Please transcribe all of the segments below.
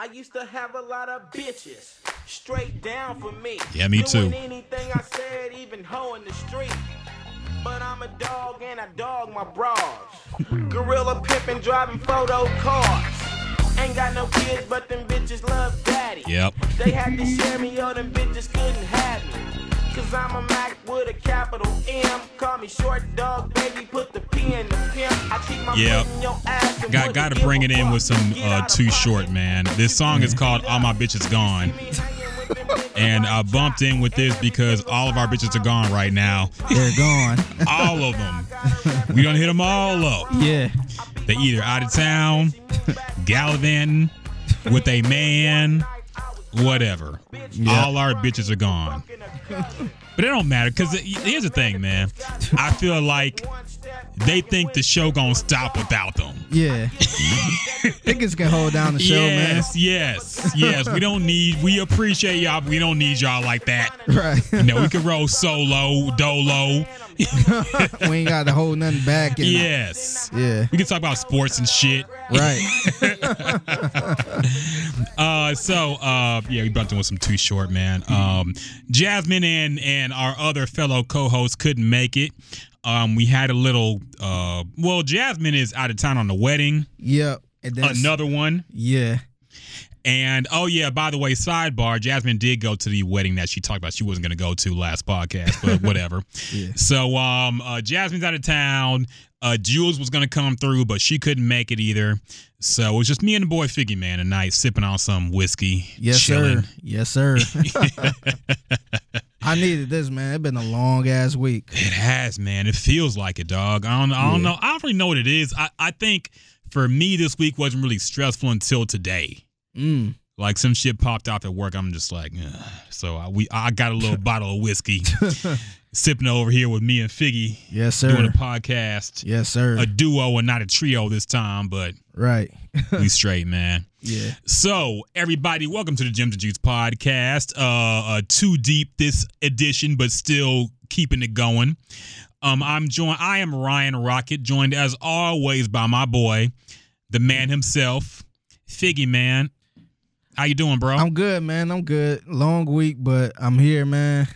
I used to have a lot of bitches straight down for me. Yeah, me Doing too. anything I said, even hoeing the street. But I'm a dog and I dog my bras. Gorilla pimping, driving photo cars. Ain't got no kids, but them bitches love daddy. Yep. They had to share me, or them bitches couldn't have me. Cause I'm a Mac with a capital M. Call me short dog, baby, put the P in the pimp. I keep my Yep. in your ass and Got got to bring it in with some uh, Too Short, man. This song is called All My Bitches Gone. And I bumped in with this because all of our bitches are gone right now. They're gone. All of them. We don't hit them all up. yeah. They either out of town, gallivanting with a man, whatever. All our bitches are gone. But it don't matter because here's the thing, man. I feel like they think the show gonna stop without them. Yeah. Niggas can hold down the show, yes, yes, yes. We don't need. We appreciate y'all. But we don't need y'all like that. man. Right. You know, we can roll solo, dolo. we ain't got to hold nothing back. And, Yes. Yeah. We can talk about sports and shit. Right. Uh, so uh, yeah, we bumped in with some too short, man. Um, Jasmine and and our other fellow co-hosts couldn't make it. Um, we had a little. Uh, well, Jasmine is out of town on the wedding. Yep. Another one. Yeah. And oh yeah, by the way, sidebar: Jasmine did go to the wedding that she talked about. She wasn't going to go to last podcast, but whatever. Yeah. So um, uh, Jasmine's out of town. Uh, Jules was going to come through, but she couldn't make it either. So it was just me and the boy Figgy Man tonight, sipping on some whiskey, Yes, chilling. sir. Yes, sir. I needed this, man. It's been a long ass week. It has, man. It feels like it, dog. I don't, I don't Yeah. know. I don't really know what it is. I, I think for me, this week wasn't really stressful until today. Mm. Like some shit popped off at work. I'm just like, Ugh. so I, we I got a little bottle of whiskey, sipping over here with me and Figgy Yes, sir. doing a podcast, Yes, sir. a duo and not a trio this time, but right. we straight, man. Yeah. So, everybody, welcome to the Gems and Juice podcast. Uh, uh, too deep this edition, but still keeping it going. Um, I'm joined. I am Ryan Rocket, joined as always by my boy, the man himself, Figgy Man. How you doing, bro? I'm good, man. I'm good. Long week, but I'm here, man.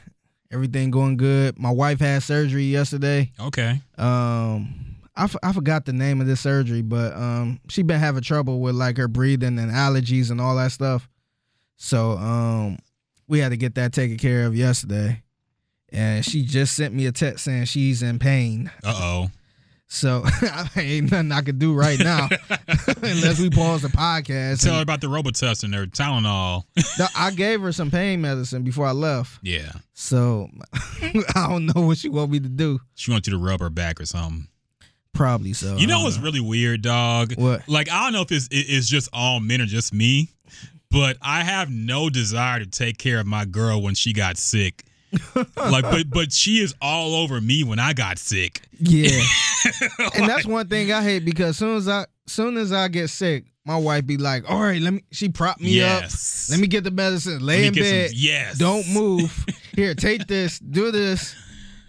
Everything going good. My wife had surgery yesterday. okay. Um, I, f- I forgot the name of this surgery, but um, she been having trouble with like her breathing and allergies and all that stuff. So um, we had to get that taken care of yesterday, and she just sent me a text saying she's in pain. Uh oh. So I ain't nothing I could do right now unless we pause the podcast. Tell her about the Robitussin or Tylenol. No, I gave her some pain medicine before I left. yeah. So I don't know what she want me to do. She wants you to rub her back or something. Probably so. You know what's really weird, dog? What? Like I don't know if it's it- it's just all men or just me, but I have no desire to take care of my girl when she got sick. like, but but she is all over me when I got sick. Yeah. and that's one thing I hate because soon as I soon as I get sick, my wife be like, "All right, let me." She prop me yes. up. Let me get the medicine. Lay in bed. some- yes. Don't move. Here, take this. Do this.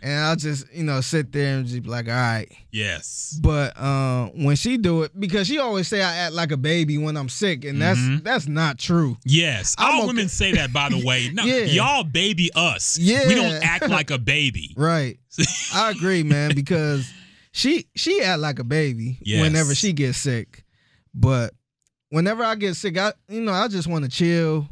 And I'll just you know sit there and just be like, "All right." Yes. But uh, when she do it, because she always say I act like a baby when I'm sick, and that's Mhm. that's not true. Yes. All okay. women say that, by the way. No, Yeah. y'all baby us. Yeah. We don't act like a baby. Right. I agree, man, because she she act like a baby Yes. whenever she gets sick. But whenever I get sick, I you know, I just want to chill,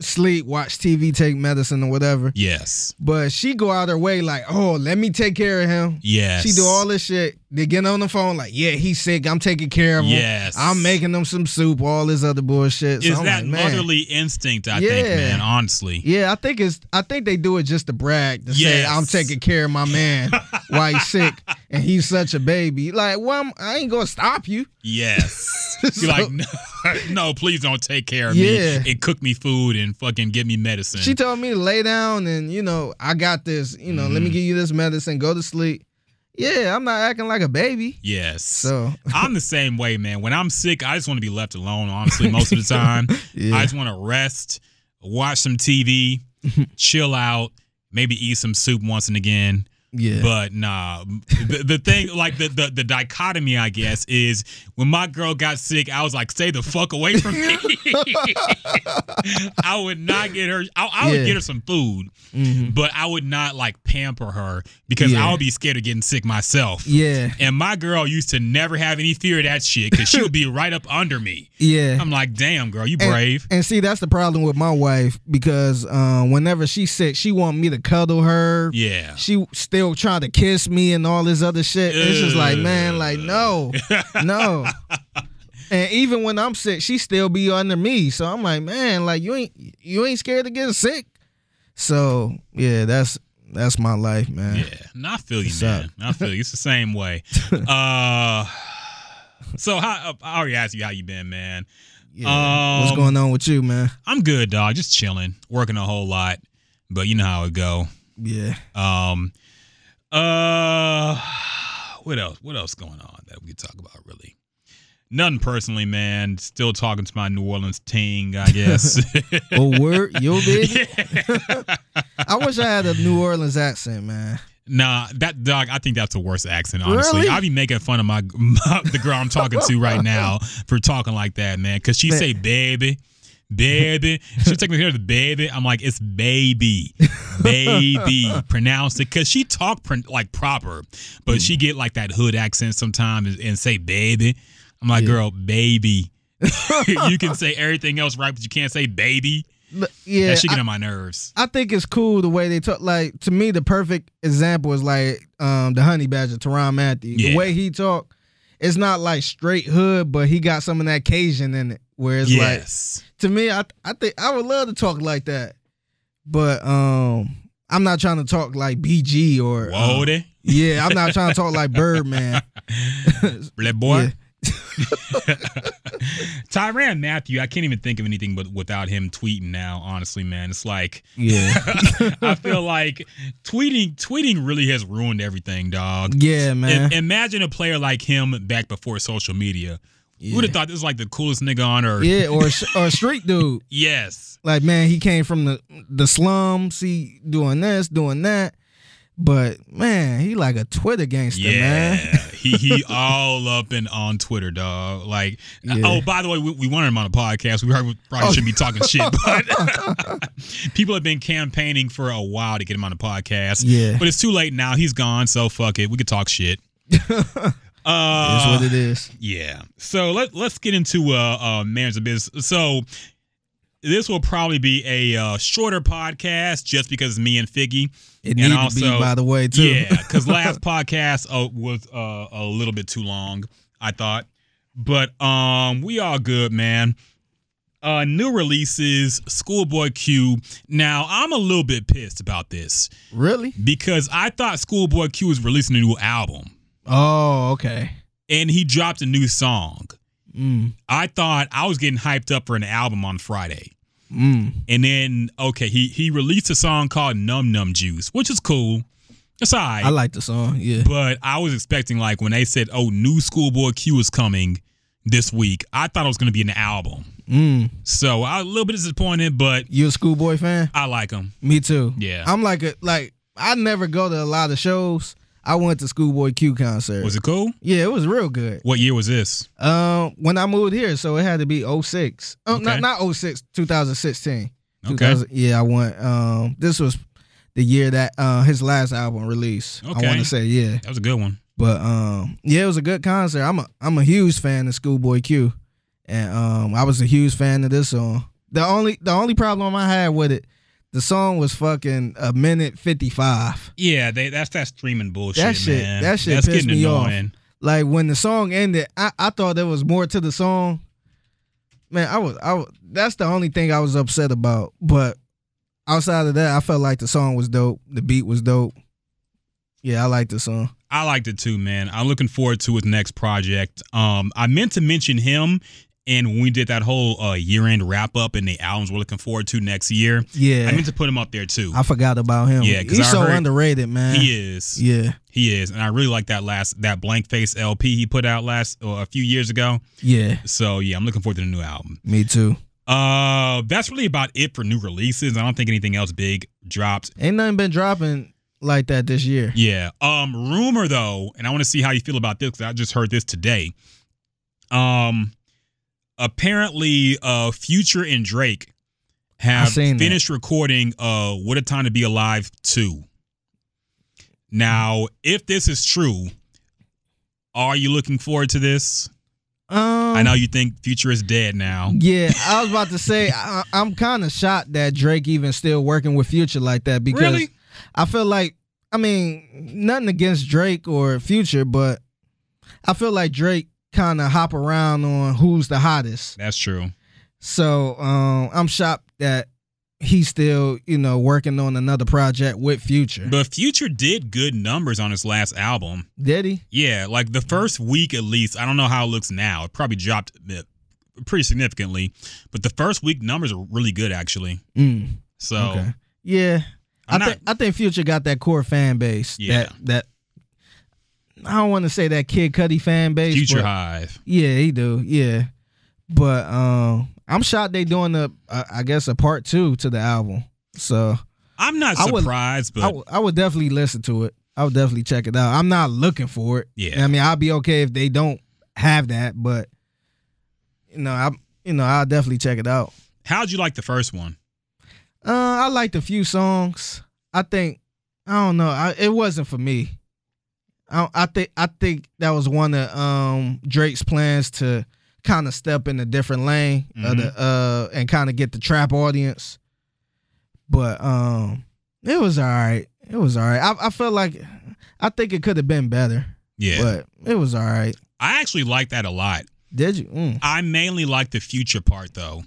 sleep, watch TV, take medicine or whatever. Yes. But she go out her way like, oh, let me take care of him. Yes. She do all this shit. They get on the phone like, yeah, he's sick. I'm taking care of him. Yes. I'm making him some soup. All this other bullshit. So Is I'm that like, motherly instinct? I Yeah. think, man. Honestly. Yeah, I think it's. I think they do it just to brag to say I'm taking care of my man while he's sick and he's such a baby. Like, well, I'm, I ain't gonna stop you. Yes. So- You're like, no, no, please don't take care of Yeah. me and cook me food and fucking give me medicine. She told me to lay down and you know I got this. You know, let me Mhm. give you this medicine. Go to sleep. Yeah, I'm not acting like a baby. yes. So I'm the same way, man. When I'm sick, I just want to be left alone, honestly, most of the time. yeah, I just want to rest, watch some TV, chill out, maybe eat some soup once and again. Yeah. But nah, the, the thing, like the, the the dichotomy, I guess, is when my girl got sick, I was like, "Stay the fuck away from me." I would not get her. I, I would Yeah. get her some food, Mhm. but I would not like pamper her because Yeah. I would be scared of getting sick myself. yeah. And my girl used to never have any fear of that shit because she would be right up under me. Yeah. I'm like, damn, girl, you brave. And, see, that's the problem with my wife because uh, whenever she's sick, she want me to cuddle her. yeah. She still trying to kiss me and all this other shit. It's just like, man, like no, no. And even when I'm sick, she still be under me. So I'm like, man, like you ain't you ain't scared of getting sick. So yeah, that's that's my life, man. Yeah, no, I feel you, What's man. up? I feel you. It's the same way. uh, so how? I already asked you how you been, man. Yeah. What's Um, going on with you, man? I'm good, dog. Just chilling, working a whole lot, but you know how it go. Yeah. Um, uh, what else? What else going on that we talk about? Really, nothing personally, man. Still talking to my New Orleans ting, I guess. Oh, word, yo, baby. I wish I had a New Orleans accent, man. Nah, that dog. I think that's the worst accent. Honestly, Really? I be making fun of my, my the girl I'm talking to right now for talking like that, man. Because she Man. say baby, baby. She take me here to baby. I'm like it's baby, baby. Pronounce it because she talk pr- like proper, but she get like that hood accent sometimes and, and say baby. I'm like, Yeah. girl, baby. you can say everything else right, but you can't say baby. But, yeah, that shit get I, on my nerves. I think it's cool the way they talk. Like to me, the perfect example is like um the Honey Badger, Tyrann Mathieu. Yeah. The way he talk, it's not like straight hood, but he got some of that Cajun in it. Where it's like to me, I I think I would love to talk like that, but um I'm not trying to talk like BG or um, yeah, I'm not trying to talk like Birdman. That boy. Tyrann Mathieu, I can't even think of anything but without him tweeting now, honestly, man. It's like Yeah, I feel like tweeting tweeting really has ruined everything, dog. yeah, man. I- imagine a player like him back before social media. Who would Yeah. have thought this was like the coolest nigga on earth? yeah, or or a street dude. Yes. Like man, he came from the the slums. He doing this, doing that. But man, he like a Twitter gangster, Yeah, man. he he all up and on Twitter, dog. Like, Yeah. oh, by the way, we, we wanted him on a podcast. We probably, probably Oh. shouldn't be talking shit, but people have been campaigning for a while to get him on the podcast. Yeah. but it's too late now. He's gone, so fuck it. We could talk shit. Uh, what it is. yeah. So let let's get into uh, uh of business. So this will probably be a uh, shorter podcast just because me and Figgy. It And needs to also- be, by the way, too. Yeah, because last podcast uh, was uh, a little bit too long, I thought. But um, we all good, man. Uh, new releases, Schoolboy Q. Now I'm a little bit pissed about this really? because I thought Schoolboy Q was releasing a new album, Oh, okay. and he dropped a new song. Mm, I thought I was getting hyped up for an album on Friday. mm. And then okay, he he released a song called Num Num Juice, which is cool. It's all right. I like the song. Yeah. but I was expecting like when they said, "Oh, new Schoolboy Q is coming this week," I thought it was going to be an album. Mm. So I was a little bit disappointed, but You a schoolboy fan? I like him. Me too. Yeah. I'm like a like I never go to a lot of shows. I went to Schoolboy Q concert. Was it cool? Yeah, it was real good. What year was this? Um, when I moved here, so it had to be 06. Oh, Okay. not not 06, 2016. Okay. 2000 yeah, I went. Um, this was the year that uh his last album released. I want to say yeah, That was a good one. but um, yeah, it was a good concert. I'm a I'm a huge fan of Schoolboy Q, and um, I was a huge fan of this song. The only the only problem I had with it, the song was fucking a minute 55. Yeah, they, that's that streaming bullshit, That shit- man. that shit that's pissed getting me off. like when the song ended, I, I thought there was more to the song. Man, I was I was, that's the only thing I was upset about. But outside of that, I felt like the song was dope. The beat was dope. Yeah, I like the song. I liked it too, man. I'm looking forward to his next project. Um, I meant to mention him, and when we did that whole uh, year-end wrap-up and the albums we're looking forward to next year, Yeah, I meant to put him up there too. I forgot about him. Yeah, he's I so heard- underrated, man. He is. Yeah, He is, and I really like that last that blank face LP he put out last or a few years ago. yeah, So yeah, I'm looking forward to the new album. me too. Uh, that's really about it for new releases. I don't think anything else big dropped. Ain't nothing been dropping like that this year. Yeah. Um, rumor though, and I want to see how you feel about this because I just heard this today. Um, apparently, uh, Future and Drake have seen that. finished recording uh "What a Time to Be Alive" two. Now, if this is true, are you looking forward to this? Um, I know you think Future is dead now. Yeah, I was about to say I, I'm kind of shocked that Drake even still working with Future like that because Really? I feel like I mean nothing against Drake or Future, but I feel like Drake kind of hop around on who's the hottest. That's true. So um, I'm shocked that he's still you know working on another project with Future. But Future did good numbers on his last album. Did he? Yeah, like the first week at least. I don't know how it looks now. It probably dropped uh, pretty significantly, but the first week numbers are really good actually. Mm, So okay. Yeah. I I'm not- think I think Future got that core fan base. Yeah. That that I don't want to say that Kid Cudi fan base. Future but- Hive. Yeah, he do. Yeah, but um, I'm shocked they doing a, I guess a part two to the album. So I'm not I would- surprised, but I, w- I would definitely listen to it. I would definitely check it out. I'm not looking for it. Yeah. I mean, I'll be okay if they don't have that, but you know, I you know, I'll definitely check it out. how'd you like the first one? Uh, I liked a few songs. I think I don't know. I, it wasn't for me. I, I think I think that was one of um Drake's plans to kind of step in a different lane of the, uh and kind of get the trap audience. But um, it was all right. It was all right. I, I felt like I think it could have been better, Yeah, but it was all right. I actually like that a lot. Did you? Mm. I mainly like the Future part though.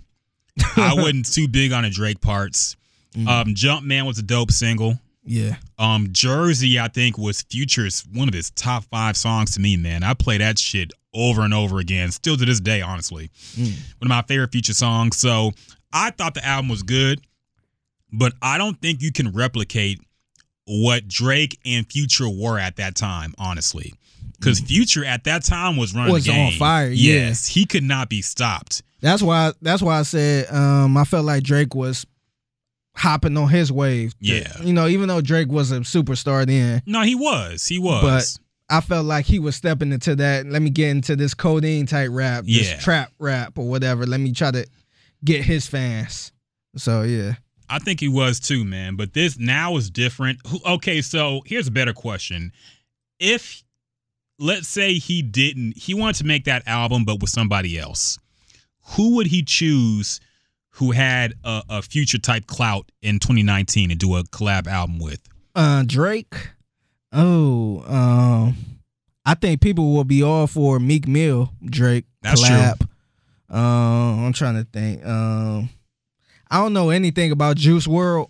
I wasn't too big on the Drake parts. Mm. Um, Jumpman was a dope single. Yeah. Um, Jersey, I think, was Future's one of his top five songs to me, man. I play that shit over and over again, still to this day, honestly. Mm. One of my favorite Future songs. So I thought the album was good, but I don't think you can replicate what Drake and Future were at that time, honestly. Because Future at that time was running Mm. Was on fire, yeah. Yes, he could not be stopped. That's why. That's why I said um, I felt like Drake was hopping on his wave. Yeah. You know, even though Drake was a superstar then, No, he was. He was. But- I felt like he was stepping into that. Let me get into this codeine type rap, this Yeah. trap rap or whatever. Let me try to get his fans. So yeah. I think he was too, man. But this now is different. Okay, so here's a better question. If let's say he didn't, he wanted to make that album, but with somebody else, who would he choose who had a, a future type clout in 2019 and do a collab album with? Uh Drake. Oh, um I think people will be all for Meek Mill Drake That's collab. Um I'm trying to think. Um I don't know anything about Juice WRLD.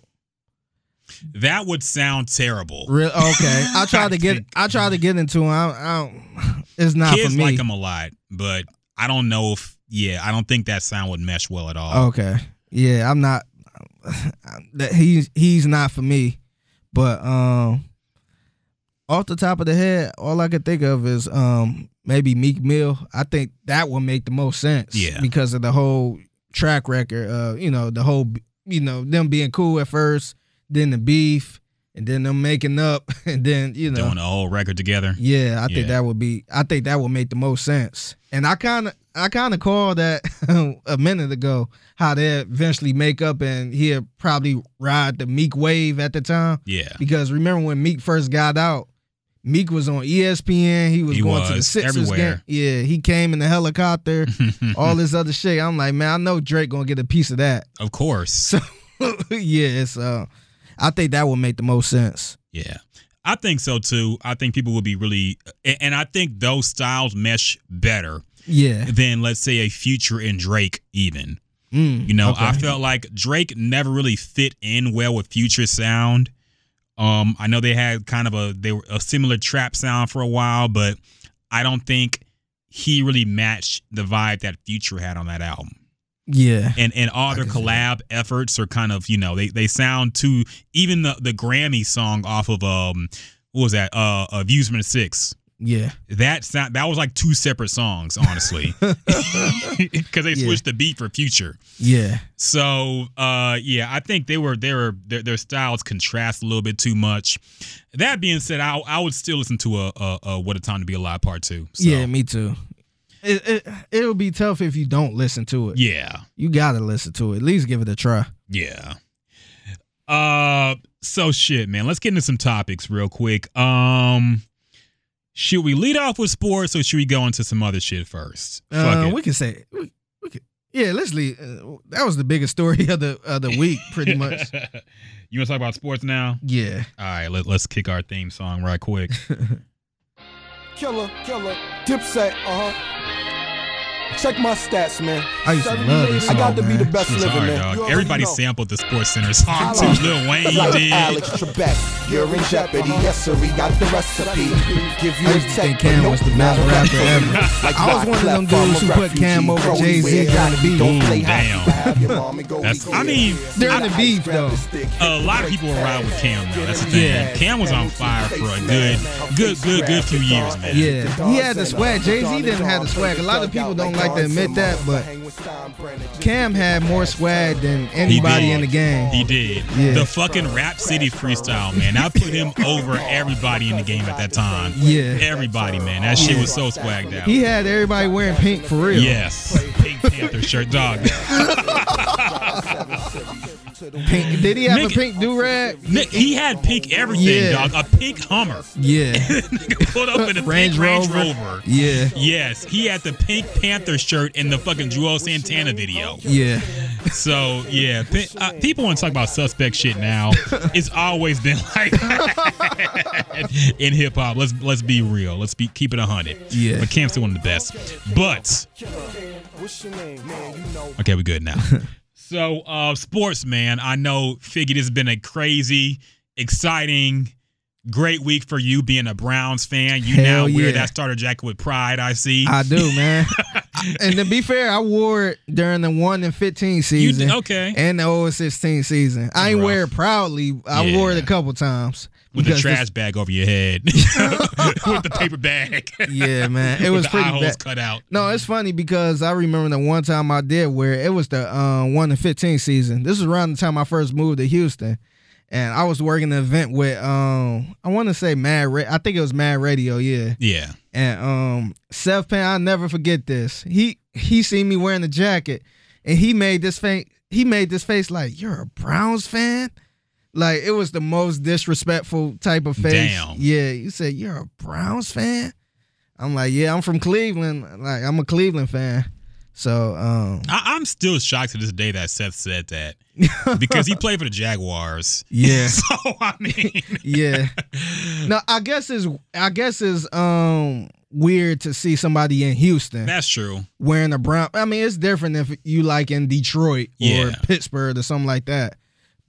That would sound terrible. Real okay. I tried to get I tried to get into him. I, I don't, it's not Kids for me. like him a lot, but I don't know if yeah, I don't think that sound would mesh well at all. Okay. Yeah, I'm not that he's he's not for me. But um off the top of the head, all I could think of is um maybe Meek Mill. I think that would make the most sense. Yeah. Because of the whole track record, uh, you know, the whole you know, them being cool at first, then the beef, and then them making up, and then, you know. Doing the whole record together. Yeah, I think Yeah. that would be. I think that would make the most sense. And I kind of, I kind of called that a minute ago how they eventually make up, and he'll probably ride the Meek wave at the time. Yeah. Because remember when Meek first got out, Meek was on ESPN. He was He going to the Sixers everywhere. game. Yeah, he came in the helicopter, all this other shit. I'm like, man, I know Drake gonna get a piece of that. of course. So yeah, so uh, I think that would make the most sense. Yeah. I think so too. I think people would be really, and I think those styles mesh better Yeah. than, let's say, a Future and Drake, even. Mm, You know, I felt like Drake never really fit in well with Future sound. Um, I know they had kind of a they were a similar trap sound for a while, but I don't think he really matched the vibe that Future had on that album. Yeah. and and all their collab efforts are kind of you know they they sound too even the the Grammy song off of um what was that uh Amusement Six Yeah. That sound that was like two separate songs, honestly, because they Yeah. switched the beat for Future. Yeah. So uh, yeah, I think they were they were their, their styles contrast a little bit too much. That being said, I I would still listen to a, a, a What a Time to Be Alive Part Two. So, Yeah, me too. It, it it'll be tough if you don't listen to it. yeah, You gotta listen to it. At least give it a try. yeah. Uh, so shit, man. Let's get into some topics real quick. Um, should we lead off with sports or should we go into some other shit first? Fuck Uh, it. we can say we, we could, yeah. Let's leave. Uh, that was the biggest story of the of the week, pretty much. you want to talk about sports now? Yeah. All right, let, let's kick our theme song right quick. Killer, killer, Dipset, uh huh. Check my stats, man. I used to love years, this I got song, to be the best living, hard, man. dog. Everybody know. sampled the Sports Center song too. Lil Wayne like did. Alex Trebek, you're in jeopardy. Yes, sir, we got the recipe. Give you I a used to think Cam but was the nope, best rapper ever. Like I was one of them dudes who put Cam over Jay-Z we during got the beef. Don't play Ooh, damn. have your mommy go That's- I mean, During I- the beef, though. A lot of people were around with Cam though. That's the thing. Yeah. Cam was on fire for a good, good, good, good few years, man. Yeah, he had the swag. Jay Z didn't have the swag. A lot of people don't like to admit that, but Cam had more swag than anybody in the game. He did. Yeah. The fucking Rap City freestyle, man. I put him over everybody in the game at that time. Yeah. Everybody, man. That shit was so swagged out. He had everybody wearing pink for real. Yes. Pink Panther shirt, dog. Pink. Did he have Nigga- a pink do rag? Nick, he had pink everything, Yeah. dog. A pink Hummer. Yeah. Nigga pulled up in a Range pink Range Rover. Rover. Yeah. Yes, he had the Pink Panther shirt in the fucking Juelz Santana video. Yeah. So yeah, pi- uh, people want to talk about suspect shit now. It's always been like that in hip hop. Let's let's be real. Let's be keep it a hundred. Yeah. but Cam's still one of the best. But What's your name, man? You know. okay, we're good now. So uh, sports, man. I know. Figured it's been a crazy, exciting. Great week for you being a Browns fan. You Hell now wear that starter jacket with pride. I see. I do, man. and to be fair, I wore it during the one and fifteen You- season. okay. And the 0 16 season. I ain't Rough. wear it proudly. I wore it a couple times. With the because trash this- bag over your head, with the paper bag. Yeah, man. It was pretty eye holes bad. cut out. No, it's funny because I remember the one time I did where it. Was the uh, one and fifteen season. This was around the time I first moved to Houston, and I was working an event with um I want to say Mad. Ra- I think it was Mad Radio. Yeah, Yeah. and um Seth Payne. I'll never forget this. He he seen me wearing the jacket, and he made this face. He made this face like you're a Browns fan. Like it was the most disrespectful type of face. Damn. Yeah, you said you're a Browns fan. I'm like, yeah, I'm from Cleveland. Like I'm a Cleveland fan. So um I, I'm still shocked to this day that Seth said that because he played for the Jaguars. yeah, So I mean, yeah. No, I guess is I guess is um weird to see somebody in Houston that's true. wearing a brown. I mean, it's different if you like in Detroit or Yeah. Pittsburgh or something like that.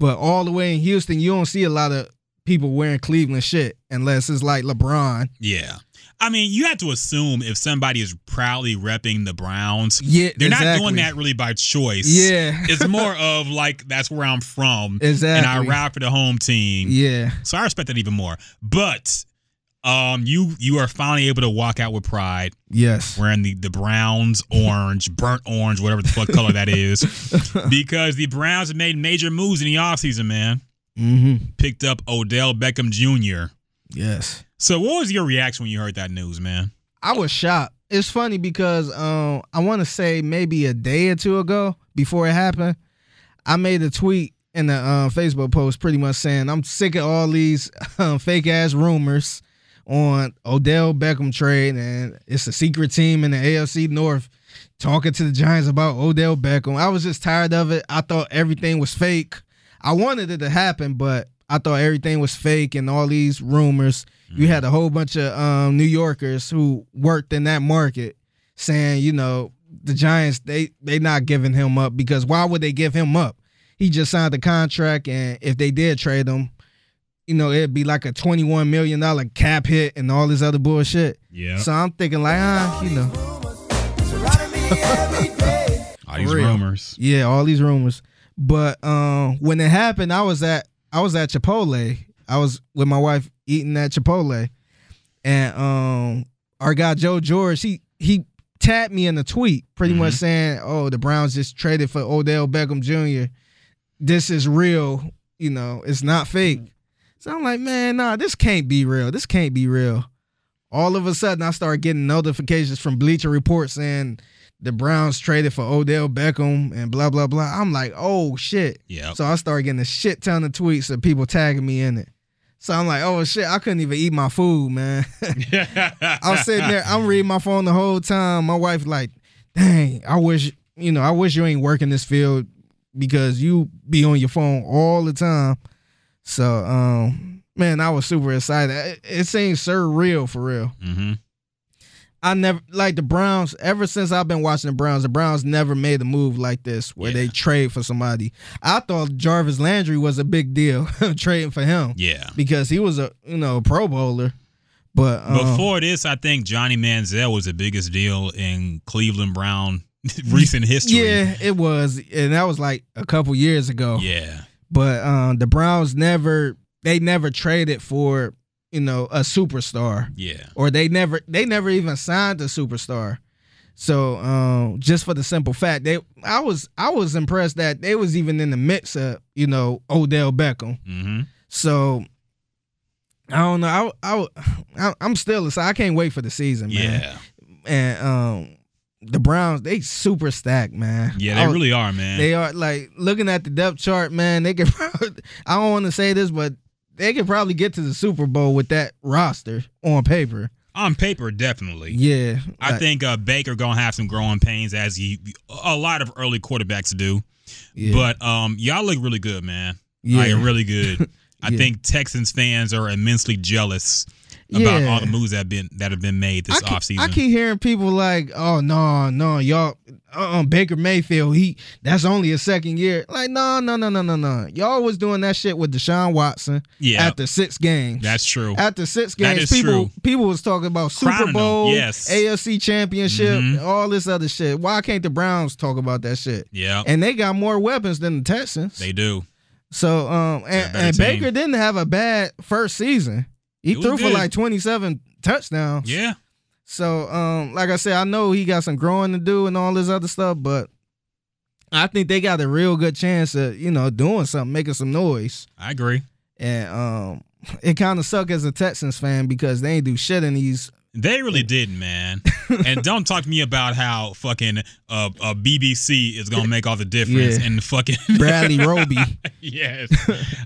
But all the way in Houston, you don't see a lot of people wearing Cleveland shit unless it's like LeBron. Yeah. I mean, you have to assume if somebody is proudly repping the Browns, Yeah, they're not doing that really by choice. Yeah. It's more of like that's where I'm from. Exactly. And I ride for the home team. Yeah. So I respect that even more. But um you you are finally able to walk out with pride Yes. wearing the, the Browns orange, burnt orange, whatever the fuck color that is. Because the Browns have made major moves in the offseason, man. Mm-hmm. Picked up Odell Beckham Jr. Yes. So what was your reaction when you heard that news, man? I was shocked. It's funny because um I want to say maybe a day or two ago before it happened, I made a tweet in the uh, Facebook post pretty much saying I'm sick of all these um, fake ass rumors on Odell Beckham trade and it's a secret team in the AFC North talking to the Giants about Odell Beckham. I was just tired of it. I thought everything was fake. I wanted it to happen, but I thought everything was fake and all these rumors. You had a whole bunch of um, New Yorkers who worked in that market saying, you know, the Giants they they not giving him up because why would they give him up? He just signed the contract, and if they did trade him, you know, it'd be like a twenty one million dollar cap hit and all this other bullshit. Yeah. So I'm thinking like, ah, you know, All these real. rumors. yeah, all these rumors. But um, when it happened, I was at I was at Chipotle. I was with my wife eating at Chipotle, and um, our guy Joe George, he he tapped me in the tweet, pretty much saying, "Oh, the Browns just traded for Odell Beckham Jr. This is real. You know, it's not fake." So I'm like, man, nah, this can't be real. This can't be real. All of a sudden, I start getting notifications from Bleacher Report saying the Browns traded for Odell Beckham and blah blah blah. I'm like, oh shit. Yeah. So I started getting a shit ton of tweets of people tagging me in it. So I'm like, oh shit, I couldn't even eat my food, man. I'm sitting there, I'm reading my phone the whole time. My wife like, dang, I wish, you know, I wish you ain't working this field because you be on your phone all the time. So, um, man, I was super excited. It, it seems surreal for real. hmm I never like the Browns. Ever since I've been watching the Browns, the Browns never made a move like this where they trade for somebody. I thought Jarvis Landry was a big deal trading for him Yeah. because he was a you know a Pro Bowler. But um, Before this, I think Johnny Manziel was the biggest deal in Cleveland Brown recent history. yeah, it was, and that was like a couple years ago. Yeah. But um, the Browns never they never traded for you know a superstar. Yeah. or they never they never even signed a superstar. So um, just for the simple fact they I was I was impressed that they was even in the mix of you know Odell Beckham. hmm So I don't know I I, I I'm still excited. I can't wait for the season, man. Yeah. And um, the Browns they super stacked, man. Yeah, they was- really are, man. they are like looking at the depth chart, man. They could. Probably, I don't want to say this, but they could probably get to the Super Bowl with that roster on paper. On paper, definitely. Yeah, I like- think uh, Baker gonna have some growing pains as he a lot of early quarterbacks do. Yeah. But um, y'all look really good, man. Yeah. Like really good. I Yeah. think Texans fans are immensely jealous about Yeah. all the moves that have been that have been made this I keep, offseason. I keep hearing people like, "Oh no, no, y'all, uh, Baker Mayfield, he that's only a second year." Like, no, no, no, no, no, no. Y'all was doing that shit with Deshaun Watson Yeah. after six games. That's true. after six games, people true. people was talking about Super Bowl, yes. AFC Championship, Mhm. all this other shit. Why can't the Browns talk about that shit? yeah, And they got more weapons than the Texans. they do. so um and, and. Baker didn't have a bad first season. He threw for like 27 touchdowns. Yeah. So, um, like I said, I know he got some growing to do and all this other stuff, but I think they got a real good chance of, you know, doing something, making some noise. I agree. And um, it kind of suck as a Texans fan because they ain't do shit in these. They really didn't, man. and don't talk to me about how fucking uh, uh BBC is gonna make all the difference Yeah. and fucking Bradley Roby. yes.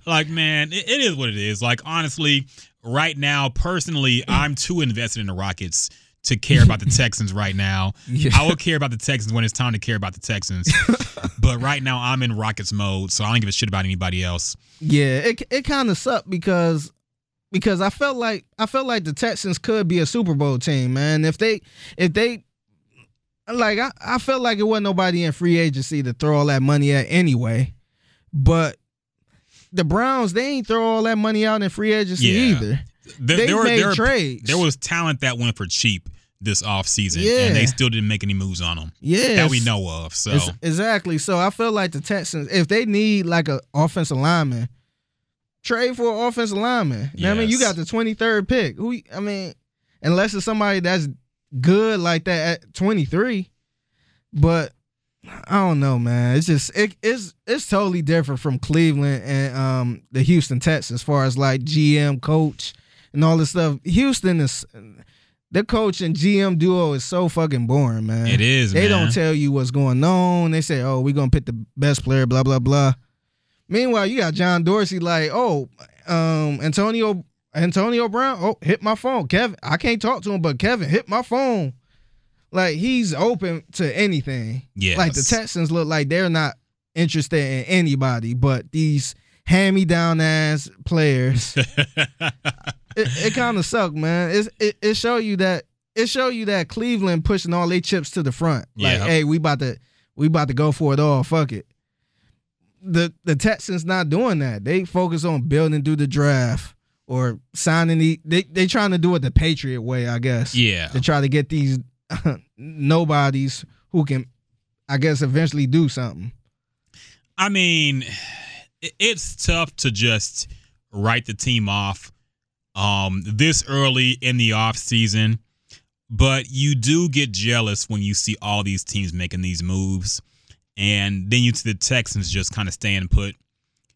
like, man, it, it is what it is. Like, honestly, right now, personally, I'm too invested in the Rockets to care about the Texans right now. Yeah. I will care about the Texans when it's time to care about the Texans. but right now, I'm in Rockets mode, so I don't give a shit about anybody else. Yeah, it it kind of sucked because because I felt like I felt like the Texans could be a Super Bowl team, man. If they if they like I, I felt like it wasn't nobody in free agency to throw all that money at anyway. But the Browns, they ain't throw all that money out in free agency Yeah. either. There, They there were, made there, were- trades. there was talent that went for cheap this offseason, Yeah. and they still didn't make any moves on them Yeah. that we know of. So, Ex- exactly. So I feel like the Texans, if they need like a offensive lineman, trade for an offensive lineman. You know what I mean, you got the twenty third pick. Who I mean, unless it's somebody that's good like that at twenty three, but I don't know, man. It's just it, it's it's totally different from Cleveland and um the Houston Texans as far as like GM coach and all this stuff. Houston is the coach and GM duo is so fucking boring, man. it is, They man. don't tell you what's going on. They say, "Oh, we're gonna pick the best player." Blah blah blah. Meanwhile, you got John Dorsey like, "Oh, um, Antonio Antonio Brown. Oh, hit my phone, Kevin. I can't talk to him, but Kevin hit my phone. Like he's open to anything. Yeah. Like the Texans look like they're not interested in anybody, but these hand-me-down ass players. it, it kind of sucked, man. It's, it it show you that it show you that Cleveland pushing all their chips to the front. Like, Yeah. hey, we about to we about to go for it all. Fuck it. The the Texans not doing that. They focus on building through the draft or signing the they they trying to do it the Patriot way, I guess. yeah. To try to get these nobodies who can I guess eventually do something. I mean, it's tough to just write the team off um, this early in the off season, but you do get jealous when you see all these teams making these moves, and then you see the Texans just kind of staying put,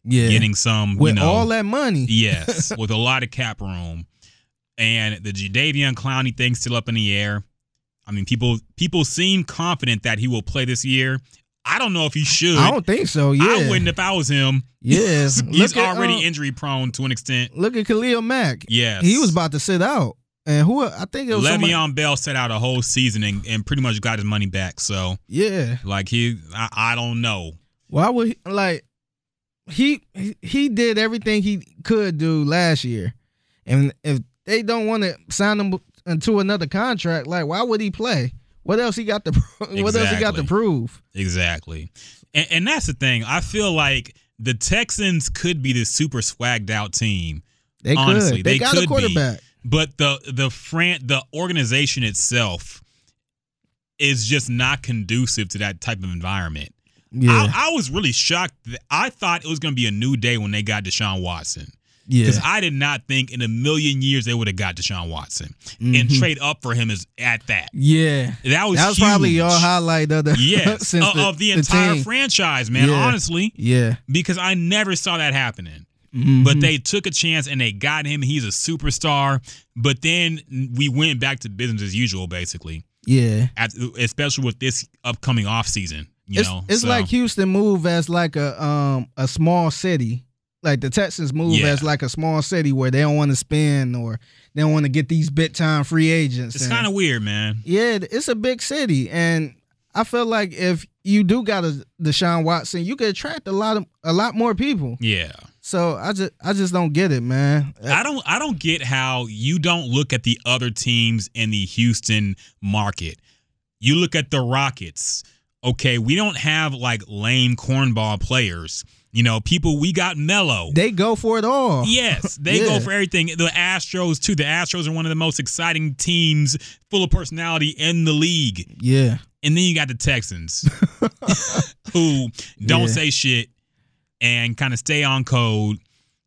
Yeah. getting some, With you know, all that money. yes, with a lot of cap room, and the Jadeveon Clowney thing still up in the air. I mean, people people seem confident that he will play this year. I don't know if he should. I don't think so. Yeah. I wouldn't if I was him. Yeah. He's at, already um, injury prone to an extent. Look at Khalil Mack. Yes. He was about to sit out. And who I think it was somebody- Le'Veon Bell set out a whole season and, and pretty much got his money back. So, Yeah. like, he, I, I don't know. Why would he, like he he- he did everything he could do last year, and if they don't want to sign him into another contract, like why would he play? What else he got to What else he got to prove? Exactly. And, and that's the thing. I feel like the Texans could be this super swagged out team. They Honestly, could. They, they got could a be. quarterback. but the the fran the organization itself is just not conducive to that type of environment. Yeah, I, I was really shocked. That I thought it was going to be a new day when they got Deshaun Watson yeah, because I did not think in a million years they would have got Deshaun Watson and Mhm. trade up for him is at that. yeah. That was That was probably your highlight of the yes since of, the, of the entire team. franchise, man. Yeah. Honestly, Yeah, because I never saw that happening. Mhm. But they took a chance and they got him. He's a superstar. But then we went back to business as usual, basically. yeah. At, especially with this upcoming off season. You it's know, it's So, like Houston move as like a um a small city. Like the Texans move Yeah. as like a small city where they don't want to spend or they don't want to get these big time free agents. it's kind of weird, man. yeah, it's a big city, and I feel like if you do got a Deshaun Watson, you could attract a lot of a lot more people. Yeah. So I just I just don't get it, man. I don't I don't get how you don't look at the other teams in the Houston market. You look at the Rockets. Okay, we don't have like lame cornball players. You know, people we got mellow. They go for it all. Yes, they Yeah. go for everything. The Astros too. The Astros are one of the most exciting teams, full of personality in the league. Yeah. And then you got the Texans, who don't Yeah. say shit and kind of stay on code.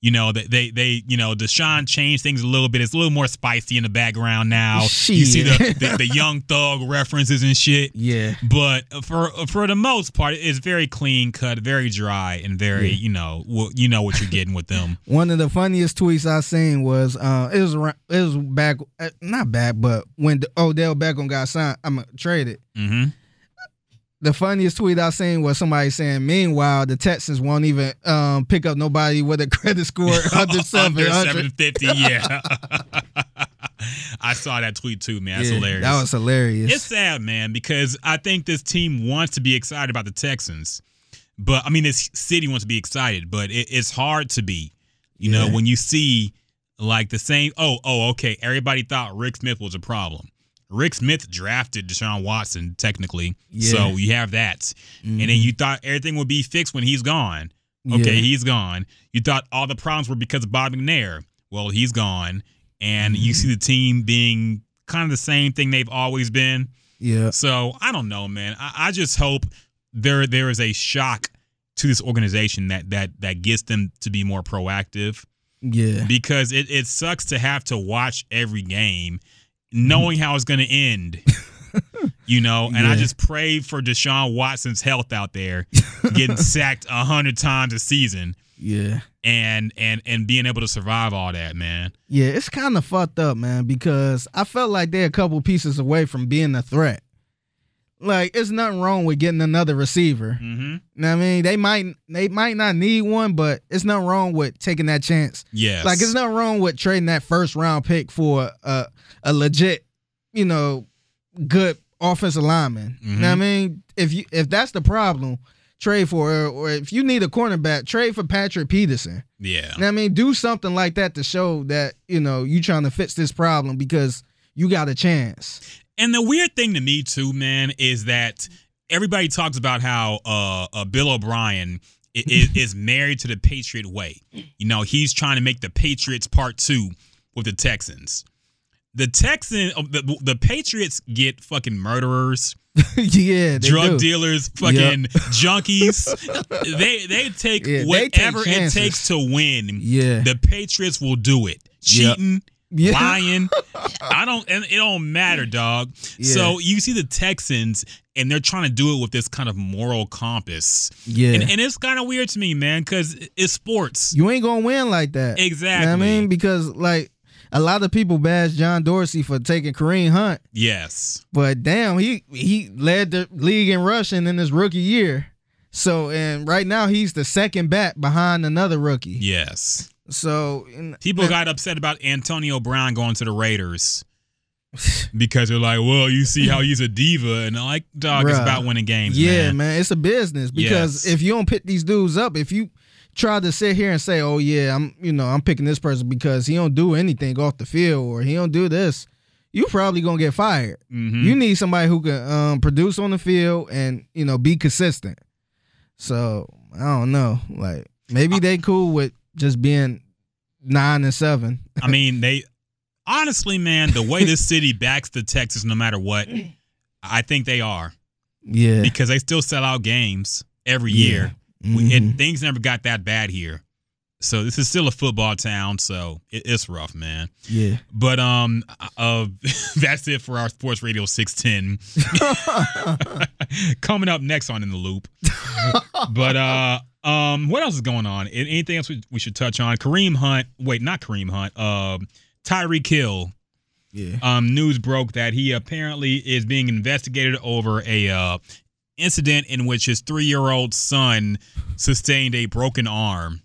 You know, they, they, they, you know, Deshaun changed things a little bit. It's a little more spicy in the background now. You see the, the, the young thug references and shit. Yeah. But for for the most part, it's very clean cut, very dry, and very, Yeah. you know, well, you know what you're getting with them. One of the funniest tweets I seen was uh it was around, it was back uh, not back but when Odell Beckham got signed I'm a traded. hmm The funniest tweet I seen was somebody saying, "Meanwhile, the Texans won't even um, pick up nobody with a credit score under seven Under 750, yeah. I saw that tweet too, man. That's hilarious. That was hilarious. It's sad, man, because I think this team wants to be excited about the Texans. But I mean, this city wants to be excited, but it, it's hard to be. You know, when you see like the same. Oh, oh, okay. Everybody thought Rick Smith was a problem. Rick Smith drafted Deshaun Watson, technically. So you have that. And then Mhm. you thought everything would be fixed when he's gone. Okay, Yeah. he's gone. You thought all the problems were because of Bob McNair. Well, he's gone. And you Mm-hmm. see the team being kind of the same thing they've always been. yeah, So I don't know, man. I, I just hope there there is a shock to this organization that that that gets them to be more proactive yeah, because it, it sucks to have to watch every game knowing how it's going to end. You know, and I just pray for Deshaun Watson's health out there, getting sacked a hundred times a season, yeah, and and and being able to survive all that, man. yeah. It's kind of fucked up, man, because I felt like they're a couple pieces away from being a threat. Like, it's nothing wrong with getting another receiver. Mm-hmm. Know I mean, they might they might not need one, but it's nothing wrong with taking that chance. Yes, Like, it's nothing wrong with trading that first round pick for a a legit, you know, good offensive lineman. You know what I mean? If you if that's the problem, trade for or, or if you need a cornerback, trade for Patrick Peterson. yeah. You know I mean? Do something like that to show that, you know, you trying to fix this problem because you got a chance. And the weird thing to me too, man, is that everybody talks about how uh, uh Bill O'Brien is, is married to the Patriot way. You know, he's trying to make the Patriots part two with the Texans. The Texan, uh, the, the Patriots get fucking murderers, yeah, they drug do. dealers, fucking junkies. they they take Yeah, they take whatever it takes to win. Yeah. The Patriots will do it. Yep. Yeah. lying. I don't, and it don't matter, dog. Yeah. So you see the Texans, and they're trying to do it with this kind of moral compass, Yeah. and, and it's kind of weird to me, man, because it's sports. you ain't gonna win like that. Exactly. You know what I mean? Because like a lot of people bash John Dorsey for taking Kareem Hunt, Yes. but damn, he he led the league in rushing in his rookie year. So and right now he's the second bat behind another rookie. Yes. So and- People got upset about Antonio Brown going to the Raiders because they're like, well, you see how he's a diva. And I'm like, dog, it's about winning games. yeah, man. man. it's a business because Yes. if you don't pick these dudes up, if you try to sit here and say, "Oh yeah, I'm," you know, I'm picking this person because he don't do anything off the field or he don't do this, you probably gonna get fired. Mhm. You need somebody who can um, produce on the field and you know be consistent. So I don't know, like maybe they cool with just being nine and seven. I mean, they honestly, man, the way this city backs the Texans, no matter what, I think they are Yeah, because they still sell out games every Yeah. year. Mhm. We, and things never got that bad here. So this is still a football town, so it, it's rough, man. yeah. But um, uh, that's it for our Sports Radio 610. Coming up next on in the loop. but uh, um, what else is going on? Anything else we, we should touch on? Kareem Hunt. Wait, not Kareem Hunt. Uh, Tyreek Hill. yeah. Um, news broke that he apparently is being investigated over a uh, incident in which his three-year-old son sustained a broken arm.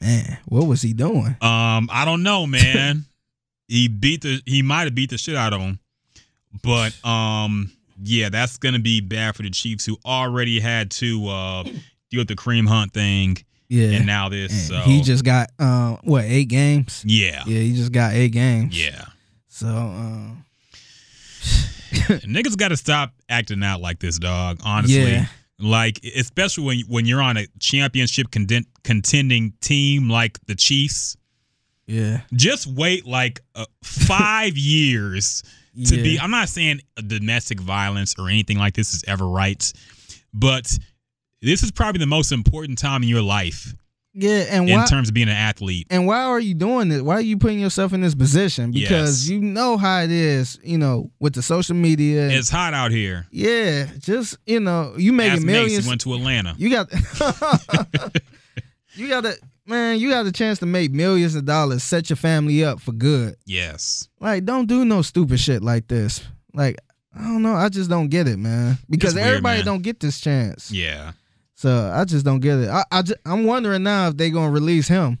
Man, what was he doing? Um, I don't know, man. he beat the he might have beat the shit out of him. But um, yeah, that's gonna be bad for the Chiefs who already had to uh deal with the Kareem Hunt thing Yeah, and now this. And So he just got uh, what eight games? yeah. Yeah, he just got eight games. Yeah. So um, Niggas gotta stop acting out like this, dog. Honestly. Yeah. Like especially when when you're on a championship conden- contending team like the Chiefs. yeah, Just wait like uh, five years to be I'm not saying domestic violence or anything like this is ever right, but this is probably the most important time in your life yeah, and in why? terms of being an athlete. and why are you doing this? Why are you putting yourself in this position? Because Yes. you know how it is, you know, with the social media. It's hot out here. yeah, just you know, you making Ask millions. Mace, went to Atlanta. you got, you got a man. You got a chance to make millions of dollars. Set your family up for good. Yes. Like, don't do no stupid shit like this. Like, I don't know. I just don't get it, man. Because weird, everybody man. don't get this chance. Yeah. So I just don't get it. I, I just, I'm wondering now if they're gonna release him.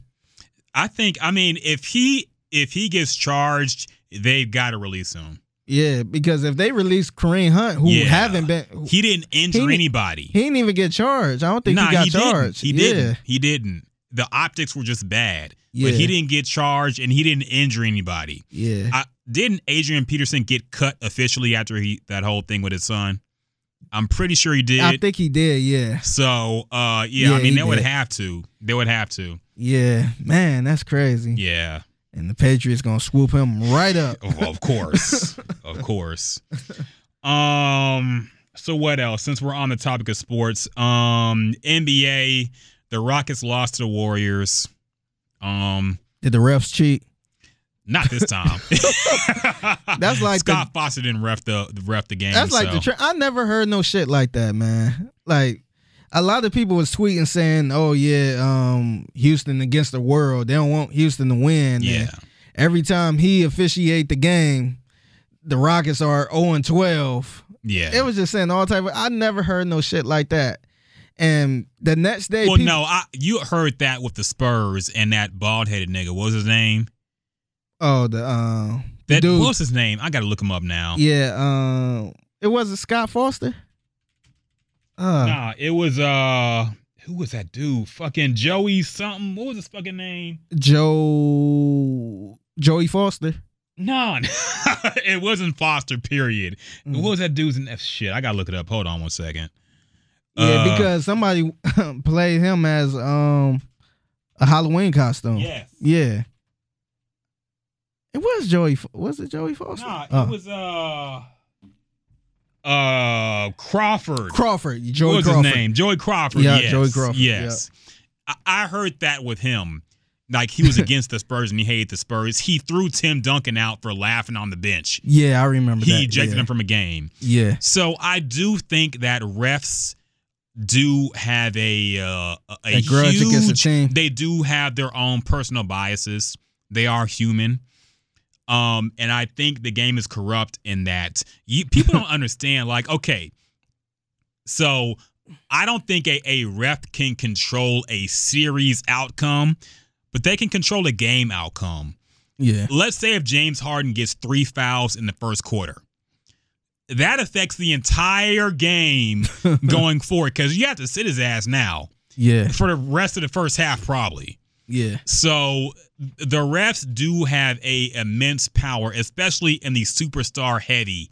I think I mean if he if he gets charged, they've got to release him. Yeah, because if they release Kareem Hunt, who Yeah. haven't been, He didn't injure He- anybody. he didn't even get charged. I don't think nah, he got didn't. charged. He yeah. didn't. He didn't. The optics were just bad. Yeah. But he didn't get charged and he didn't injure anybody. Yeah. I, didn't Adrian Peterson get cut officially after he that whole thing with his son? I'm pretty sure he did. I think he did. Yeah. so, uh, yeah, Yeah, I mean, he they would have to. They would have to. Yeah. Man, that's crazy. Yeah. And the Patriots gonna swoop him right up. Of, of course. of course. Um. So what else? Since we're on the topic of sports, um, NBA, the Rockets lost to the Warriors. Um, Did the refs cheat? Not this time. That's like Scott Foster didn't ref the ref the game. That's like so. the. Tra- I never heard no shit like that, man. Like a lot of people was tweeting saying, "Oh yeah, um, Houston against the world. They don't want Houston to win." And yeah. every time he officiate the game, the Rockets are 0 and 12. Yeah. It was just saying all type of. I never heard no shit like that. And the next day, well, people, no, I you heard that with the Spurs and that bald headed nigga. What was his name? Oh the uh, the That dude, what's his name? I gotta look him up now. yeah, um, it wasn't Scott Foster. Uh, Nah, it was uh who was that dude? Fucking Joey something. What was his fucking name? Joe Joey Foster. No, it wasn't Foster. Period. Mm. What was that dude's name? Shit, I gotta look it up. Hold on one second. Yeah, Uh, because somebody played him as um a Halloween costume. yes, Yeah. It was Joey. Fo- Was it Joey Foster? nah, it Oh. was uh uh Crawford. Crawford. Joey what was Crawford. his name? Joey Crawford. Yeah, yes. Joey Crawford, Yes. I, I heard that with him. like he was against the Spurs and he hated the Spurs. He threw Tim Duncan out for laughing on the bench. Yeah, I remember He that. ejected yeah. him from a game. Yeah. So I do think that refs do have a uh, a A grudge huge, against the team. They do have their own personal biases. They are human. Um, and I think the game is corrupt in that you, people don't understand. Like, okay, so I don't think a, a ref can control a series outcome, but they can control a game outcome Yeah. let's say if James Harden gets three fouls in the first quarter, that affects the entire game going forward because you have to sit his ass now Yeah. for the rest of the first half, probably. Yeah. So the refs do have a immense power, especially in the superstar heavy,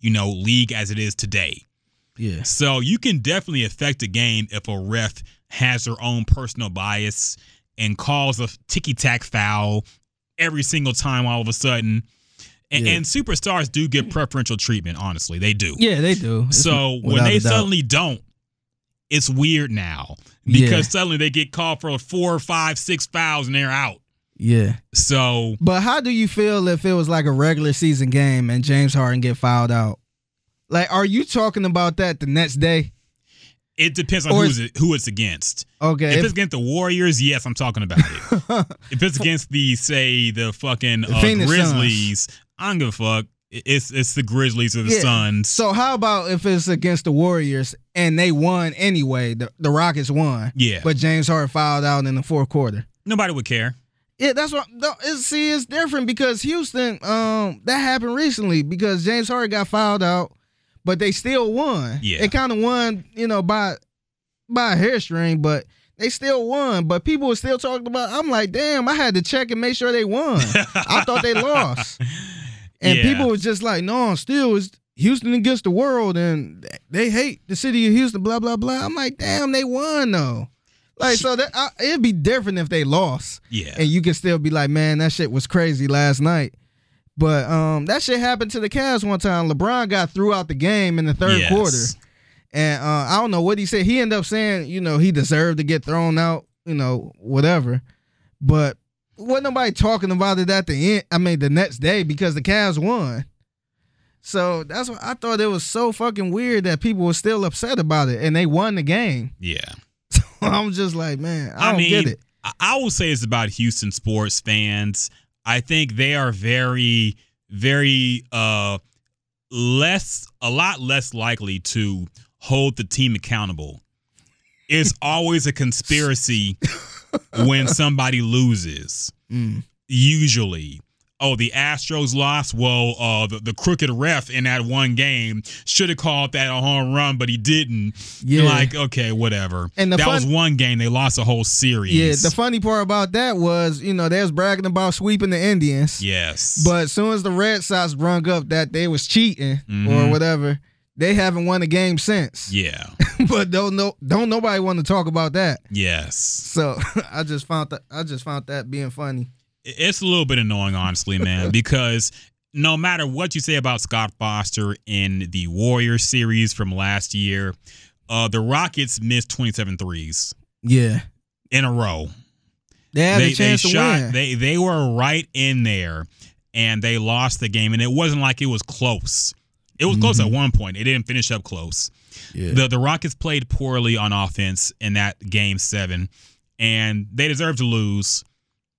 you know, league as it is today. Yeah. So you can definitely affect a game if a ref has their own personal bias and calls a ticky tack foul every single time all of a sudden. And, Yeah. and superstars do get preferential treatment, honestly. They do. Yeah, they do. It's So when they doubt. suddenly don't, it's weird now because Yeah. suddenly they get called for four, five, six fouls and they're out. Yeah. So But how do you feel if it was like a regular season game and James Harden get fouled out? Like, are you talking about that the next day? it depends on Or who's it, who it's against. Okay. If if- it's against the Warriors, yes, I'm talking about it. if it's against the say the fucking The uh, Phoenix Grizzlies, I don't give a fuck. It's it's the Grizzlies or the Yeah. Suns. so how about if it's against the Warriors and they won anyway? The, the Rockets won. Yeah. But James Harden fouled out in the fourth quarter. Nobody would care. Yeah, that's what. it's, see, it's different because Houston. Um, that happened recently because James Harden got fouled out, but they still won. Yeah. they kind of won, you know, by by a hairstring, but they still won. But people were still talking about. I'm like, damn, I had to check and make sure they won. I thought they lost, and Yeah. people was just like, no, still it's Houston against the world, and they hate the city of Houston. Blah blah blah. I'm like, damn, they won though. Like so that I, it'd be different if they lost Yeah. and you can still be like, man, that shit was crazy last night. But um, that shit happened to the Cavs one time. LeBron got threw out the game in the third Yes. quarter, and uh, I don't know what he said. He ended up saying, you know, he deserved to get thrown out, you know, whatever. But wasn't nobody talking about it at the end. I mean, the next day because the Cavs won. So that's what I thought it was so fucking weird that people were still upset about it, and they won the game. Yeah. So I'm just like, man, I, I don't mean, get it. I- will say it's about Houston sports fans. I think they are very, very uh less, a lot less likely to hold the team accountable. It's always a conspiracy when somebody loses. Mm. Usually. Oh, the Astros lost. Well, uh, the, the crooked ref in that one game should have called that a home run, but he didn't. Yeah. You're like, okay, whatever. And the that fun- was one game. They lost a whole series. Yeah, the funny part about that was, you know, they was bragging about sweeping the Indians. Yes. But as soon as the Red Sox brung up that they was cheating or Mhm. whatever, they haven't won a game since. yeah. but don't know don't nobody want to talk about that. Yes. So I just found that I just found that being funny. It's a little bit annoying, honestly, man, because no matter what you say about Scott Foster in the Warriors series from last year, uh, the Rockets missed 27 threes Yeah. in a row. They had they, a chance they to shot win. they they were right in there and they lost the game and it wasn't like it was close. It was close at one point. It didn't finish up close. Mm-hmm. yeah. The the Rockets played poorly on offense in that game 7 and they deserve to lose.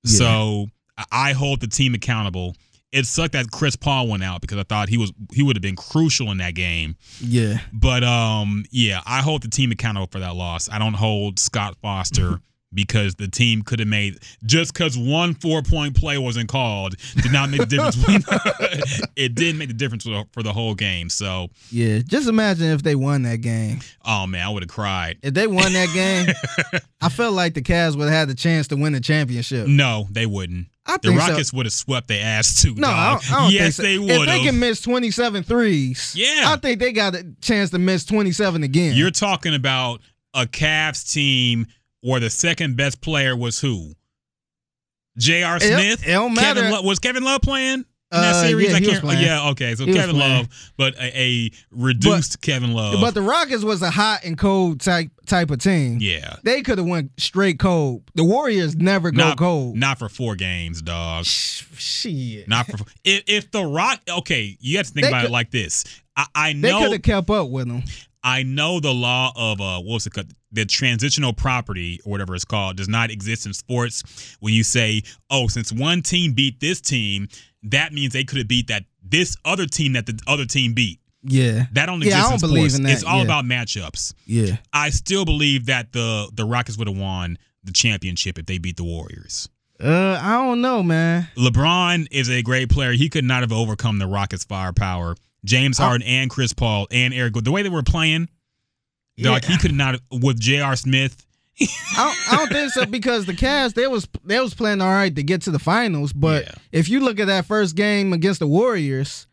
Yeah. So I- I hold the team accountable. It sucked that Chris Paul went out because I thought he was he would have been crucial in that game. yeah. But um, yeah, I hold the team accountable for that loss. I don't hold Scott Foster because the team could have made just because one four point play wasn't called did not make the difference. between- it didn't make the difference for the, for the whole game. So, Yeah. Just imagine if they won that game. oh man, I would have cried. If they won that game, I felt like the Cavs would have had the chance to win the championship. No, they wouldn't. I The think so. Rockets would have swept their ass too. No, I don't, I don't yes, think so. they would. If they can miss 27 threes, Yeah. I think they got a chance to miss 27 again. You're talking about a Cavs team where the second best player was who? J.R. Smith. it don't matter. Kevin Love, was Kevin Love playing? in that Uh, series? yeah, I can't. yeah, okay. So He Kevin. Love, but a, a reduced Kevin Love. But the Rockets was a hot and cold type type of team. yeah, They could have went straight cold. The Warriors never go not cold. not for four games, dog. Shit. Not for if, if the Rock. Okay, you have to think They about could- it like this. I, I They could have kept up with them. I know the law of uh what's it called? The transitional property or whatever it's called does not exist in sports. When you say, oh, since one team beat this team, that means they could have beat that this other team that the other team beat. Yeah. That only Yeah, I exists don't in believe sports. in that, It's all yeah. about matchups. Yeah. I still believe that the the Rockets would have won the championship if they beat the Warriors. Uh, I don't know, man. LeBron is a great player. He could not have overcome the Rockets' firepower. James oh. Harden and Chris Paul and Eric, the way they were playing, Yeah. he could not with J.R. Smith. I don't, I don't think so because the Cavs they was they was playing all right to get to the finals, but Yeah. if you look at that first game against the Warriors,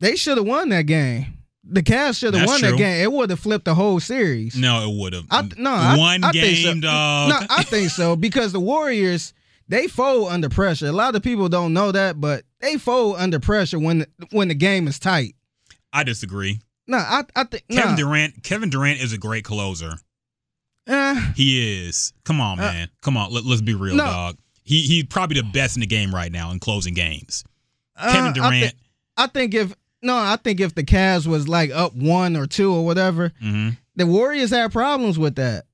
they should have won that game. The Cavs should have won true. that game. It would have flipped the whole series. No, it would have. I, no, I- one I think game, so. dog. No, I think so because the Warriors they fold under pressure. A lot of people don't know that, but they fold under pressure when when the game is tight. I disagree. No, I I think Kevin nah, Durant. Kevin Durant is a great closer. eh, He is. Come on, Uh, man. Come on. Let, us be real, no. dog. He he's probably the best in the game right now in closing games. uh, Kevin I Durant. I think if no, I think if the Cavs was like up one or two or whatever, hmm the Warriors had problems with that.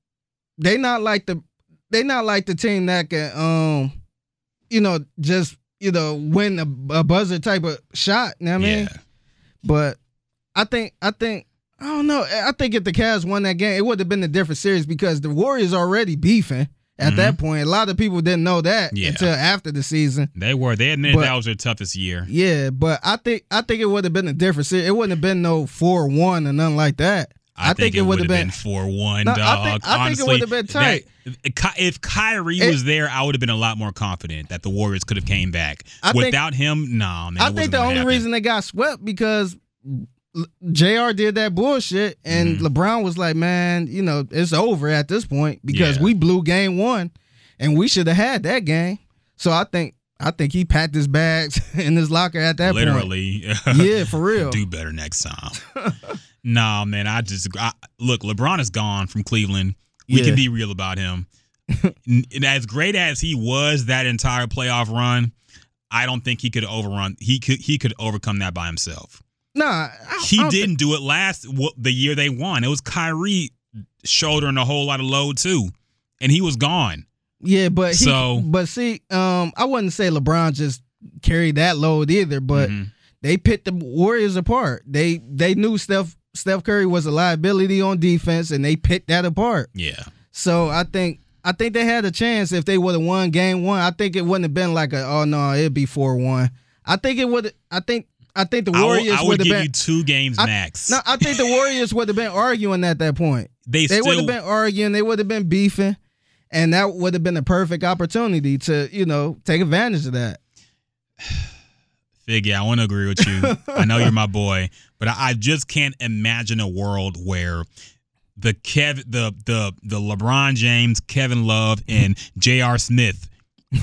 They not like the they not like the team that can um, you know, just you know win a, a buzzer type of shot. You know what I mean? yeah. But I think I think I don't know. I think if the Cavs won that game, it would have been a different series because the Warriors already beefing at that point. A lot of people didn't know that Mm-hmm. Yeah. until after the season. They were. They admitted But- that was their toughest year. Yeah, but I think I think it would have been a different series. It wouldn't have been no four one or nothing like that. I, think, it would have been, four one. No, I think- I think it would have been tight. that- if Kyrie It- was there, I would have been a lot more confident that the Warriors could have came back. I think- Without him, no, man. I think the only happen. reason they got swept because Jr. did that bullshit, and Mhm. LeBron was like, "Man, you know, it's over at this point because Yeah. we blew game one, and we should have had that game." So I think I think he packed his bags in his locker at that literally. point. Literally. yeah, for real. do better next time. nah, man, I just I, look. LeBron is gone from Cleveland. We Yeah. can be real about him. And as great as he was that entire playoff run, I don't think he could overrun. He could he could overcome that by himself. Nah, I, I He don't didn't do it last the year they won. It was Kyrie shouldering a whole lot of load too, and he was gone. Yeah, but he, So- but see, um, I wouldn't say LeBron just carried that load either, but Mhm. they picked the Warriors apart. They they knew Steph Steph Curry was a liability on defense, and they picked that apart. yeah, So I think I think they had a chance if they would have won game one. I think it wouldn't have been like a oh no, it'd be four one. I think it would. I think I think the Warriors I would have give been. you two games I- max. no, I think the Warriors would have been arguing at that point. they They would have been arguing. They would have been beefing, and that would have been a perfect opportunity to you know take advantage of that. Fig, yeah, I want to agree with you. I know you're my boy, but I, I just can't imagine a world where the Kev, the the the LeBron James, Kevin Love, and J.R. Smith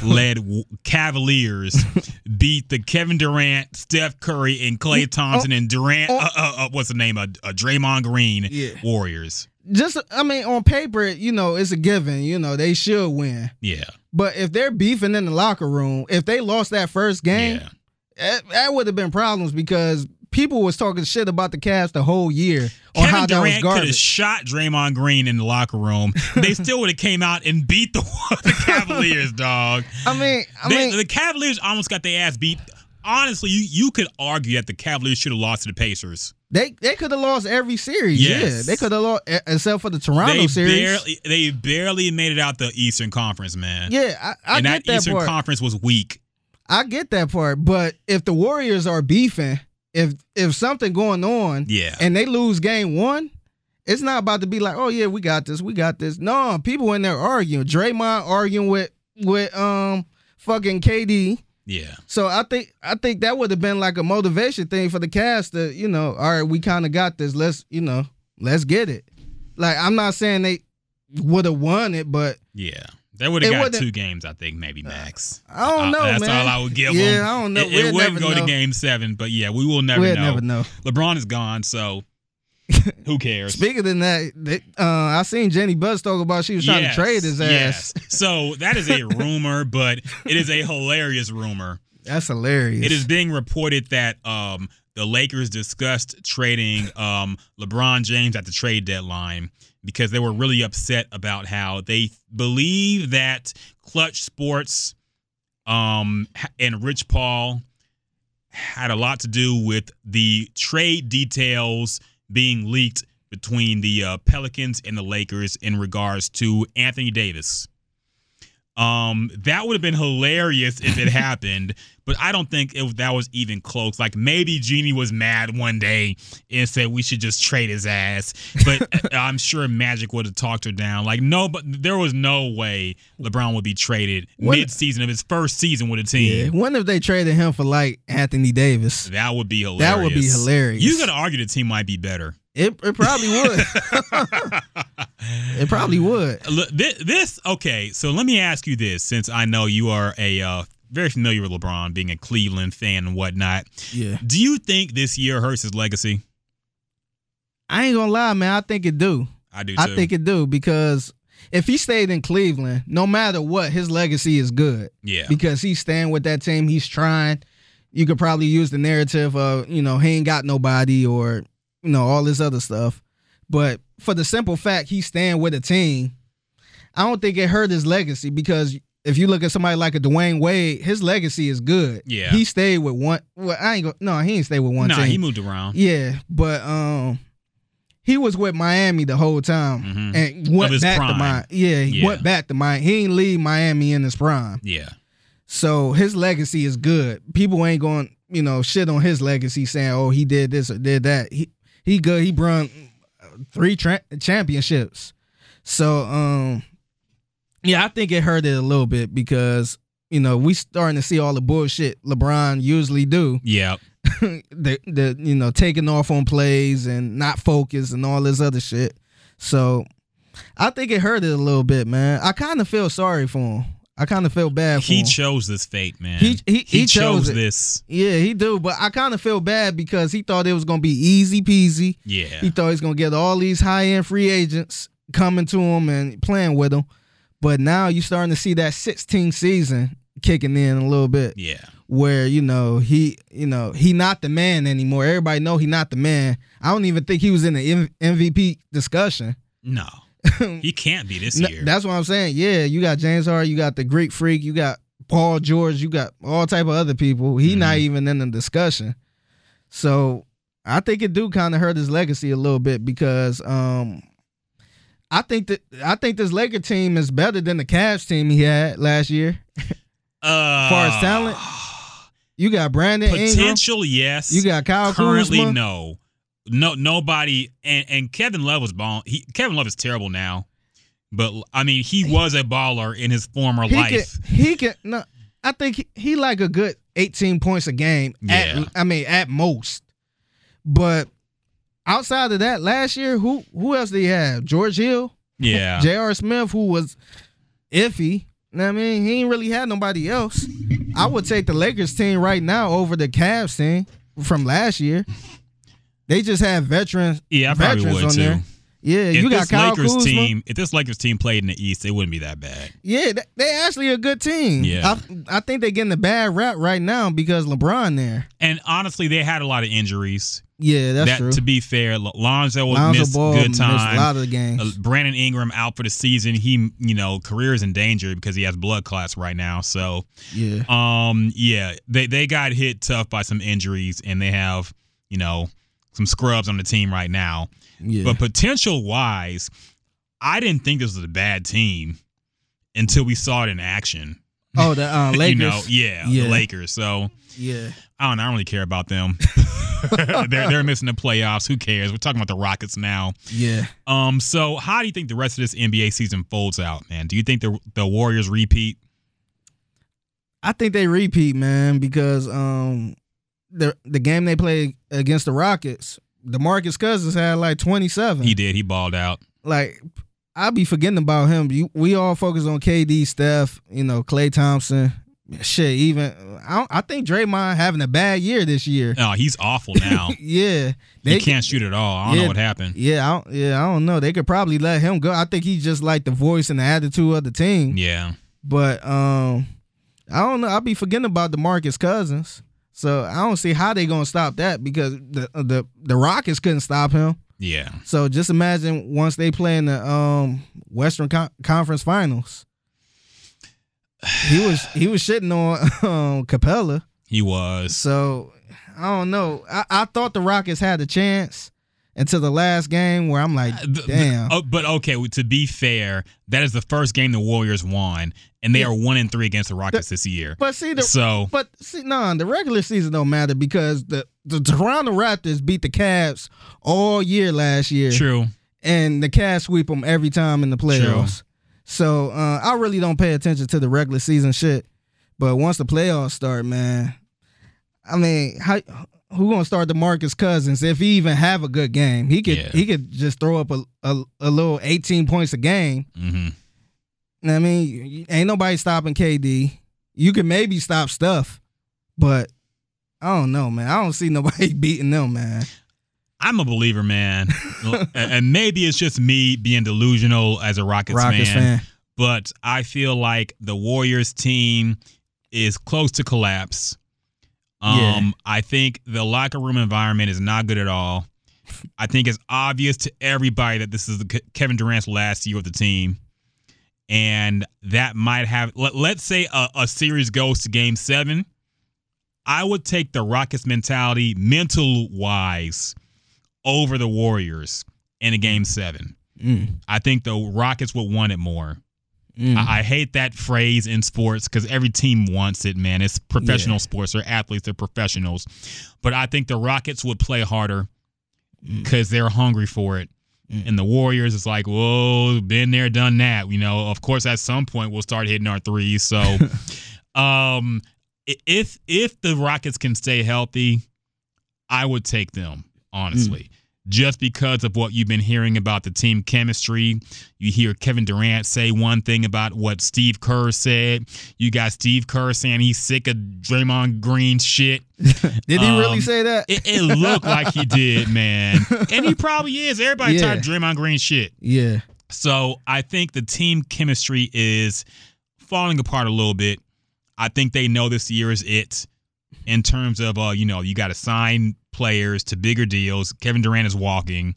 led Cavaliers beat the Kevin Durant, Steph Curry, and Klay Thompson and Durant. oh. uh, uh, uh, what's the name? Uh, uh, Draymond Green Yeah. Warriors. Just I mean, on paper, you know, it's a given. You know, they should win. Yeah, But if they're beefing in the locker room, if they lost that first game, yeah. that, that would have been problems because people was talking shit about the Cavs the whole year on how Kevin that was Durant could have shot Draymond Green in the locker room. They still would have came out and beat the, the Cavaliers, dog. I mean, I They- mean, the Cavaliers almost got their ass beat. Honestly, you, you could argue that the Cavaliers should have lost to the Pacers. they they could have lost every series. Yes. Yeah, they could have lost except for the Toronto They series. barely they barely made it out the Eastern Conference, man. yeah, I, I and get that, that, Eastern part. Conference was weak. I get that part. But if the Warriors are beefing, if if something going on, Yeah. and they lose game one, it's not about to be like, oh yeah, we got this, we got this. No, people in there arguing. Draymond arguing with with um fucking KD. Yeah. So I think I think that would have been like a motivation thing for the Cavs to, you know, all right, we kind of got this. Let's, you know, let's get it. Like I'm not saying they would have won it, but Yeah. They would have got two games, I think, maybe max. I don't Uh, know, That's man. all I would give Yeah, them. I don't know. It, it wouldn't go to game seven, but yeah, we will never we'll know. never know. LeBron is gone, so who cares? Speaking of that, they, uh, I seen Jeanie Buss talk about she was trying Yes, to trade his ass. yes. So that is a rumor, but it is a hilarious rumor. That's hilarious. It is being reported that um, the Lakers discussed trading um, LeBron James at the trade deadline because they were really upset about how they believe that Klutch Sports um, and Rich Paul had a lot to do with the trade details being leaked between the uh, Pelicans and the Lakers in regards to Anthony Davis. Um, that would have been hilarious if it happened, but I don't think it, that was even close. Like maybe Jeanie was mad one day and said we should just trade his ass, but I'm sure Magic would have talked her down. Like no, but there was no way LeBron would be traded What- mid-season of his first season with a yeah. team. What if they traded him for like Anthony Davis? That would be hilarious. That would be hilarious. You could argue the team might be better. It, it probably would. it probably would. Look, thi- This okay. So let me ask you this, since I know you are a uh, very familiar with LeBron, being a Cleveland fan and whatnot. Yeah. Do you think this year hurts his legacy? I ain't gonna lie, man. I think it do. I do too. I think it do because if he stayed in Cleveland, no matter what, his legacy is good yeah. because he's staying with that team. He's trying. You could probably use the narrative of you know he ain't got nobody or you know all this other stuff, but for the simple fact he's staying with a team, I don't think it hurt his legacy because if you look at somebody like a Dwyane Wade, his legacy is good. Yeah. he stayed with one. Well, I ain't go. No, he ain't stayed with one Nah, team. he moved around. Yeah, but um, he was with Miami the whole time Mhm. and went back prime. to Miami. Yeah, he Yeah. went back to Miami. He ain't leave Miami in his prime, Yeah. so his legacy is good. People ain't going, you know, shit on his legacy saying, "Oh, he did this or did that." He he good. He brung three tra- championships. So um, yeah, I think it hurt it a little bit because. You know, we starting to see all the bullshit LeBron usually do Yeah. the the you know taking off on plays and not focus and all this other shit. So I think it hurt it a little bit, man. I kind of feel sorry for him. I kind of feel bad for He him. chose this fate, man. He- he- he chose, chose this. yeah, he do, but I kind of feel bad because he thought it was gonna be easy peasy. Yeah. He thought he's gonna get all these high end free agents coming to him and playing with him. But now you're starting to see that 16 season kicking in a little bit. yeah. where you know he you know he not the man anymore. Everybody know he not the man. I don't even think he was in the MVP discussion. No. he can't be this year. That's what I'm saying. Yeah, you got James Harden, you got the Greek Freak, you got Paul George, you got all type of other people. He not Mhm. even in the discussion. So I think it do kind of hurt his legacy a little bit because um I think that I think this Laker team is better than the Cavs team he had last year. uh, far as talent, You got Brandon Ingram, potential, yes. you got Kyle currently Kuzma. no no nobody and and kevin love was ball he kevin love is terrible now but i mean he was a baller in his former he life Can, he can no. I think he, he like a good 18 points a game. Yeah. At, I mean, at most. But outside of that, last year, who who else did he have? George Hill, yeah J.R. Smith, who was iffy. Know what I mean, he ain't really had nobody else. I would take the Lakers team right now over the Cavs team from last year. They just have veterans. yeah i probably veterans would on too there. Yeah, if you got Kyle lakers Kuzma. team if this lakers team played in the east it wouldn't be that bad Yeah, they actually a good team. Yeah. I, I think they're getting a bad rap right now because LeBron there. and honestly they had a lot of injuries Yeah, that's that true. to be fair lonzo, Lonzo missed Ball good missed a lot of the games. Uh, Brandon Ingram out for the season. He, you know, career is in danger because he has blood clots right now. So, yeah, Um, yeah, they they got hit tough by some injuries, and they have you know some scrubs on the team right now. yeah. But potential wise, I didn't think this was a bad team until we saw it in action. oh, the uh, Lakers. You know, yeah, Yeah. the Lakers. So Yeah, I don't, I don't really care about them. they're they're missing the playoffs. Who cares? We're talking about the Rockets now. yeah. Um, so how do you think the rest of this NBA season folds out, man? Do you think the the Warriors repeat? I think they repeat, man, because um, the the game they played against the Rockets, DeMarcus Cousins had like twenty seven. He did. He balled out. like I be forgetting about him. You, we all focus on KD, Steph, you know, Klay Thompson. Shit, even I, I think Draymond having a bad year this year. Oh, he's awful now. yeah, he can't shoot at all. I don't Yeah. know what happened. Yeah, I don't, yeah, I don't know. They could probably let him go. I think he's just like the voice and the attitude of the team. Yeah. But um, I don't know. I'll be forgetting about DeMarcus Cousins. So I don't see how they gonna stop that because the the the Rockets couldn't stop him. Yeah. So just imagine once they play in the um Western Con- Conference Finals. He was he was shitting on um, Capela. He was. So I don't know. I, I thought the Rockets had a chance until the last game where I'm like, Uh, damn. oh, but okay, to be fair, that is the first game the Warriors won, and they Yeah. are one and three against the Rockets this year. But see the So But see, no, the regular season don't matter because the the Toronto Raptors beat the Cavs all year last year, true. and the Cavs sweep them every time in the playoffs. So uh, I really don't pay attention to the regular season shit. But once the playoffs start, man, I mean, how who gonna start DeMarcus Cousins if he even have a good game? He could Yeah. he could just throw up a, a a little eighteen points a game. hmm I mean, ain't nobody stopping KD. You can maybe stop Steph, but I don't know, man. I don't see nobody beating them, man. I'm a believer, man, and- and maybe it's just me being delusional as a Rockets, Rockets fan, fan. but I feel like the Warriors team is close to collapse. Um, Yeah. I think the locker room environment is not good at all. I think it's obvious to everybody that this is Kevin Durant's last year with the team, and that might have. Let, let's say a, a series goes to Game Seven. I would take the Rockets mentality, mental wise, over the Warriors in a Game Seven. Mm, I think the Rockets would want it more. Mm. I, I hate that phrase in sports because every team wants it, man. It's professional Yeah. sports. They're athletes. They're professionals. But I think the Rockets would play harder Mm. because they're hungry for it. Mm. And the Warriors, is like, whoa, been there, done that. You know, of course, at some point we'll start hitting our threes. So, um, if if the Rockets can stay healthy, I would take them honestly. Just because of what you've been hearing about the team chemistry, you hear Kevin Durant say one thing about what Steve Kerr said. You got Steve Kerr saying he's sick of Draymond Green shit. Did he really um, say that? It, it looked like he did, man, and he probably is. Everybody Yeah. tired of Draymond Green shit. yeah. So I think the team chemistry is falling apart a little bit. I think they know this year is it in terms of uh, you know, you got to sign players to bigger deals. Kevin Durant is walking.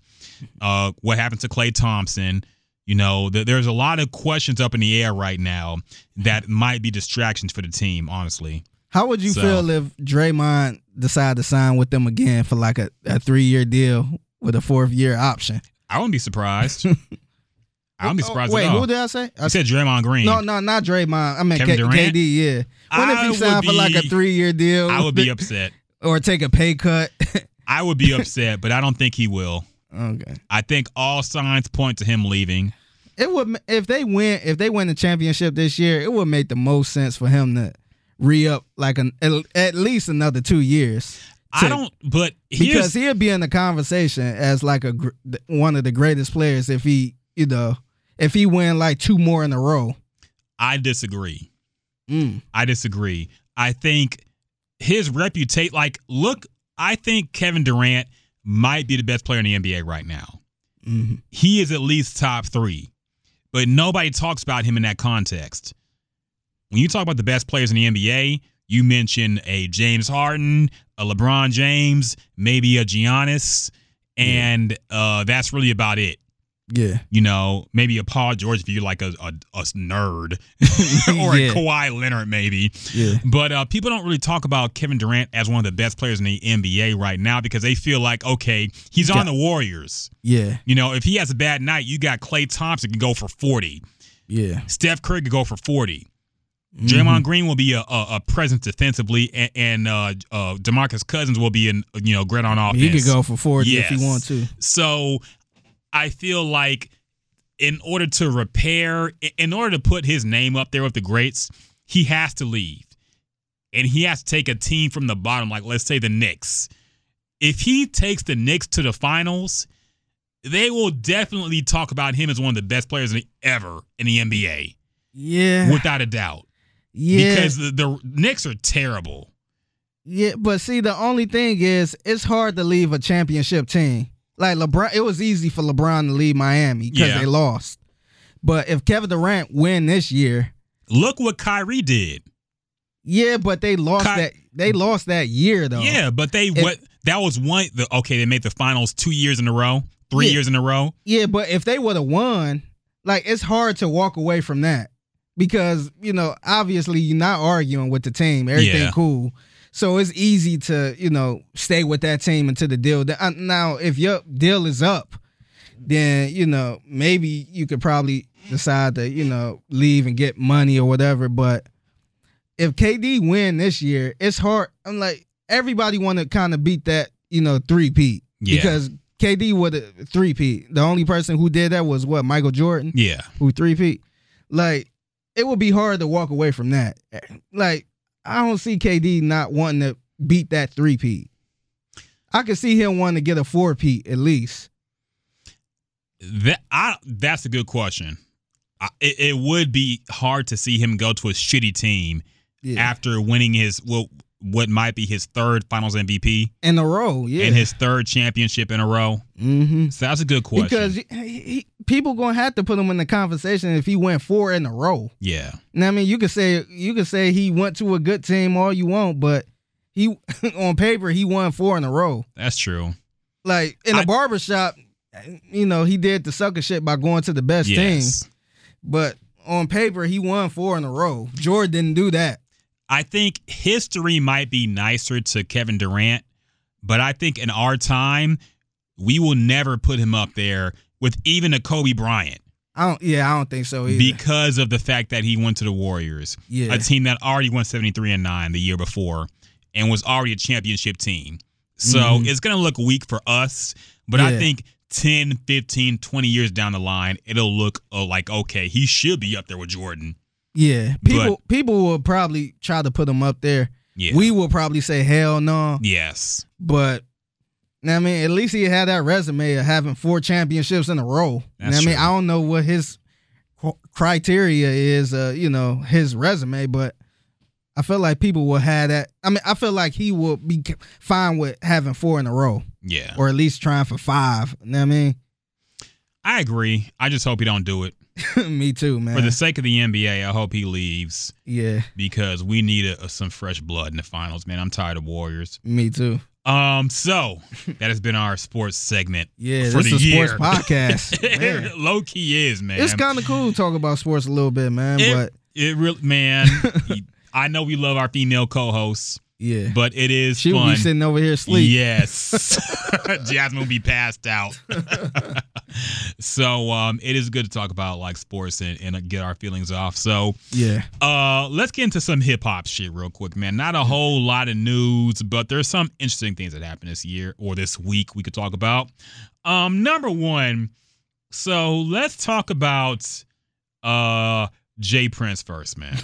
Uh, what happened to Klay Thompson? You know, th- there's a lot of questions up in the air right now that might be distractions for the team. Honestly, How would you So- feel if Draymond decided to sign with them again for like a, a three year deal with a fourth year option? I wouldn't be surprised. I wouldn't be oh, surprised Oh, Wait, who did I say? I I said Draymond Green. no, no, not Draymond. I mean Kevin K- Durant? KD. Yeah. What if he signed for like a three year deal? I would be upset. or take a pay cut. I would be upset, but I don't think he will. okay. I think all signs point to him leaving. It would if they win if they win the championship this year, it would make the most sense for him to re up like an at, least another two years. I don't, but because he'll be in the conversation as like a one of the greatest players if he you know if he win like two more in a row. I disagree. Mm. I disagree. I think his reputation, like, look, I think Kevin Durant might be the best player in the NBA right now. Mhm. He is at least top three, but nobody talks about him in that context. When you talk about the best players in the NBA, you mention a James Harden, a LeBron James, maybe a Giannis, and uh, that's really about it. Yeah. you know, maybe a Paul George if you're like a, a, a nerd, or Yeah. a Kawhi Leonard maybe. Yeah. But uh, people don't really talk about Kevin Durant as one of the best players in the NBA right now because they feel like, okay, he's on the Warriors. Yeah. You know, if he has a bad night, you got Klay Thompson can go for 40. Yeah. Steph Curry could go for 40. Mm-hmm. Draymond Green will be a, a, a presence defensively, and, and uh, uh, Demarcus Cousins will be, an, you know, great on offense. He could go for 40 if Yes. he want to. So I feel like in order to repair, in order to put his name up there with the greats, he has to leave. And he has to take a team from the bottom, like let's say the Knicks. If he takes the Knicks to the finals, they will definitely talk about him as one of the best players ever in the NBA, Yeah, without a doubt. yeah, Because the, the Knicks are terrible. yeah. But see, the only thing is, it's hard to leave a championship team. Like LeBron, it was easy for LeBron to leave Miami because Yeah. they lost. But if Kevin Durant win this year, Look what Kyrie did. yeah, but they lost Ky- that. They lost that year though. Yeah, but they If- what that was one. The, okay, they made the finals two years in a row, three Yeah. years in a row. Yeah, but if they would have won, like it's hard to walk away from that because you know obviously you're not arguing with the team, everything Yeah. cool, so it's easy to you know stay with that team until the deal. Uh, Now, if your deal is up, then you know maybe you could probably decide to you know leave and get money or whatever. But if KD win this year, it's hard. I'm like everybody want to kind of beat that you know three peat Yeah. because KD would a three peat. The only person who did that was what Michael Jordan Yeah, who three peat. Like it would be hard to walk away from that. Like I don't see KD not wanting to beat that three P. I could see him wanting to get a four P at least. that I that's a good question. I, it, it would be hard to see him go to a shitty team Yeah. after winning his well, what might be his third Finals MVP in a row, yeah. and his third championship in a row. mm-hmm. So that's a good question. Because he, he, people gonna have to put him in the conversation if he went four in a row. yeah, Now, I mean, you could say you could say he went to a good team all you want, but he on paper he won four in a row. that's true. Like in a I- barbershop, you know, he did the sucker shit by going to the best Yes. team. But on paper, he won four in a row. Jordan didn't do that. I think history might be nicer to Kevin Durant, but I think in our time, we will never put him up there with even a Kobe Bryant I don't. Yeah, I don't think so either. because of the fact that he went to the Warriors, yeah, a team that already won 73 and 9 the year before and was already a championship team. So Mhm. it's going to look weak for us, but I think 10, 15, 20 years down the line, it'll look uh, like, okay, he should be up there with Jordan. Yeah. People people will probably try to put him up there. Yeah. We will probably say hell no. yes. But I mean, at least he had that resume of having four championships in a row. I mean. I don't know what his criteria is, uh, you know, his resume, but I feel like people will have that. I mean, I feel like he will be fine with having four in a row, Yeah. or at least trying for five. You know what I mean? I agree. I just hope he don't do it. Me too, man. For the sake of the NBA, I hope he leaves yeah, because we need a, a- some fresh blood in the finals, man. I'm tired of Warriors. me too. Um, so that has been our sports segment. Yeah, For this the is a year. sports podcast. Low key is, man. It's kind of cool to talk about sports a little bit, man. It- but It really, man. I know we love our female co-hosts, yeah, but it is she will fun. be sitting over here asleep. Yes, Jasmine will be passed out. so um, it is good to talk about like sports and, and get our feelings off. So yeah. uh, let's get into some hip hop shit real quick, man. Not a whole lot of news, but there's some interesting things that happened this year or this week we could talk about. Um, number one, so let's talk about uh J. Prince first, man.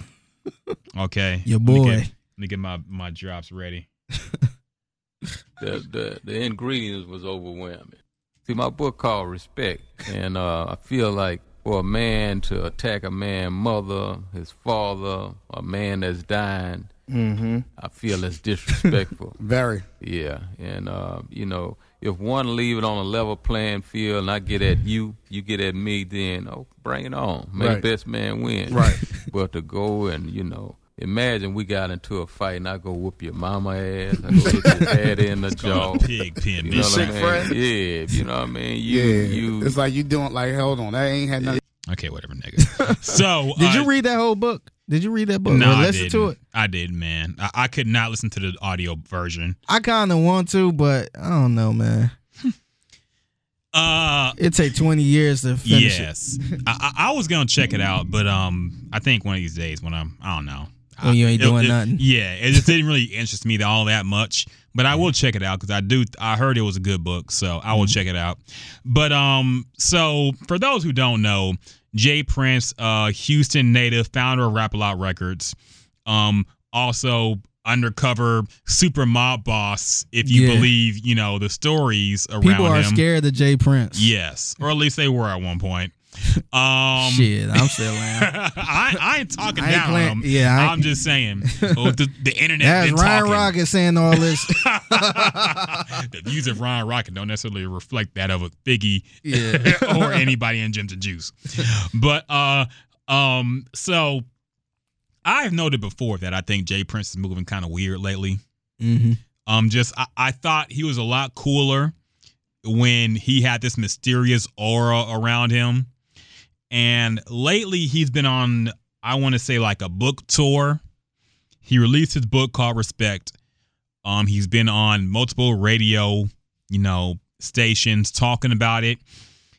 Okay, Your boy. get- let me get my my drops ready. the the the ingredients was overwhelming. See, my book called Respect, and uh, I feel like for a man to attack a man, mother, his father, a man that's dying, Mm-hmm. I feel that's disrespectful. Very. yeah, and uh, you know, if one leave it on a level playing field, and I get at you, you get at me, then oh, bring it on. May Right. best man win. Right. but to go and you know. Imagine we got into a fight and I go whoop your mama ass. I go hit your head in the jaw. Pig pen, You know what I mean? friend? Yeah, you know what I mean. You, Yeah. you. it's like you doing like, hold on, that ain't had nothing. Okay, whatever, nigga. So Did uh, you read that whole book? Did you read that book? No, or I listen didn't. to it? I did, man. I, I could not listen to the audio version. I kind of want to, but I don't know, man. Uh, It take twenty years to finish it. yes, I, I, I was gonna check it out, but um, I think one of these days when I'm, I don't know. When you ain't It- doing it- nothing. Yeah, it just didn't really interest me all that much. But I will check it out because I do. I heard it was a good book, so I Mm-hmm. will check it out. But um, so for those who don't know, J. Prince, uh, Houston native, founder of Rap A Lot Records, um, also undercover super mob boss if you Yeah. believe you know the stories around People are him. scared of J. Prince. Yes, or at least they were at one point. Um, Shit, I'm still. I, I ain't talking I ain't down playing- on him. yeah, I- I'm just saying. Oh, the, the internet That's been Ryan talking. Rocket saying all this. the views of Ryan Rocket don't necessarily reflect that of a Biggie Yeah. or anybody in Gems and Juice. But uh um so I've noted before that I think J. Prince is moving kind of weird lately. hmm Um just I, I thought he was a lot cooler when he had this mysterious aura around him. And lately he's been on I want to say like a book tour. He released his book called Respect. Um he's been on multiple radio, you know, stations talking about it.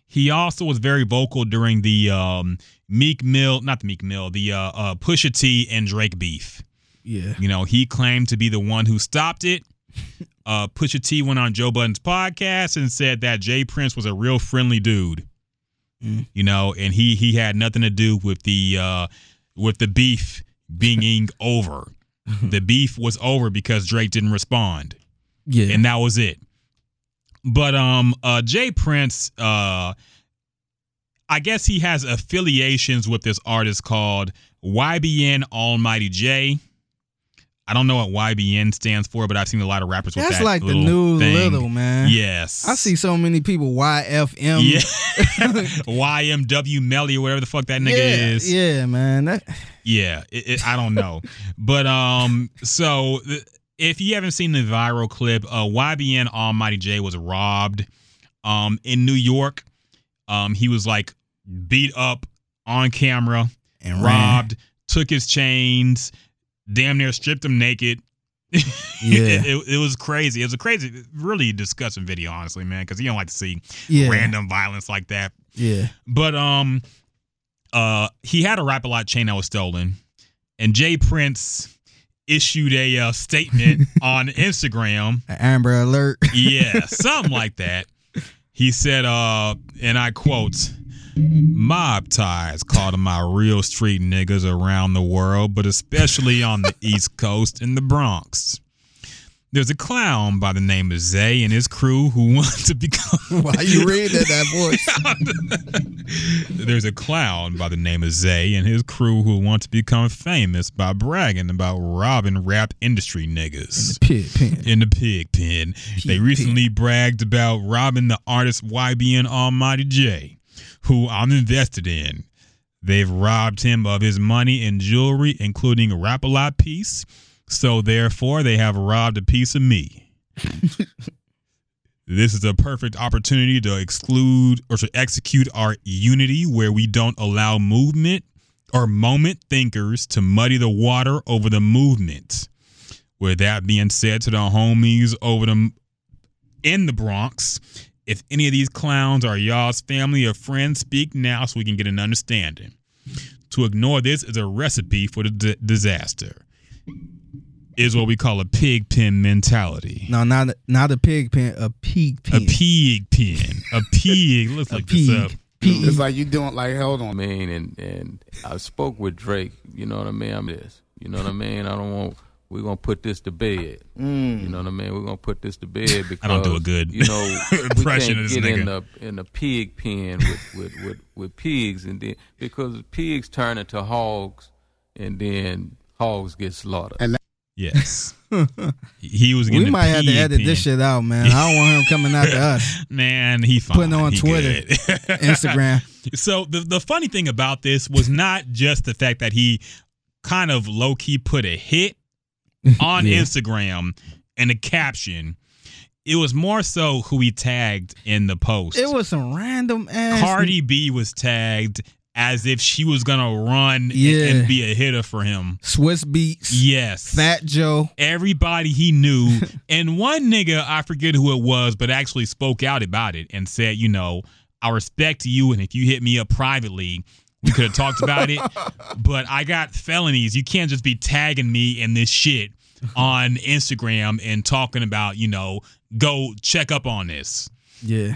He also was very vocal during the um Meek Mill, not the Meek Mill, the uh, uh Pusha T and Drake beef. Yeah. You know, he claimed to be the one who stopped it. Uh, Pusha T went on Joe Budden's podcast and said that J. Prince was a real friendly dude. Mm. You know, and he he had nothing to do with the uh, with the beef being over. The beef was over because Drake didn't respond, Yeah. and that was it. But um, uh, J. Prince, uh, I guess he has affiliations with this artist called YBN Almighty Jay. I don't know what YBN stands for, but I've seen a lot of rappers with That's that. like the new thing. little man. Yes, I see so many people YFM. Yeah, YNW Melly or whatever the fuck that nigga yeah, is. Yeah, man. That, Yeah, it, it, I don't know, but um, so if you haven't seen the viral clip, uh, YBN Almighty Jay was robbed, um, in New York. Um, he was like beat up on camera, and ran. robbed, took his chains, damn near stripped him naked. Yeah. it, it, it was crazy. It was a crazy, really disgusting video, honestly, man, because you don't like to see Yeah. random violence like that. Yeah. But um, uh, he had a Rap-A-Lot chain that was stolen, and J. Prince issued a uh, statement on Instagram. An Amber Alert. Yeah, something like that. He said, uh, and I quote, mob ties calling my real street niggas around the world, but especially on the East Coast and the Bronx. There's a clown by the name of Zay and his crew who want to become. Why you reading that, that voice? There's a clown by the name of Zay and his crew who want to become famous by bragging about robbing rap industry niggas Pit pen. in the pig pen. They Pig recently bragged about robbing the artist YBN Almighty Jay, who I'm invested in. They've robbed him of his money and jewelry, including a rap piece. So therefore, they have robbed a piece of me. this is a perfect opportunity to exclude or to execute our unity where we don't allow movement or moment thinkers to muddy the water over the movement. With that being said, to the homies over them in the Bronx, if any of these clowns are y'all's family or friends, speak now so we can get an understanding. To ignore this is a recipe for the d- disaster. Is what we call a pig pen mentality. No, not a, not a pig pen. A pig A pig pen. A pig. Let's A look this up. pig. It's like you doing like hold I on. mean, and and I spoke with Drake. You know what I mean? I'm this. You know what I mean? I don't want. We're gonna put this to bed. Mm. You know what I mean? We're gonna put this to bed because I don't do a good You know, we impression can't of this get in nigga. the in the pig pen with with, with with pigs, and then because pigs turn into hogs, and then hogs get slaughtered. And Yes. he was getting We might have to edit pen. this shit out, man. I don't want him coming after us. Man, he fine. Putting it on He Twitter. Instagram. So the the funny thing about this was not just the fact that he kind of low key put a hit on Yeah. Instagram and a caption. It was more so who he tagged in the post. It was some random ass. Cardi B was tagged as if she was gonna run and- and, be a hitter for him. Swizz Beatz. Yes. Fat Joe. everybody he knew. and one nigga, I forget who it was, but actually spoke out about it and said, you know, I respect you. And if you hit me up privately, we could have talked about it. But I got felonies. You can't just be tagging me in this shit on Instagram and talking about, you know, go check up on this. Yeah.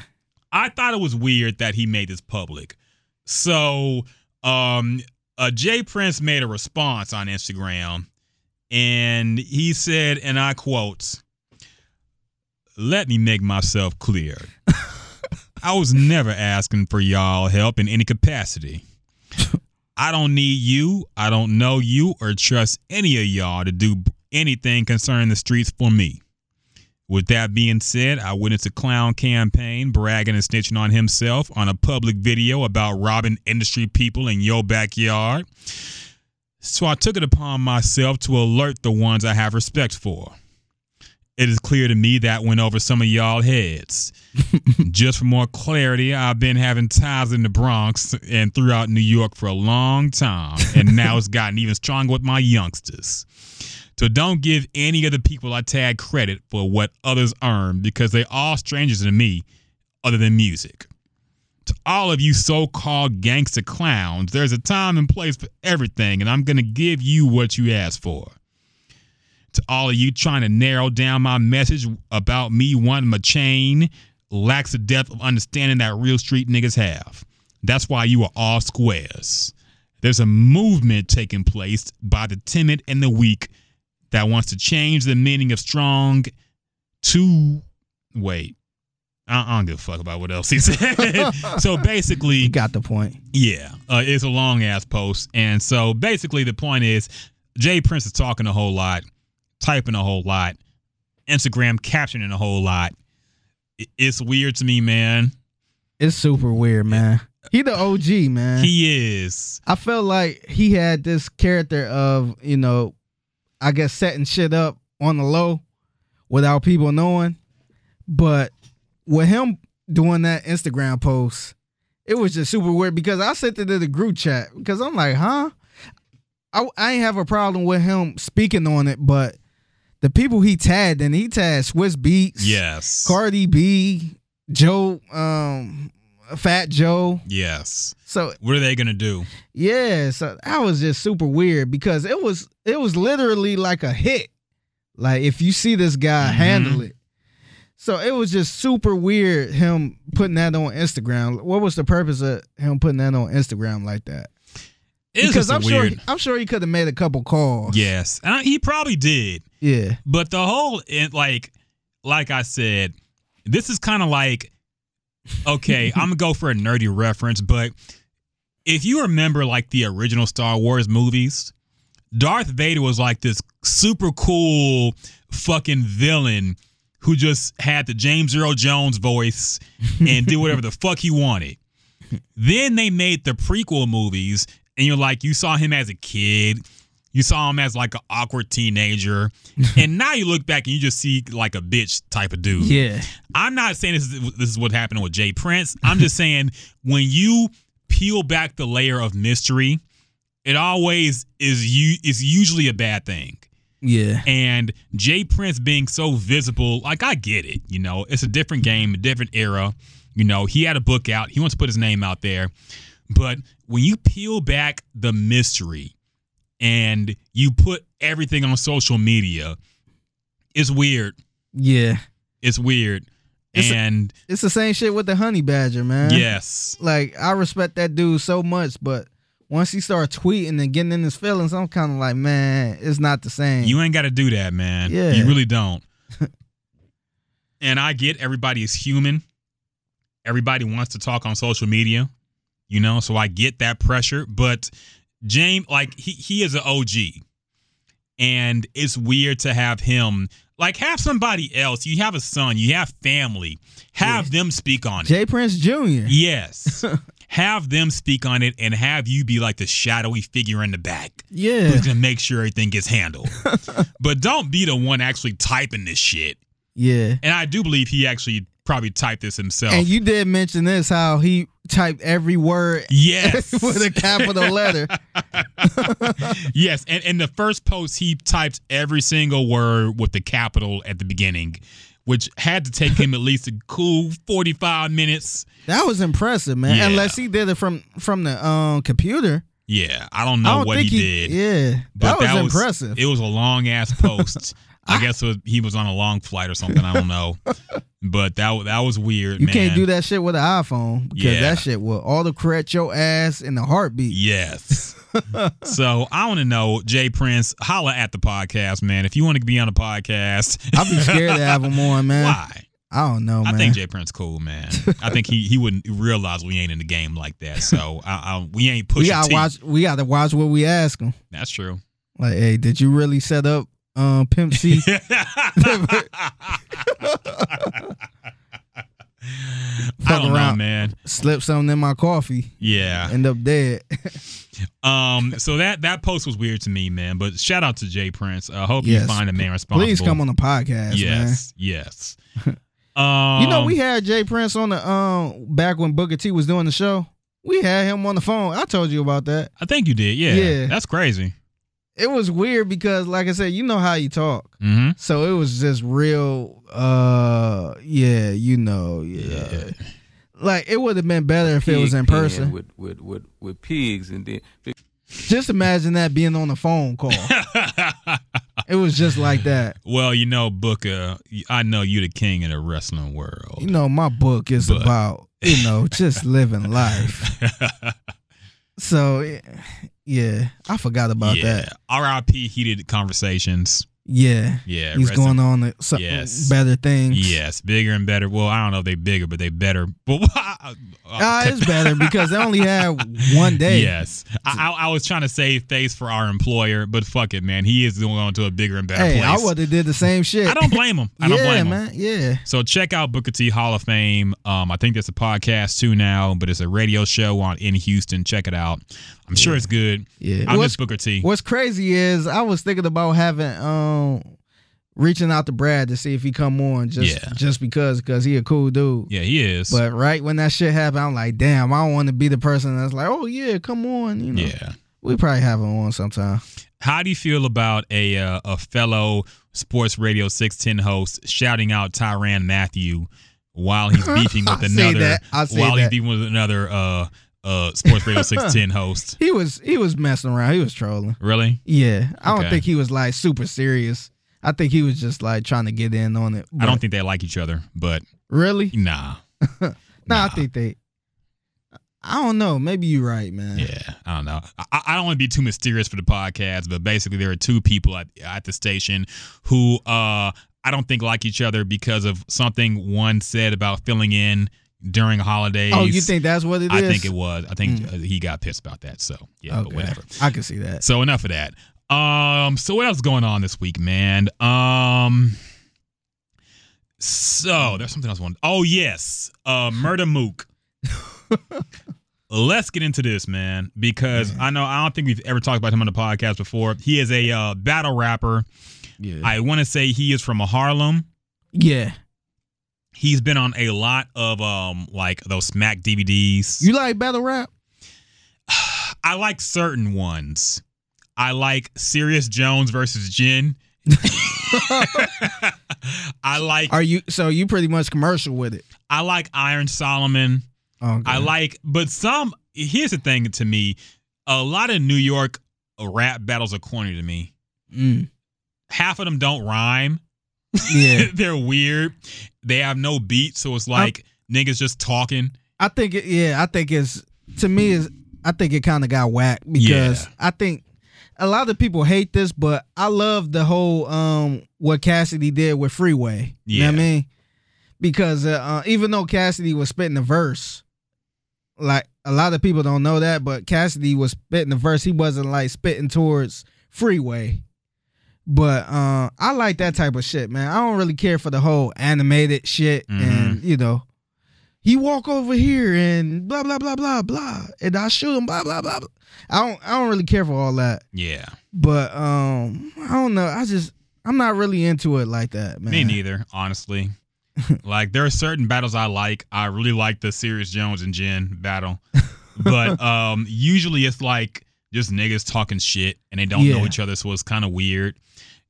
I thought it was weird that he made this public. So, um, uh, J. Prince made a response on Instagram, and he said, and I quote, "Let me make myself clear. I was never asking for y'all help in any capacity. I don't need you. I don't know you or trust any of y'all to do anything concerning the streets for me." With that being said, I witnessed a clown campaign bragging and snitching on himself on a public video about robbing industry people in your backyard. So I took it upon myself to alert the ones I have respect for. It is clear to me that went over some of y'all heads. Just for more clarity, I've been having ties in the Bronx and throughout New York for a long time, and now it's gotten even stronger with my youngsters. So don't give any of the people I tag credit for what others earn because they're all strangers to me other than music. To all of you so called gangster clowns, there's a time and place for everything, and I'm going to give you what you asked for. To all of you trying to narrow down my message about me wanting a chain lacks the depth of understanding that real street niggas have. That's why you are all squares. There's a movement taking place by the timid and the weak that wants to change the meaning of strong to wait. I I don't give a fuck about what else he said. so basically, You got the point. yeah, uh, it's a long ass post, and so basically the point is, J. Prince is talking a whole lot, typing a whole lot, Instagram captioning a whole lot. It's weird to me, man. It's super weird, man. He the OG, man. He is. I felt like he had this character of, you know, I guess setting shit up on the low without people knowing. But with him doing that Instagram post, it was just super weird because I sent it to the group chat because I'm like, huh? I, I ain't have a problem with him speaking on it, but the people he tagged and he tagged Swizz Beatz, Yes. Cardi B, Joe, um, Fat Joe. yes. So What are they gonna do? yeah, so that was just super weird because it was it was literally like a hit. Like if you see this guy Mhm. handle it. So it was just super weird him putting that on Instagram. What was the purpose of him putting that on Instagram like that? Because I'm weird. sure I'm sure he could have made a couple calls. Yes, and I- he probably did. Yeah. But the whole it, like like I said, this is kind of like okay, I'm gonna go for a nerdy reference, but if you remember like the original Star Wars movies, Darth Vader was like this super cool fucking villain who just had the James Earl Jones voice and did whatever the fuck he wanted. Then they made the prequel movies, and you're like, you saw him as a kid, you saw him as like an awkward teenager, and now you look back and you just see like a bitch type of dude. Yeah. I'm not saying this is this is what happened with J. Prince. I'm just saying when you peel back the layer of mystery, it always is you is usually a bad thing. Yeah. And J. Prince being so visible, like I get it, you know, it's a different game, a different era. You know, he had a book out, he wants to put his name out there. But when you peel back the mystery and you put everything on social media, it's weird. Yeah. It's weird. It's a- and It's the same shit with the honey badger, man. yes. Like I respect that dude so much, but once he started tweeting and getting in his feelings, I'm kind of like, man, it's not the same. You ain't got to do that, man. Yeah. You really don't. and I get everybody is human. Everybody wants to talk on social media, you know, so I get that pressure. But James, like, he, he is an OG. And it's weird to have him, like, have somebody else. You have a son, you have family, have them speak on it. J. Prince Jr. Yes. have them speak on it and have you be like the shadowy figure in the back Yeah. who's gonna make sure everything gets handled. but don't be the one actually typing this shit. Yeah. And I do believe he actually probably typed this himself. And you did mention this how he typed every word yes. with a capital letter. yes. And in the first post, he typed every single word with the capital at the beginning, which had to take him at least a cool 45 minutes. That was impressive, man. Yeah. Unless he did it from from the um computer. Yeah, I don't I know don't what he, he, did. Yeah, but that was impressive. It was a long ass post. I ah. guess was, he was on a long flight or something. I don't know, but that that was weird. you man. can't do that shit with an iPhone because Yeah. that shit will autocorrect your ass in the heartbeat. Yes. so I want to know, J. Prince, holla at the podcast, man. If you want to be on the podcast, I'd be scared to have him on, man. why? I don't know, man. I think J. Prince cool, man. I think he he wouldn't realize we ain't in the game like that. So I, I, we ain't pushing. we gotta watch. We gotta watch what we ask him. That's true. Like, hey, did you really set up um, Pimp C? I don't know, around. man. Slip something in my coffee, Yeah. end up dead. Um. So that that post was weird to me, man. But shout out to J. Prince. I hope Yes. you find a man responsible. Please come on the podcast, Yes. Yes. Um. You know, we had J. Prince on the um back when Booker T was doing the show. We had him on the phone. I told you about that. I think you did. Yeah. Yeah. That's crazy. It was weird because, like I said, you know how you talk. Mm-hmm. So it was just real. uh Yeah, you know, yeah. Like it would have been better if it was in person. with with with with pigs and then Just imagine that being on a phone call. it was just like that. Well, you know, Booker, I know you the king in the wrestling world. You know, my book is But- about you know just living life. So yeah, I forgot about yeah. that. R.I.P. Heated conversations. Yeah, Yeah. he's in- going on to Yes. better things. Yes, bigger and better. Well, I don't know if they bigger, but they better. But uh, it's better because they only had one day. Yes, I, I, I was trying to save face for our employer, but fuck it, man. He is going on to a bigger and better Hey, I would have did the same shit. I don't blame him. I yeah, don't blame him. man. Yeah. So check out Booker T Hall of Fame. Um, I think that's a podcast too now, but it's a radio show on in Houston. Check it out. I'm sure it's good. Yeah. I What's- miss Booker T. What's crazy is I was thinking about having um reaching out to Brad to see if he come on just Yeah. just because because he a cool dude. Yeah, he is. But right when that shit happened, I'm like, damn, I don't want to be the person that's like, oh yeah, come on. You know, yeah. we probably have him on sometime. How do you feel about a uh, a fellow Sports Radio 610 host shouting out Tyrann Mathieu while he's beefing with another that. I see while he's that. beefing with another uh uh Sports Radio 610 host? He was he was messing around. He was trolling. Really? Yeah, I don't Okay. think he was like super serious. I think he was just like trying to get in on it. I don't but- think they like each other, but really. nah. Nah, Nah. I think they. I don't know. Maybe you're right, man. Yeah, I don't know. I, I don't want to be too mysterious for the podcast, but basically there are two people at, at the station who uh I don't think like each other because of something one said about filling in during holidays. Oh, you think that's what it is? I think it was. I think uh, he got pissed about that. So yeah, but Okay. whatever. I can see that. So enough of that. Um, so what else is going on this week, man? Um, so there's something else. I wanted- Oh yes, uh, Murda Mook. Let's get into this, man, because I know I don't think we've ever talked about him on the podcast before. He is a uh, battle rapper. Yeah. I want to say he is from Harlem. yeah. He's been on a lot of um like those Smack DVDs. You like battle rap? I like certain ones. I like Serius Jones versus Jin. I like Are you so you pretty much commercial with it? I like Iron Solomon. Okay. I like but some here's the thing to me. A lot of New York rap battles are corny to me. Mm. Half of them don't rhyme. Yeah. They're weird. They have no beat, so it's like niggas just talking. I think it, yeah, I think it's to me is I think it kind of got whacked because Yeah. I think a lot of people hate this, but I love the whole um what Cassidy did with Freeway. You know what I mean? Because uh, uh, even though Cassidy was spitting the verse, like a lot of people don't know that, but Cassidy was spitting the verse. He wasn't like spitting towards Freeway. But uh, I like that type of shit, man. I don't really care for the whole animated shit, and you know, he walk over here and blah blah blah blah blah, and I shoot him blah blah blah. blah. I don't I don't really care for all that, Yeah. but um, I don't know. I just I'm not really into it like that, man. Me neither, honestly. like there are certain battles I like. I really like the Serius Jones and Jin battle. But um usually it's like just niggas talking shit and they don't know each other, so it's kind of weird.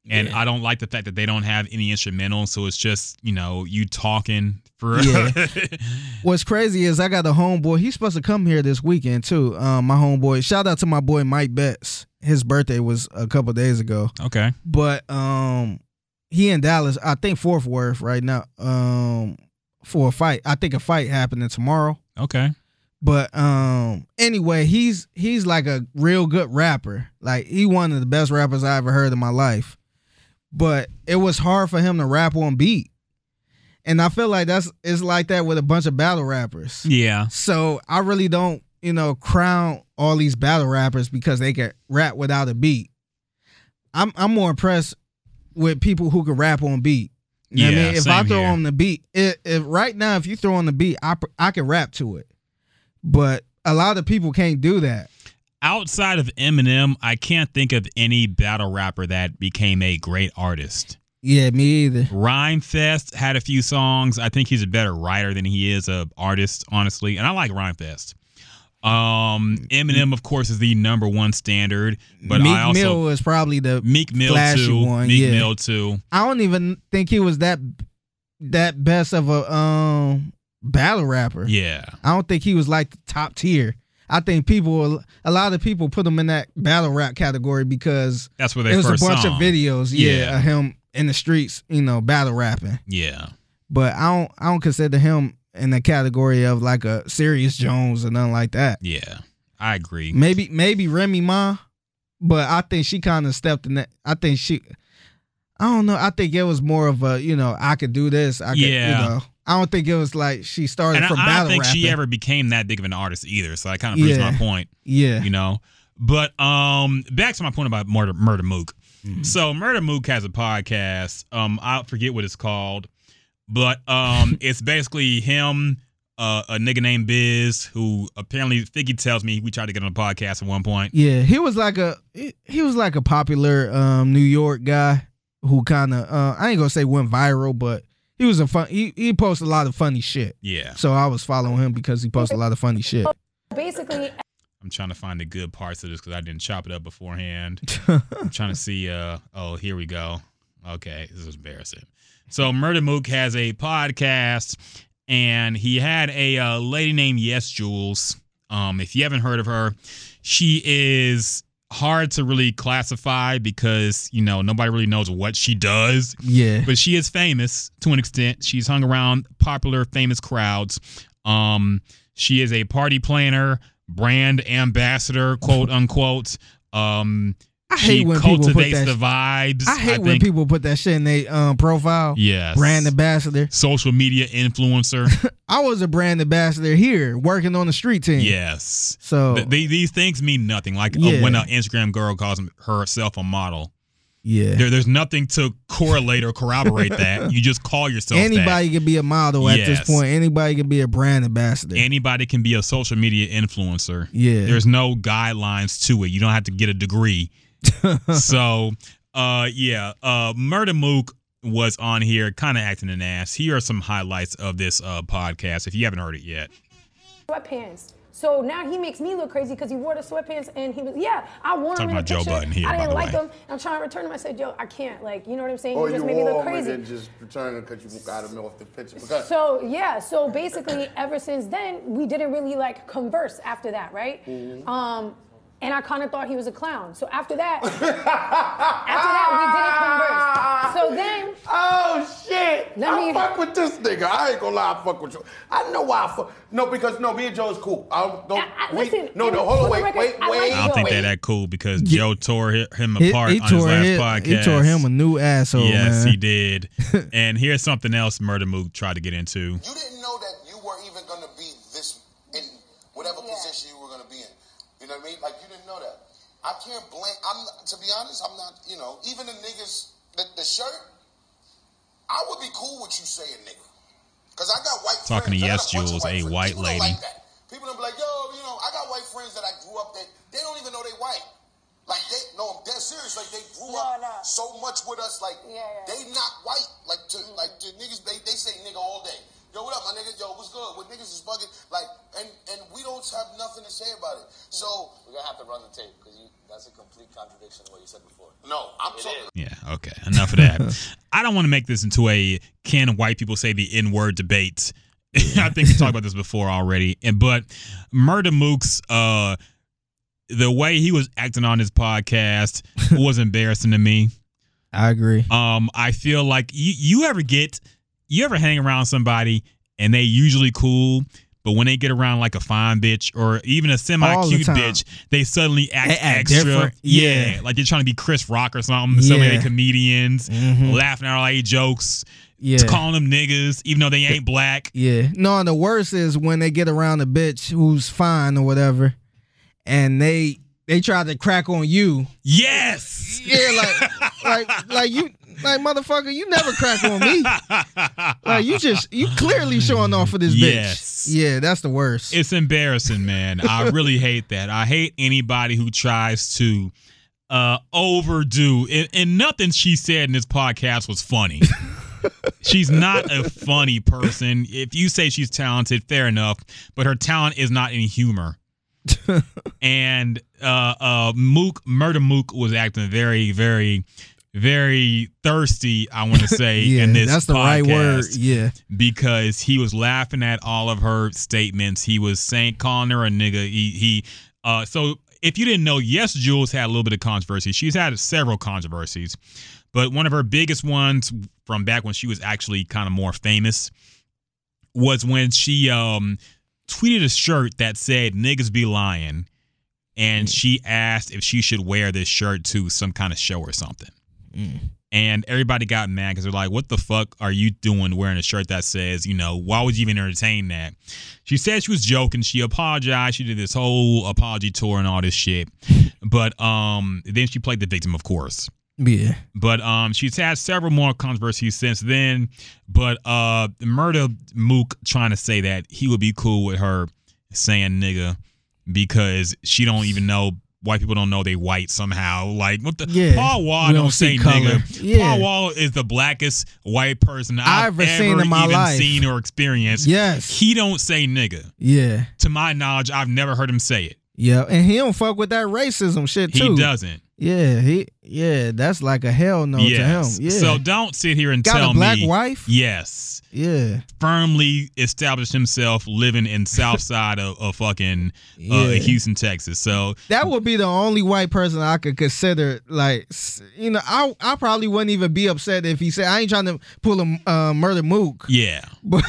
And Yeah. I don't like the fact that they don't have any instrumental, so it's just you know you talking for. Yeah. What's crazy is I got a homeboy. He's supposed to come here this weekend too. Um, my homeboy. Shout out to my boy Mike Betts. His birthday was a couple days ago. okay. But um, he in Dallas. I think Fort Worth right now. Um, for a fight. I think a fight happening tomorrow. Okay. But um, anyway, he's he's like a real good rapper. Like he one of the best rappers I ever heard in my life. But it was hard for him to rap on beat. And I feel like that's it's like that with a bunch of battle rappers. Yeah. So I really don't, you know, crown all these battle rappers because they can rap without a beat. I'm I'm more impressed with people who can rap on beat. You know what I mean? If I throw here. on the beat, if, if right now if you throw on the beat, I I can rap to it. But a lot of people can't do that. Outside of Eminem, I can't think of any battle rapper that became a great artist. Yeah, me either. Rhymefest had a few songs. I think he's a better writer than he is a artist, honestly. And I like Rhymefest. Um, Eminem, of course, is the number one standard, but Meek I also Mill was probably the Meek Mill flashy too. one, Meek yeah. Mill too. I don't even think he was that that best of a um battle rapper. Yeah, I don't think he was like the top tier. I think people, a lot of people put him in that battle rap category because that's where there it was a bunch song. of videos, yeah, Yeah. of him in the streets, you know, battle rapping. Yeah, But I don't, I don't consider him in the category of like a Serius Jones or nothing like that. yeah, I agree. Maybe, maybe Remy Ma, but I think she kind of stepped in that. I think she, I don't know. I think it was more of a, you know, I could do this. I could, Yeah. you know. I don't think it was like she started And I, from I battle don't think rapping. she ever became that big of an artist either. So that kind of proves Yeah. my point. yeah. you know. But um, back to my point about Murder Murda Mook. Mm-hmm. So Murda Mook has a podcast. Um, I forget what it's called, but um, it's basically him, uh, a nigga named Biz, who apparently Figgy tells me we tried to get on a podcast at one point. Yeah, he was like a he- he was like a popular um New York guy who kind of uh I ain't gonna say went viral, but he was a fun he he posted a lot of funny shit. Yeah, So I was following him because he posted a lot of funny shit. Basically, I'm trying to find the good parts of this because I didn't chop it up beforehand. I'm trying to see. Uh, oh, here we go. Okay, this is embarrassing. So Murda Mook has a podcast, and he had a uh, lady named YesJulz. Um, if you haven't heard of her, she is hard to really classify because you know nobody really knows what she does Yeah. but she is famous to an extent. She's hung around popular, famous crowds. Um, she is a party planner, brand ambassador, quote unquote. Um, I she hate when people put that the vibes. I hate when think. people put that shit in their um profile. yes, Brand ambassador. social media influencer. I was a brand ambassador here working on the street team. yes. So Th- they- these things mean nothing. Like uh, when an Instagram girl calls herself a model, yeah. there, there's nothing to correlate or corroborate that. You just call yourself that. Anybody can be a model at this point. Anybody can be a brand ambassador. anybody can be a social media influencer. Yeah. There's no guidelines to it. You don't have to get a degree. so, uh, yeah, uh, Murda Mook was on here, kind of acting an ass. Here are some highlights of this uh podcast. If you haven't heard it yet, sweatpants. So now he makes me look crazy because he wore the sweatpants and he was, yeah, I want Talking him in the Joe picture. Budden here, I by didn't the like way. them. I'm trying to return him. I said, yo, I can't. Like, you know what I'm saying? Or you you just made me look wore 'em and then just return them because you got them off the picture. Because So yeah, so basically, ever since then, we didn't really like converse after that, right? Mm-hmm. Um, and I kind of thought he was a clown. So after that, after that, we didn't converse. So then, Oh shit! Let I me- fuck with this nigga. I ain't gonna lie, I fuck with you. I know why I fuck. No, because no, me and Joe is cool. I don't. I- I- we, listen, no, and no, hold on, wait, record, wait, I like wait. I don't think Joe. they're that cool because Joe tore him He, apart he on his tore last his- podcast. he tore him a new asshole. yes, man. he did. and here's something else Murda Mook tried to get into. You didn't know that you were even going to be this in whatever position you were going to be in. You know what I mean? Like you didn't know that. I can't blame. I'm to be honest. I'm not. You know, even the niggas, the, the shirt. I would be cool with you saying nigga, because I got white Talking to friends. I got YesJulz, a friends. white People lady. Like. People don't be like, yo, you know, I got white friends that I grew up that they don't even know they white. Like they no, I'm dead serious. Like they grew No, up no. so much with us. Like Yeah, yeah. they not white. Like to mm-hmm. like the niggas, they, they say nigga all day. Yo, what up, my nigga? Yo, what's good? What niggas is bugging? Like, and and we don't have nothing to say about it. So We're gonna have to run the tape because that's a complete contradiction of what you said before. no, I'm It talking. is. Yeah, okay. Enough of that. I don't want to make this into a can white people say the N word debate. I think we talked about this before already. And but Murda Mook's uh the way he was acting on his podcast was embarrassing to me. I agree. Um, I feel like you you ever get you ever hang around somebody and they usually cool, but when they get around like a fine bitch or even a semi All the cute bitch, they suddenly act, They act extra. Yeah. Yeah. like they're trying to be Chris Rock or something. So many Yeah. comedians Mhm. laughing at all their jokes, Yeah. calling them niggas, even though they ain't black. Yeah. No, and the worst is when they get around a bitch who's fine or whatever, and they they try to crack on you. Yes. Yeah, like like like you like motherfucker, you never crack on me. Like you just you clearly showing off for this bitch. Yeah, that's the worst. It's embarrassing, man. I really hate that. I hate anybody who tries to uh overdo and, and nothing she said in this podcast was funny. she's not a funny person. If you say she's talented, fair enough, but her talent is not in humor. and uh uh Mook Murda Mook was acting very, very, very thirsty, I want to say, yeah, in this that's the right word. Yeah. because he was laughing at all of her statements. He was saying calling her a nigga. He he uh so if you didn't know, yes, Jules had a little bit of controversy. She's had several controversies, but one of her biggest ones from back when she was actually kind of more famous was when she um tweeted a shirt that said niggas be lying and she asked if she should wear this shirt to some kind of show or something and everybody got mad because they're like, "What the fuck are you doing wearing a shirt that says, you know, why would you even entertain that?" She said she was joking. She apologized. She did this whole apology tour and all this shit, but um, then she played the victim, of course. Yeah. But um, she's had several more controversies since then. But uh, Murda Mook trying to say that he would be cool with her saying nigga because she don't even know white people don't know they white somehow. Like what the Yeah. Paul Wall don't, don't say color. nigga. Yeah. Paul Wall is the blackest white person I've, I've ever seen in my even life. seen or experienced. Yes. He don't say nigga. Yeah. To my knowledge, I've never heard him say it. Yeah. And he don't fuck with that racism shit too. He doesn't. Yeah, he yeah, that's like a hell no yes. to him. Yeah. So don't sit here and tell me. Got a black me. wife? Yes. yeah. firmly established himself living in south side of, of fucking uh, Houston, Texas. So That would be the only white person I could consider. Like, you know, I I probably wouldn't even be upset if he said I ain't trying to pull a uh, Murda Mook, yeah, but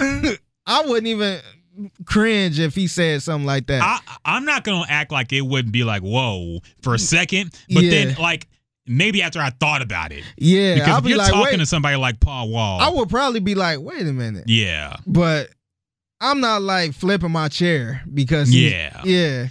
I wouldn't even cringe if he said something like that. I I'm not gonna act like it wouldn't be like whoa for a second, but then like maybe after I thought about it, yeah, because I'll if be you're like, talking wait, to somebody like Paul Wall, I would probably be like, wait a minute, yeah, but I'm not like flipping my chair because Yeah. yeah.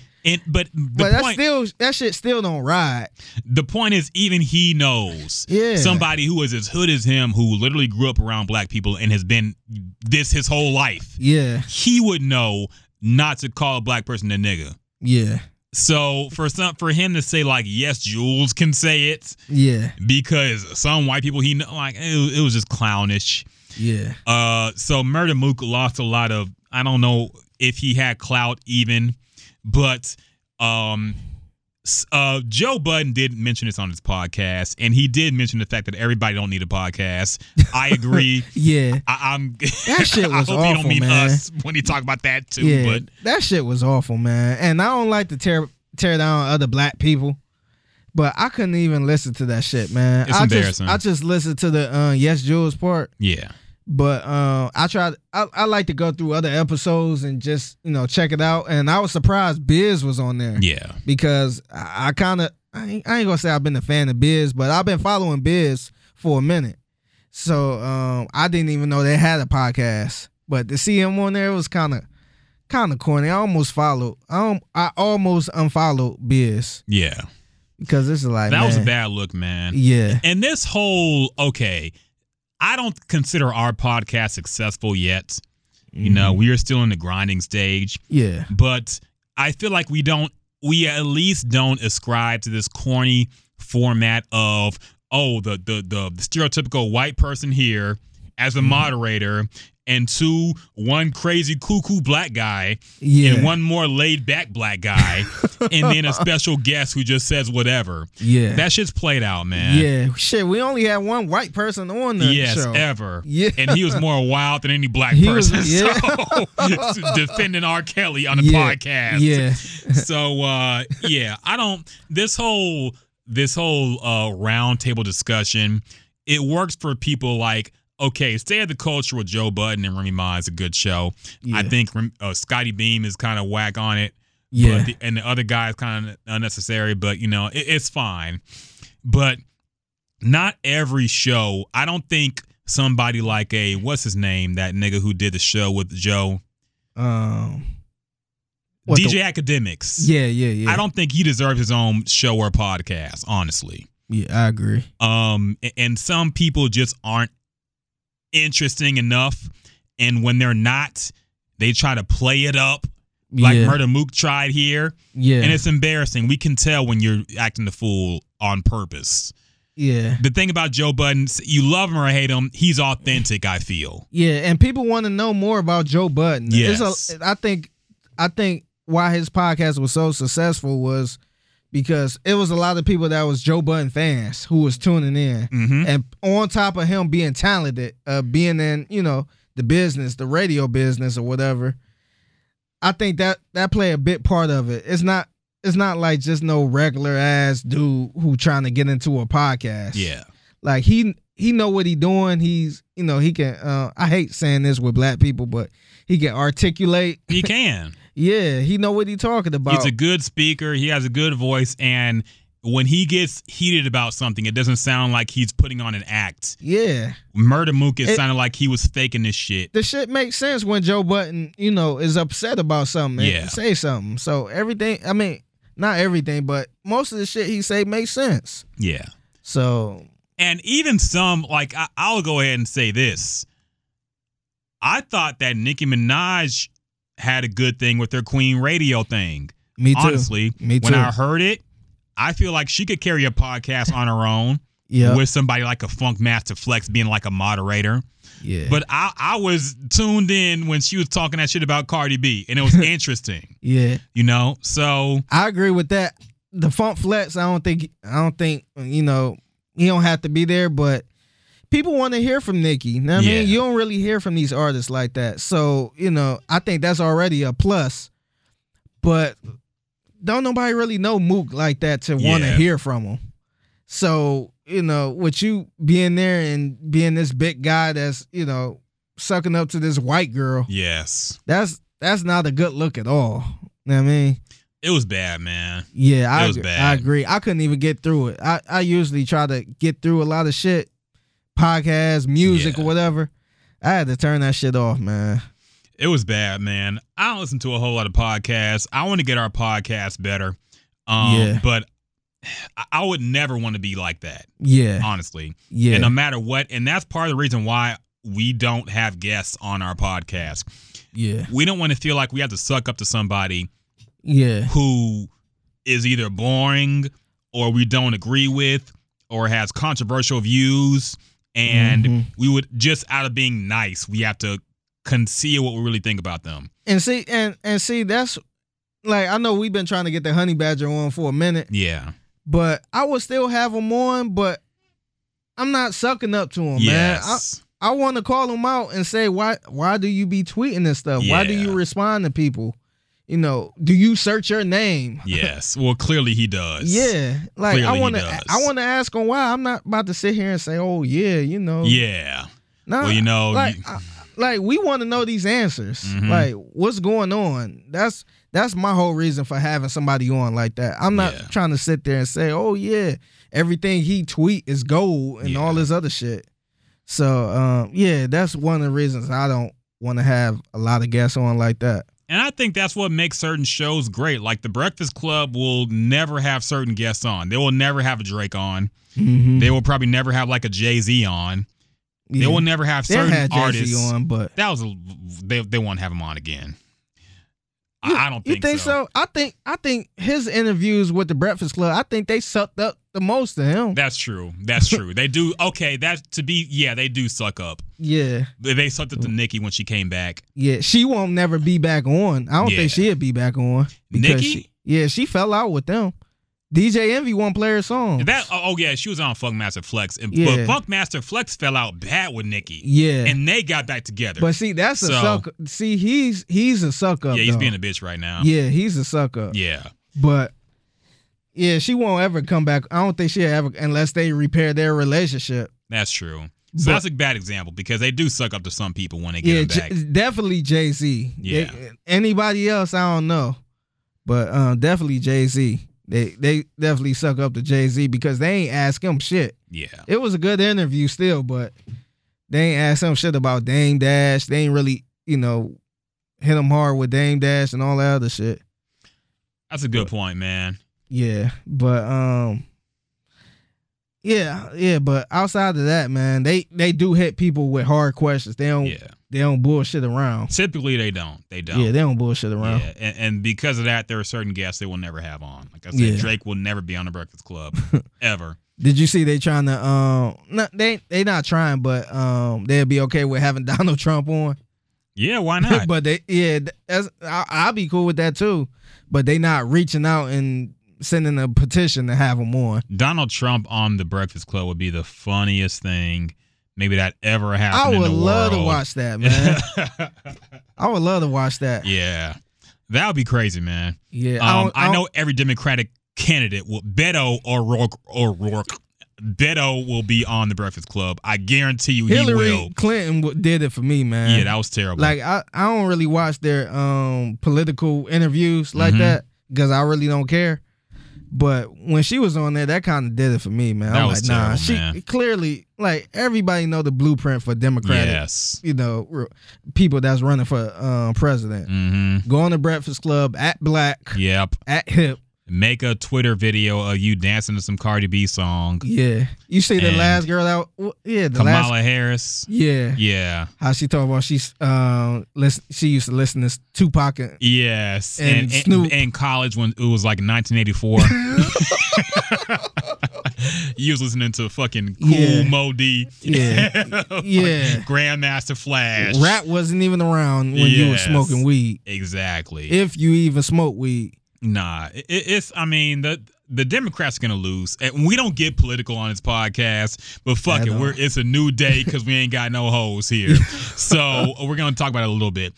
But the But that point still that shit still don't ride. the point is even he knows Yeah. somebody who is as hood as him who literally grew up around black people and has been this his whole life. Yeah, He would know not to call a black person a nigga. yeah, So for some for him to say like yes, Jules can say it yeah, because some white people he know like it, was- it was just clownish. yeah. Uh, so Murda Mook lost a lot of I don't know if he had clout even, but um, uh, Joe Budden did mention this on his podcast, and he did mention the fact that everybody don't need a podcast. I agree. Yeah. I, I'm That shit I was hope he don't awful, mean man. us when he talk about that too. Yeah, But that shit was awful, man. And I don't like to tear tear down other black people, but I couldn't even listen to that shit, man. It's I just embarrassing. I just listened to the uh, YesJulz part, yeah, but uh, I tried. I, I like to go through other episodes and just you know check it out. And I was surprised Biz was on there yeah, because I, I kind of I, ain't- I ain't gonna say I've been a fan of Biz, but I've been following Biz for a minute. So um, I didn't even know they had a podcast, but to see him on there it was kind of kind of corny. I almost followed. I um, I almost unfollowed Biz yeah. because this is like That was a bad look, man. Yeah, And this whole okay, I don't consider our podcast successful yet. You know, Mm-hmm. we are still in the grinding stage, yeah, but I feel like we don't we at least don't ascribe to this corny format of oh the the the, the stereotypical white person here as Mm-hmm. moderator and two, one crazy cuckoo black guy, Yeah. and one more laid back black guy, and then a special guest who just says whatever. Yeah. That shit's played out, man. Yeah, shit. We only had one white person on the Yes, show. ever. Yeah. And he was more wild than any black He was- person. yeah. So defending R. Kelly on a Yeah, podcast. yeah. so uh yeah, I don't this whole this whole uh roundtable discussion, it works for people like Okay, State of the Culture with Joe Budden and Remy Ma is a good show. I think uh, Scottie Beam is kind of whack on it. Yeah. But the, and the other guy is kind of unnecessary, but you know, it, it's fine. But not every show. I don't think somebody like a what's his name, that nigga who did the show with Joe, Um. DJ the- Akademiks. yeah, yeah, yeah. I don't think he deserves his own show or podcast, honestly. Yeah, I agree. Um, and some people just aren't interesting enough, and when they're not, they try to play it up like yeah. Murda Mook tried here, Yeah. and it's embarrassing. We can tell when you're acting the fool on purpose. yeah. The thing about Joe Budden, you love him or hate him, he's authentic. I feel. Yeah, and people want to know more about Joe Budden. Yes. a, I think I think why his podcast was so successful was because it was a lot of people that was Joe Budden fans who was tuning in. Mhm. And on top of him being talented, uh being in, you know, the business, the radio business or whatever, I think that that play a big part of it. It's not it's not like just no regular ass dude who trying to get into a podcast. Yeah. Like he he know what he doing. He's you know he can. Uh, I hate saying this with black people, but he can articulate. He can. yeah, he know what he talking about. He's a good speaker. He has a good voice, and when he gets heated about something, it doesn't sound like he's putting on an act. yeah, Murda Mook, it, It- sounded like he was faking this shit. the shit makes sense when Joe Budden you know is upset about something. and Yeah. say something. So everything. I mean, not everything, but most of the shit he say makes sense. Yeah. So And even some, like, I, I'll go ahead and say this. I thought that Nicki Minaj had a good thing with her Queen Radio thing. me too. Honestly, Me too. when. I heard it, I feel like she could carry a podcast on her own yeah, with somebody like a Funkmaster Flex being like a moderator. yeah, But I, I was tuned in when she was talking that shit about Cardi B, and it was interesting, yeah. you know. So I agree with that. The Funk Flex, I don't think I don't think you know he don't have to be there, but people want to hear from Nicki. You know what I Yeah. mean? You don't really hear from these artists like that. So, you know, I think that's already a plus. But don't nobody really know Mook like that to want to Yeah. hear from him. So, you know, with you being there and being this big guy that's, you know, sucking up to this white girl, yes, that's that's not a good look at all. You know what I mean? it was bad, man. Yeah, I was bad. I agree. I couldn't even get through it. I, I usually try to get through a lot of shit, podcasts, music, Yeah. or whatever. I had to turn that shit off, man. It was bad, man. I don't listen to a whole lot of podcasts. I want to get our podcast better. Um, Yeah. but I- I would never want to be like that, Yeah, honestly. yeah, And no matter what, and that's part of the reason why we don't have guests on our podcast. yeah, We don't want to feel like we have to suck up to somebody yeah, who is either boring or we don't agree with or has controversial views and Mhm. we would just out of being nice we have to conceal what we really think about them and see, and and see, that's like I know we've been trying to get the honey badger on for a minute, yeah but I would still have them on, but I'm not sucking up to him, man. I, I want to call them out and say why why do you be tweeting this stuff? Why do you respond to people? You know, do you search your name? yes well clearly he does Yeah, like Clearly I he want to. does. I want to ask him why. I'm not about to sit here and say, "Oh yeah, you know." yeah Nah, well you know like, you- I- like we want to know these answers. Mhm. Like, what's going on? That's that's my whole reason for having somebody on like that. I'm not Yeah. trying to sit there and say, "Oh yeah, everything he tweet is gold and all Yeah. this other shit." So, um, yeah, that's one of the reasons I don't want to have a lot of guests on like that. And i think that's what makes certain shows great like the breakfast club will never have certain guests on they will never have a drake on Mm-hmm. they will probably never have like a jay-z on they will never have certain had artists on, but that was a, they they won't have him on again. I, I don't You think, think so. I think I think his interviews with the Breakfast Club, I think they sucked up the most to him. That's true. That's true. they do. Okay, that to be. Yeah, they do suck up. yeah, They they sucked up to Nicki when she came back. yeah. She won't never be back on. I don't Yeah. think she'll be back on. because Nicki? She, yeah, she fell out with them. DJ Envy won't play her song. That oh, oh, yeah, she was on Funkmaster Flex, and, Yeah. but Funkmaster Flex fell out bad with Nicki. Yeah. and they got back together. But see, that's a So- suck. See, he's he's a suck up. yeah, he's though. being a bitch right now. Yeah, he's a suck up. yeah. But yeah, she won't ever come back. I don't think she'll ever unless they repair their relationship. That's true. So But- that's a bad example because they do suck up to some people when they get Yeah, back. J- definitely Jay Z. Yeah. anybody else, I don't know, but um, definitely Jay Z. They they definitely suck up to Jay Z because they ain't ask him shit. yeah. It was a good interview still, but they ain't ask him shit about Dame Dash. They ain't really you know hit him hard with Dame Dash and all that other shit. That's a good point, man. Yeah, but um, yeah, yeah, but outside of that, man, they they do hit people with hard questions. They don't Yeah. they don't bullshit around. Typically, they don't. They don't. Yeah, they don't bullshit around. Yeah, and, and because of that, there are certain guests they will never have on. Like I said, Yeah. Drake will never be on the Breakfast Club ever. Did you see they trying to um no, they they not trying, but um they'll be okay with having Donald Trump on. Yeah, why not? but they yeah, that's I, I'll be cool with that too. But they not reaching out and sending a petition to have him on. Donald Trump on the Breakfast Club would be the funniest thing maybe that ever happened. I would love to watch that, man. I would love to watch that. yeah, that would be crazy, man. Yeah, I um, I I, know every Democratic candidate will Beto O'Rourke or Rourke. Beto will be on the Breakfast Club. I guarantee you, he Hillary will. Clinton did it for me, man. Yeah, that was terrible. Like I, I don't really watch their um political interviews like Mhm. that because I really don't care. But when she was on there, that kind of did it for me, man. That I'm was like, nah, terrible, she man. clearly like everybody know the blueprint for Democratic. Yes. You know, r- people that's running for um, president. Mm-hmm. Go on the Breakfast Club at black Yep. at hip. Make a Twitter video of you dancing to some Cardi B song. Yeah, you see the last girl out. w- Yeah, the last. Kamala Harris. Yeah, Yeah. how she talk about she's um listen. She used to listen to Tupac and Yes. And And, Snoop. in college when it was like 1984. you was listening to fucking Kool Yeah. Moe Dee. Yeah. Yeah. Grandmaster Flash. Rap wasn't even around when you were smoking weed. Exactly. If you even smoke weed. Nah, it, it's. I mean, the the Democrats are gonna lose, and we don't get political on this podcast. But fuck At it, all. we're it's a new day because we ain't got no hoes here. so we're gonna talk about it a little bit.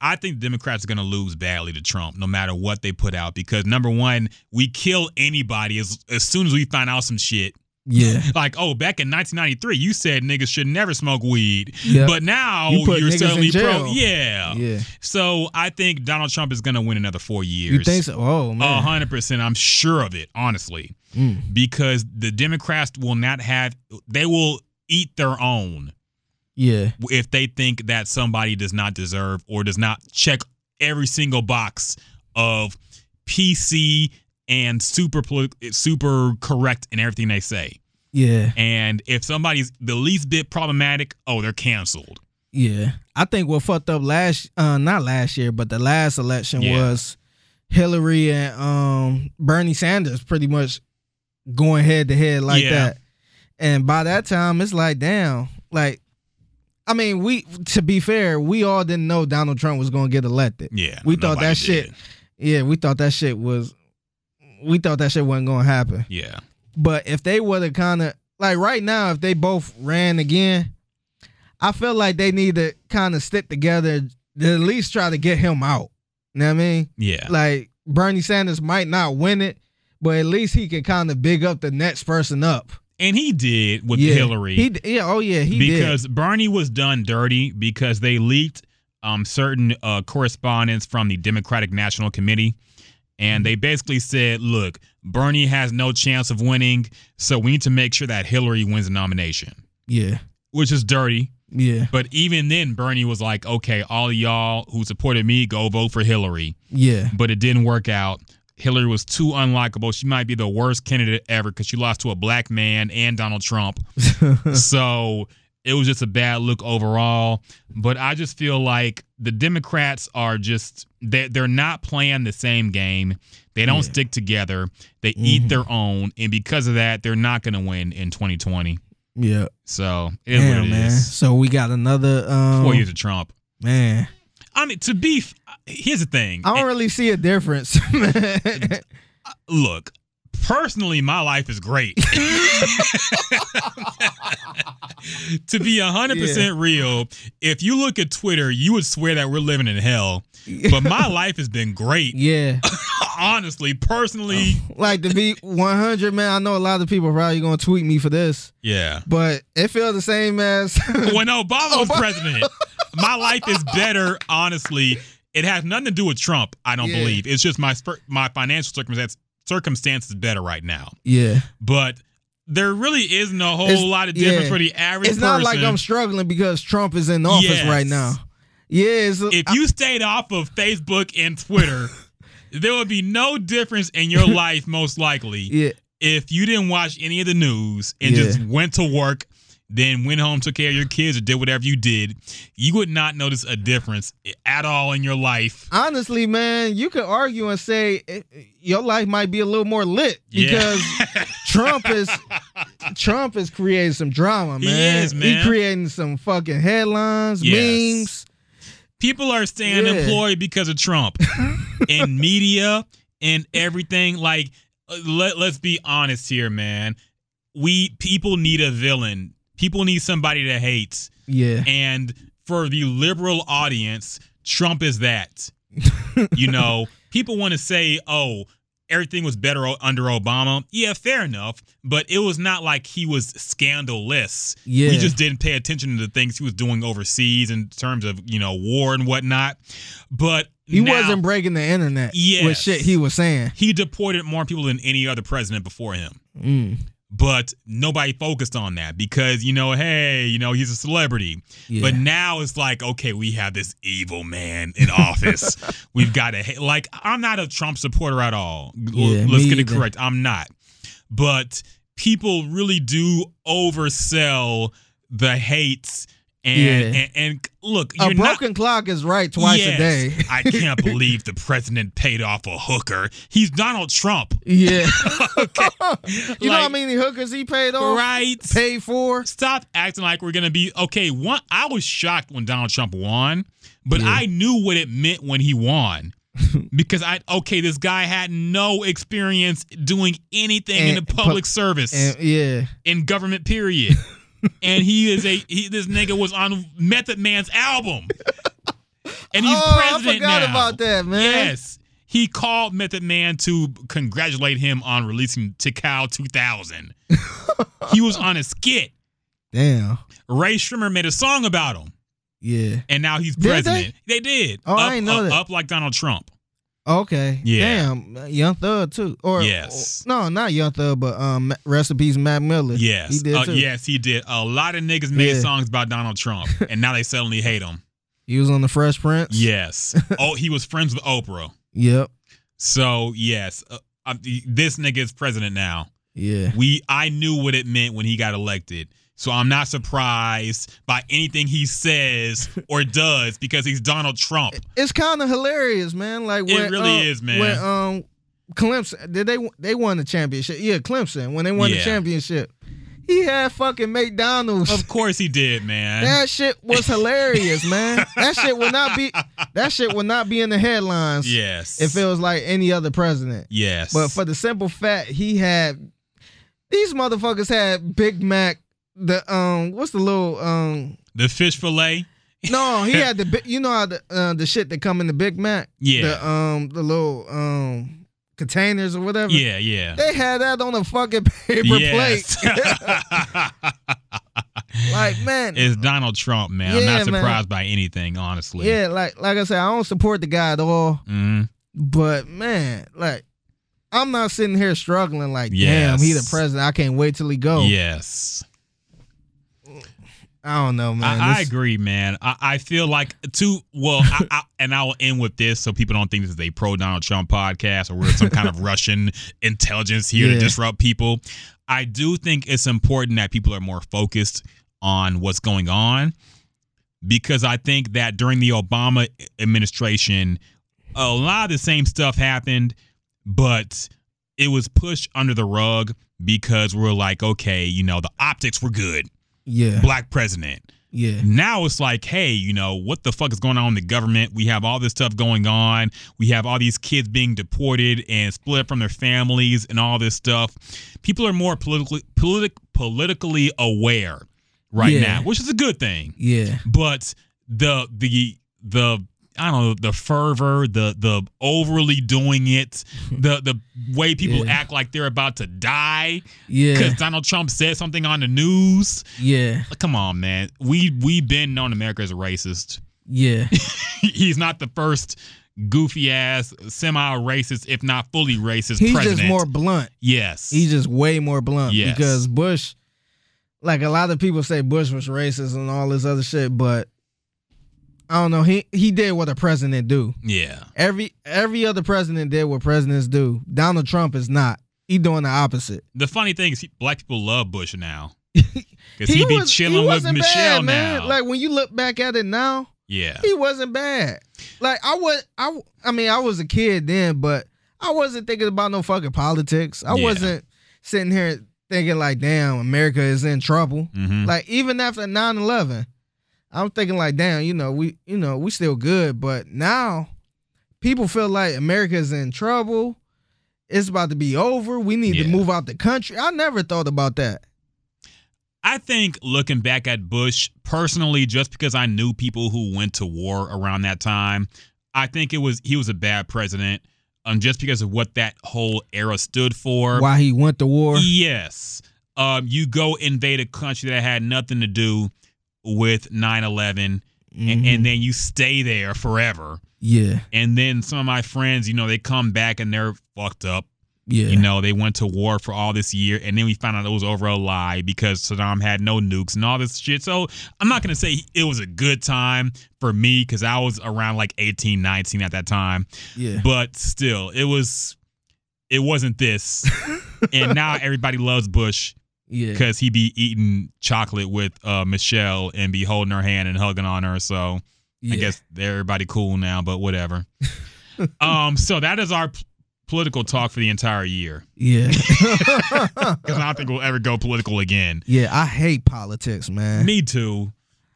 I think the Democrats are gonna lose badly to Trump, no matter what they put out, because number one, we kill anybody as as soon as we find out some shit. Yeah. Like, oh, back in 1993, you said niggas should never smoke weed, Yep. but now You are suddenly pro. Yeah. Yeah. So I think Donald Trump is going to win another four years. You think so? Oh man. hundred percent. I'm sure of it, honestly, Mm. because the Democrats will not have. They will eat their own Yeah. if they think that somebody does not deserve or does not check every single box of PC and super super correct in everything they say. Yeah. And if somebody's the least bit problematic, oh, they're canceled. Yeah. I think what fucked up last uh not last year, but the last election Yeah. was Hillary and um Bernie Sanders pretty much going head to head like Yeah. that. And by that time it's like damn, like I mean, we to be fair, we all didn't know Donald Trump was going to get elected. Yeah, We thought that shit. Yeah, we thought that shit was we thought that shit wasn't to happen. Yeah. But if they would have kind of like right now, if they both ran again, I feel like they need to kind of stick together to at least try to get him out. You know what I mean? Yeah. Like Bernie Sanders might not win it, but at least he can kind of big up the next person up. And he did with yeah. Hillary. He, yeah, oh yeah, he because did. Bernie was done dirty because they leaked um, certain uh, correspondence from the Democratic National Committee. And they basically said, look, Bernie has no chance of winning, so we need to make sure that Hillary wins the nomination, Yeah, which is dirty. yeah, But even then, Bernie was like, okay, all y'all who supported me, go vote for Hillary. yeah, But it didn't work out. Hillary was too unlikable. She might be the worst candidate ever because she lost to a black man and Donald Trump. so it was just a bad look overall. But I just feel like the Democrats are just they they're not playing the same game. They don't Yeah. stick together. They eat their own, and because of that, they're not going to win in 2020. Yeah. So it is Damn, it man. is. So we got another um Four years of Trump. man. I mean, to be, f- here's the thing. I don't really see a difference. Look, personally, my life is great. to be 100% real, if you look at Twitter, you would swear that we're living in hell. But my life has been great. yeah. Honestly, personally, Like to be 100, man. I know a lot of people are probably gonna tweet me for this, yeah. but it feels the same as When Obama was president, my life is better, honestly. It has nothing to do with Trump, I don't Yeah. believe. It's just my my financial circumstance circumstances better right now. yeah. But there really isn't a whole It's- lot of difference yeah. for the average It's not like. I'm struggling because Trump is in office Yes. right now. Yeah, it's, if you stayed off of Facebook and Twitter, there would be no difference in your life, most likely, yeah, if you didn't watch any of the news and Yeah. just went to work, then went home, took care of your kids, or did whatever you did. You would not notice a difference at all in your life. honestly, man, you could argue and say eh, your life might be a little more lit Yeah. because Trump is Trump is creating some drama, He man. is, man. He creating some fucking headlines, Yes. memes. People are staying Yeah. employed because of Trump in media and everything. Like, uh, let, let's be honest here, man. We people need a villain. People need somebody to hate. Yeah, And for the liberal audience, Trump is that. you know, people want to say, oh, everything was better under Obama. Yeah, fair enough. But it was not like he was scandalous. Yeah. We just didn't pay attention to the things he was doing overseas in terms of, you know, war and whatnot. But he now- wasn't breaking the internet with Yes. shit he was saying. he deported more people than any other president before him. Mm. But nobody focused on that because, you know, hey, you know, he's a celebrity. Yeah. But now it's like, okay, we have this evil man in office. We've got to, like, I'm not a Trump supporter at all. Yeah, Let's get it either. correct. I'm not. But people really do oversell the hates. And, Yeah. and, and look, A you're not, broken clock is right twice Yes. a day. I can't believe the president paid off a hooker. He's Donald Trump. Yeah. Okay. you know how Like- many hookers he paid off? Right. Paid for? Stop acting like we're gonna be okay. One, I was shocked when Donald Trump won, but Yeah. I knew what it meant when he won. because I okay, this guy had no experience doing anything in And the pu- public service And yeah. in government period. And he is a he, this nigga was on Method Man's album. And he's oh, I president forgot now. about that, man. Yes. He called Method Man to congratulate him on releasing Tical 2000. he was on a skit. Damn. Rae Sremmurd made a song about him, Yeah. and now he's Did president. They, did. Oh, I up, ain't know up, that. Up like Donald Trump. Okay. Yeah. Damn. Young Thug too. Or Yes. No, not Young Thug, but um, peace, Mac Miller. Yes. He did Uh, too. yes, he did. A lot of niggas made Yeah. songs about Donald Trump, and now they suddenly hate him. He was on the Fresh Prince. Yes. oh, he was friends with Oprah. Yep. So yes, uh, uh, this nigga is president now. Yeah. We I knew what it meant when he got elected. So I'm not surprised by anything he says or does because he's Donald Trump. It's kind of hilarious, man. Like It really uh, is, man. When um, Clemson did they they won the championship? Yeah, Clemson when they won the championship, he had fucking McDonald's. Of course he did, man. That shit was hilarious, man. That shit would not be that shit would not be in the headlines. yes. If it was like any other president. yes. But for the simple fact he had these motherfuckers had Big Mac, the um what's the little um the fish fillet. no, he had the you know how the uh, the shit that come in the Big Mac? Yeah. The um the little um containers or whatever. Yeah, yeah. They had that on a fucking paper Yes. plate. like man, it's Donald Trump, man. I'm Yeah, not man. surprised by anything, honestly. yeah, like like I said, I don't support the guy at all. Mhm. But man, like I'm not sitting here struggling like, damn, Yes. he the president. I can't wait till he go. Yes. I don't know, man. I, I agree, man. I, I feel like too well, I, and I will end with this so people don't think this is a pro Donald Trump podcast or we're some kind of Russian intelligence here to disrupt people. I do think it's important that people are more focused on what's going on because I think that during the Obama administration, a lot of the same stuff happened, but it was pushed under the rug because we're like, okay, you know, the optics were good. Yeah. Black president. Yeah. Now it's like, hey, you know, what the fuck is going on in the government? We have all this stuff going on. We have all these kids being deported and split from their families and all this stuff. People are more politically politic, politically aware right Yeah. now, which is a good thing. Yeah. But the the the I don't know the fervor, the the overly doing it, the the way people Yeah. act like they're about to die Yeah. because Donald Trump said something on the news. Yeah. Come on, man. We we've been known America as a racist. Yeah. He's not the first goofy ass, semi racist, if not fully racist He's president. just more blunt. yes. He's just way more blunt Yes. because Bush, like a lot of people say Bush was racist and all this other shit, but I don't know. He he did what a president do. yeah. Every every other president did what presidents do. Donald Trump is not. He doing the opposite. The funny thing is, he, black people love Bush now because he, be was- he chilling with Michelle bad, man. now. Like when you look back at it now, yeah. he wasn't bad. Like I was, I, I mean, I was a kid then, but I wasn't thinking about no fucking politics. I Yeah. wasn't sitting here thinking like, damn, America is in trouble. Mhm. Like even after 9-11, I'm thinking like, damn, you know, we, you know, we still good, but now people feel like America's in trouble. It's about to be over. We need to move out the country. I never thought about that. I think looking back at Bush personally, just because I knew people who went to war around that time, I think it was he was a bad president. Um, just because of what that whole era stood for. Why he went to war? Yes. Um, you go invade a country that had nothing to do with 9 11, Mm-hmm. and, and then you stay there forever. Yeah, And then some of my friends, you know, they come back and they're fucked up. yeah, You know, they went to war for all this year, and then we found out it was over a lie because Saddam had no nukes and all this shit. So I'm not going to say it was a good time for me because I was around like 18, 19 at that time. yeah. But still, it was, it wasn't this. and now everybody loves Bush yeah. because he be eating chocolate with uh, Michelle and be holding her hand and hugging on her. So yeah. I guess everybody cool now, but whatever. um, so that is our p- political talk for the entire year Yeah. because I don't think we'll ever go political again. yeah, I hate politics, man. Me too.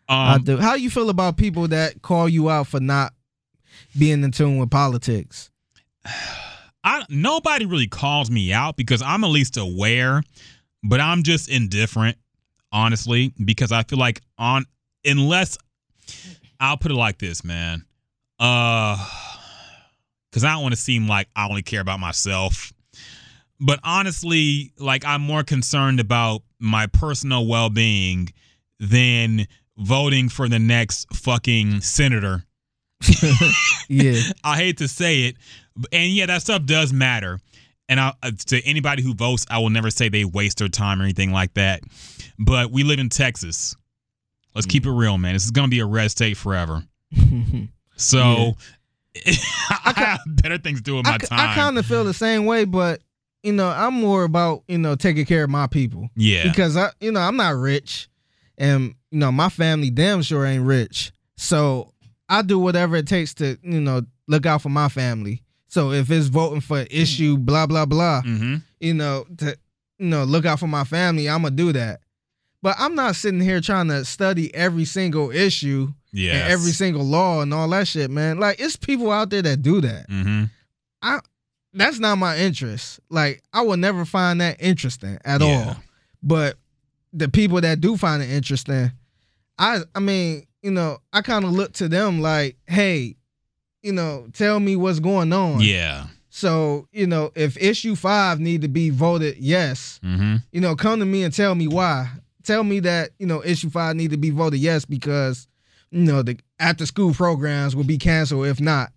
I Um, do. How you feel about people that call you out for not being in tune with politics? I nobody really calls me out because I'm at least aware, but I'm just indifferent, honestly, because I feel like on unless I'll put it like this, man. Uh cuz I don't want to seem like I only care about myself. But honestly, like I'm more concerned about my personal well-being than voting for the next fucking senator. Yeah. I hate to say it, and yeah, that stuff does matter. And I, uh, to anybody who votes, I will never say they waste their time or anything like that. But we live in Texas. Let's keep it real, man. This is gonna be a red state forever. So I have better things to do with my time. I, kind of feel the same way, but you know, I'm more about you know taking care of my people yeah, because I, you know, I'm not rich, and you know, my family damn sure ain't rich. So I do whatever it takes to you know look out for my family. So if it's voting for issue blah blah blah, hmm you know, to you know, look out for my family, I'm gonna do that. But I'm not sitting here trying to study every single issue yeah, and every single law and all that shit, man. Like it's people out there that do that. hmm That's not my interest. Like I will never find that interesting at Yeah. all. But the people that do find it interesting, I I mean, you know, I kind of look to them like, hey, you know, tell me what's going on. yeah, So, you know, if issue five need to be voted yes, hmm you know, come to me and tell me why. Tell me that, you know, issue five need to be voted yes because, you know, the after school programs will be canceled if not.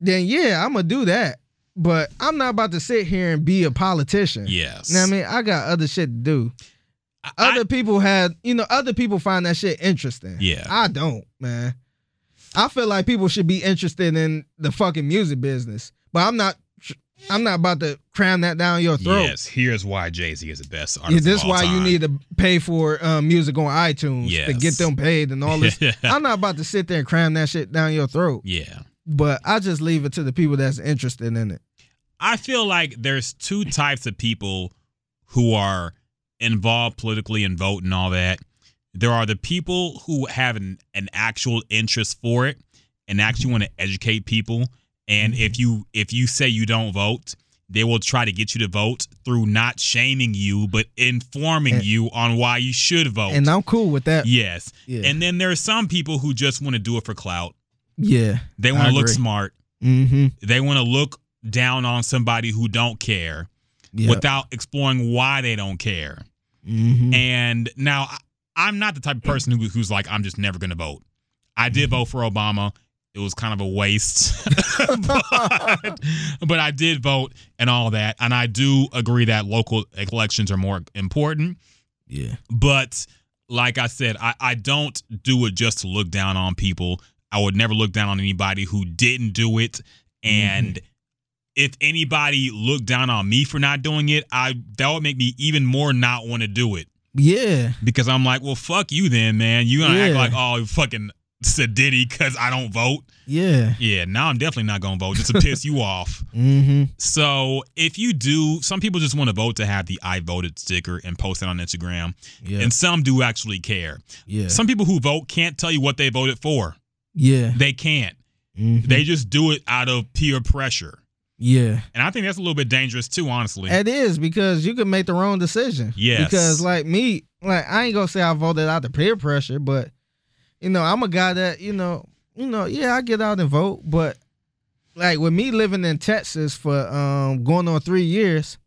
Then yeah, I'm gonna do that. But I'm not about to sit here and be a politician. yes. You know what I mean? I got other shit to do. I- Other people had, you know, other people find that shit interesting. Yeah. I don't, man. I feel like people should be interested in the fucking music business. But I'm not I'm not about to cram that down your throat. yes. Here's why Jay Z is the best artist. This is all why you need to pay for um, music on iTunes to get them paid and all this. I'm not about to sit there and cram that shit down your throat. Yeah. But I just leave it to the people that's interested in it. I feel like there's two types of people who are involved politically and vote and all that. There are the people who have an, an actual interest for it and actually want to educate people. And if you if you say you don't vote, they will try to get you to vote through not shaming you, but informing And- you on why you should vote. And I'm cool with that. yes. Yeah. And then there are some people who just want to do it for clout. Yeah. They want to look smart. Mm-hmm. They want to look down on somebody who don't care Yeah. without exploring why they don't care. mm-hmm. And now I'm not the type of person who, who's like, I'm just never going to vote. I did mm-hmm. vote for Obama. It was kind of a waste, but, but I did vote and all that. And I do agree that local elections are more important. Yeah. But like I said, I, I don't do it just to look down on people. I would never look down on anybody who didn't do it. And mm-hmm. if anybody looked down on me for not doing it, I that would make me even more not want to do it. Yeah. Because I'm like, well, fuck you then, man. You gonna act Yeah. like oh fucking Sadiddy because I don't vote. Yeah. Yeah, now I'm definitely not gonna vote just to piss you off. Mm-hmm. So if you do, some people just want to vote to have the I voted sticker and post it on Instagram. Yeah. And some do actually care. Yeah. Some people who vote can't tell you what they voted for. Yeah. They can't. Mhm. They just do it out of peer pressure. Yeah. And I think that's a little bit dangerous too, honestly. It is because you can make the wrong decision. Yes. Because like me, like I ain't gonna say I voted out the peer pressure, but you know, I'm a guy that, you know, you know, yeah, I get out and vote, but like with me living in Texas for um going on three years,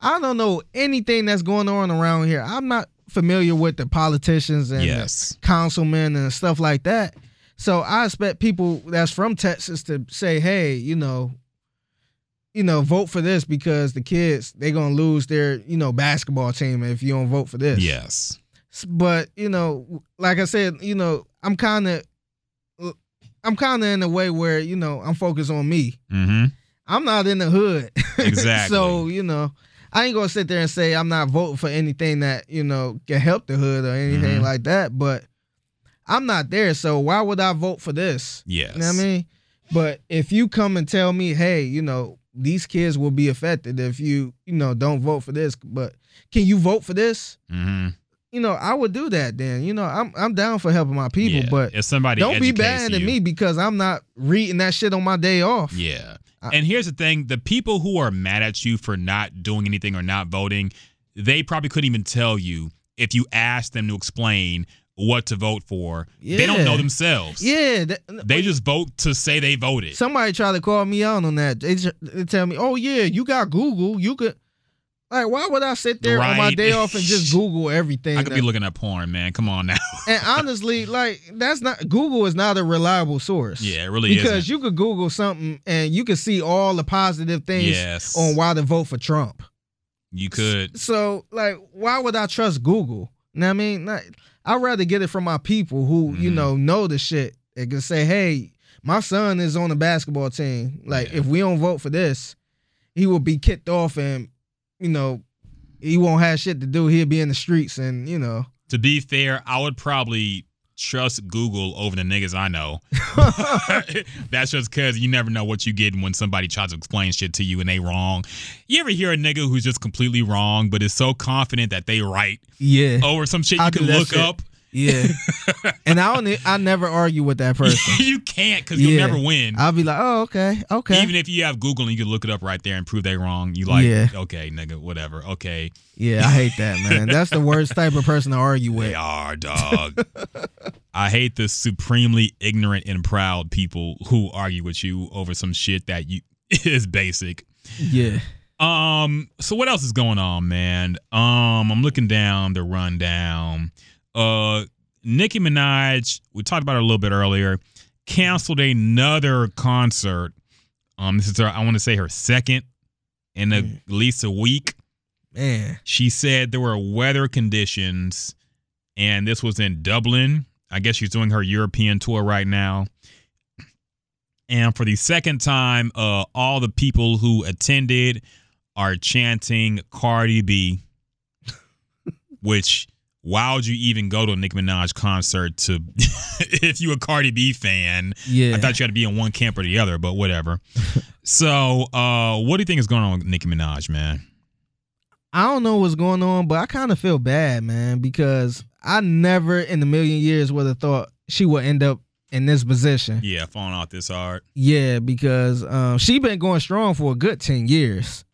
I don't know anything that's going on around here. I'm not familiar with the politicians and the councilmen and stuff like that. So I expect people that's from Texas to say, hey, you know, you know, vote for this because the kids they gonna lose their, you know, basketball team if you don't vote for this. Yes. But you know, like I said, you know, I'm kind of, I'm kind of in a way where you know I'm focused on me. Mm-hmm. I'm not in the hood. Exactly. so you know, I ain't gonna sit there and say I'm not voting for anything that you know can help the hood or anything Mhm. like that. But I'm not there, so why would I vote for this? Yes. You know what I mean? But if you come and tell me, hey, you know, these kids will be affected if you, you know, don't vote for this. But can you vote for this? Mm-hmm. You know, I would do that then. You know, I'm I'm down for helping my people, Yeah. but if somebody don't be bad at me because I'm not reading that shit on my day off. Yeah. I- and here's the thing the people who are mad at you for not doing anything or not voting, they probably couldn't even tell you if you asked them to explain what to vote for. They don't know themselves. Yeah, that- They just vote to say they voted. somebody tried to call me out on that. They, they tell me, "Oh yeah, you got Google. You could." Like, why would I sit there on my day off and just Google everything? I could be looking at porn, man. Come on now. and honestly, like that's not Google is not a reliable source. Yeah, it really because isn't. you could Google something and you could see all the positive things Yes. on why to vote for Trump. You could. So, like, why would I trust Google? Know what I mean, like, I'd rather get it from my people who you Mhm. know know the shit and can say, "Hey, my son is on the basketball team. Like, Yeah. if we don't vote for this, he will be kicked off, and you know, he won't have shit to do. He'll be in the streets, and you know." To be fair, I would probably trust Google over the niggas I know. That's just because you never know what you get when somebody tries to explain shit to you and they wrong. You ever hear a nigga who's just completely wrong, but is so confident that they right Yeah. over some shit you I can look shit. up? Yeah. and I don't. I never argue with that person. you can't because you'll Yeah. never win. I'll be like, oh, okay, okay. Even if you have Google and you can look it up right there and prove they wrong, you like, Yeah. okay, nigga, whatever. Okay, yeah, I hate that, man. That's the worst type of person to argue with. they are, dog. I hate the supremely ignorant and proud people who argue with you over some shit that you is basic. Yeah. Um, so what else is going on, man? Um, I'm looking down the rundown. Uh Nicki Minaj, we talked about her a little bit earlier, canceled another concert. Um, this is her, I want to say her second in a, Mm. at least a week. Man. She said there were weather conditions, and this was in Dublin. I guess she's doing her European tour right now. And for the second time, uh, all the people who attended are chanting Cardi B, which why would you even go to a Nicki Minaj concert to if you a Cardi B fan? Yeah. I thought you had to be in one camp or the other, but whatever. So, uh, what do you think is going on with Nicki Minaj, man? I don't know what's going on, but I kind of feel bad, man, because I never in a million years would have thought she would end up in this position. Yeah, falling off this hard. Yeah, because um, she been going strong for a good ten years,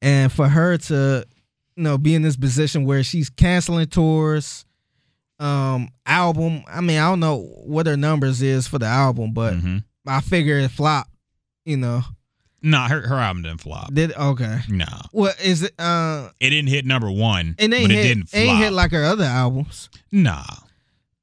and for her to, you know, be in this position where she's canceling tours, um, album. I mean, I don't know what her numbers is for the album, but Mhm. I figure it flopped. You know, Nah, her her album didn't flop. did okay. No. Nah, What is it? Uh, it didn't hit number one, it ain't it didn't flop. ain't hit like her other albums. nah,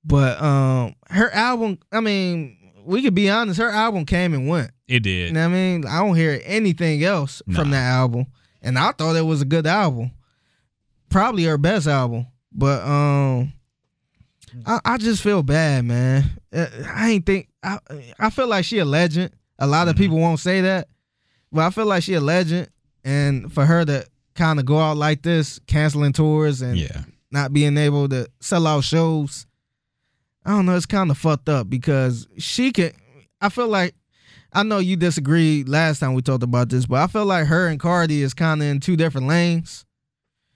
But um, her album. I mean, we could be honest. Her album came and went. it did. You know what I mean? I don't hear anything else from that album, and I thought it was a good album, probably her best album. But um, I, I just feel bad, man. Uh, I ain't think I I feel like she a legend. A lot Mm-hmm. of people won't say that, but I feel like she a legend, and for her to kind of go out like this, canceling tours and Yeah, not being able to sell out shows. I don't know. It's kind of fucked up because she can. I feel like I know you disagreed last time we talked about this, but I feel like her and Cardi is kind of in two different lanes.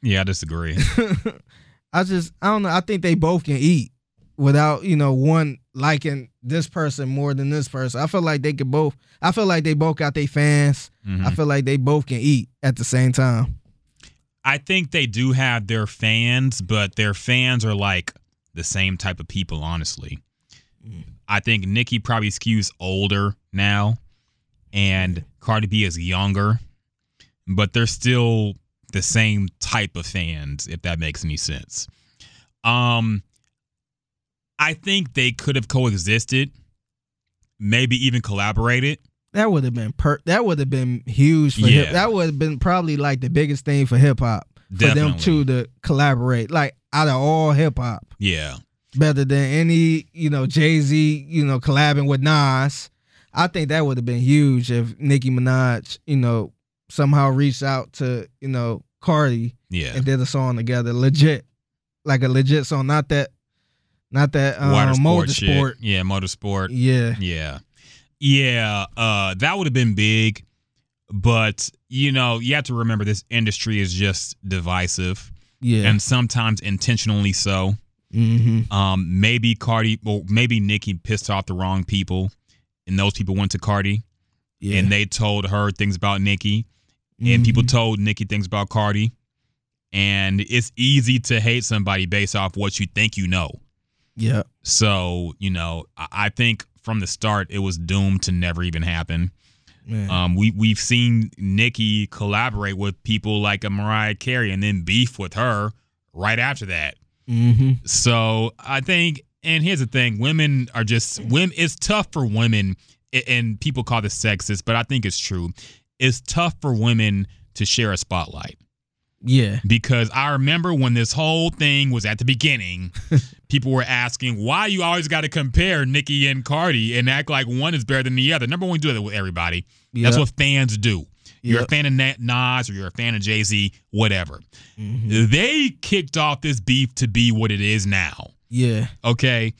Yeah, I disagree. I just I don't know. I think they both can eat without you know one liking this person more than this person. I feel like they could both. I feel like they both got their fans. Mhm. I feel like they both can eat at the same time. I think they do have their fans, but their fans are like the same type of people, honestly. I think Nicki probably skews older now, and Cardi B is younger, but they're still the same type of fans, if that makes any sense. Um, I think they could have coexisted, maybe even collaborated. That would have been per. That would have been huge for Yeah. hip. That would have been probably like the biggest thing for hip hop for them two to collaborate. Like out of all hip hop, Yeah. better than any you know Jay Z you know collabing with Nas. I think that would have been huge if Nicki Minaj you know somehow reached out to you know Cardi Yeah. and did a song together, legit, like a legit song, not that, not that um, Water sport shit. motorsport. Yeah, motorsport. Yeah, Yeah. Yeah, uh that would have been big, but you know, you have to remember this industry is just divisive yeah. and sometimes intentionally so. mm-hmm. Um maybe Cardi well, maybe Nicki pissed off the wrong people and those people went to Cardi Yeah. and they told her things about Nicki and people Mhm. told Nicki things about Cardi. And it's easy to hate somebody based off what you think you know. Yeah. So, you know, I, I think from the start it was doomed to never even happen. Um, we we've seen Nicki collaborate with people like a Mariah Carey and then beef with her right after that. mm-hmm. So I think, and here's the thing: women are just women. It's tough for women, and people call this sexist, but I think it's true. It's tough for women to share a spotlight Yeah. because I remember when this whole thing was at the beginning, people were asking why you always got to compare Nicki and Cardi and act like one is better than the other. Number one, do that with everybody. That's what fans do. You're a fan of Na- Nas or you're a fan of Jay Z, whatever. Mhm. They kicked off this beef to be what it is now. Yeah. Okay.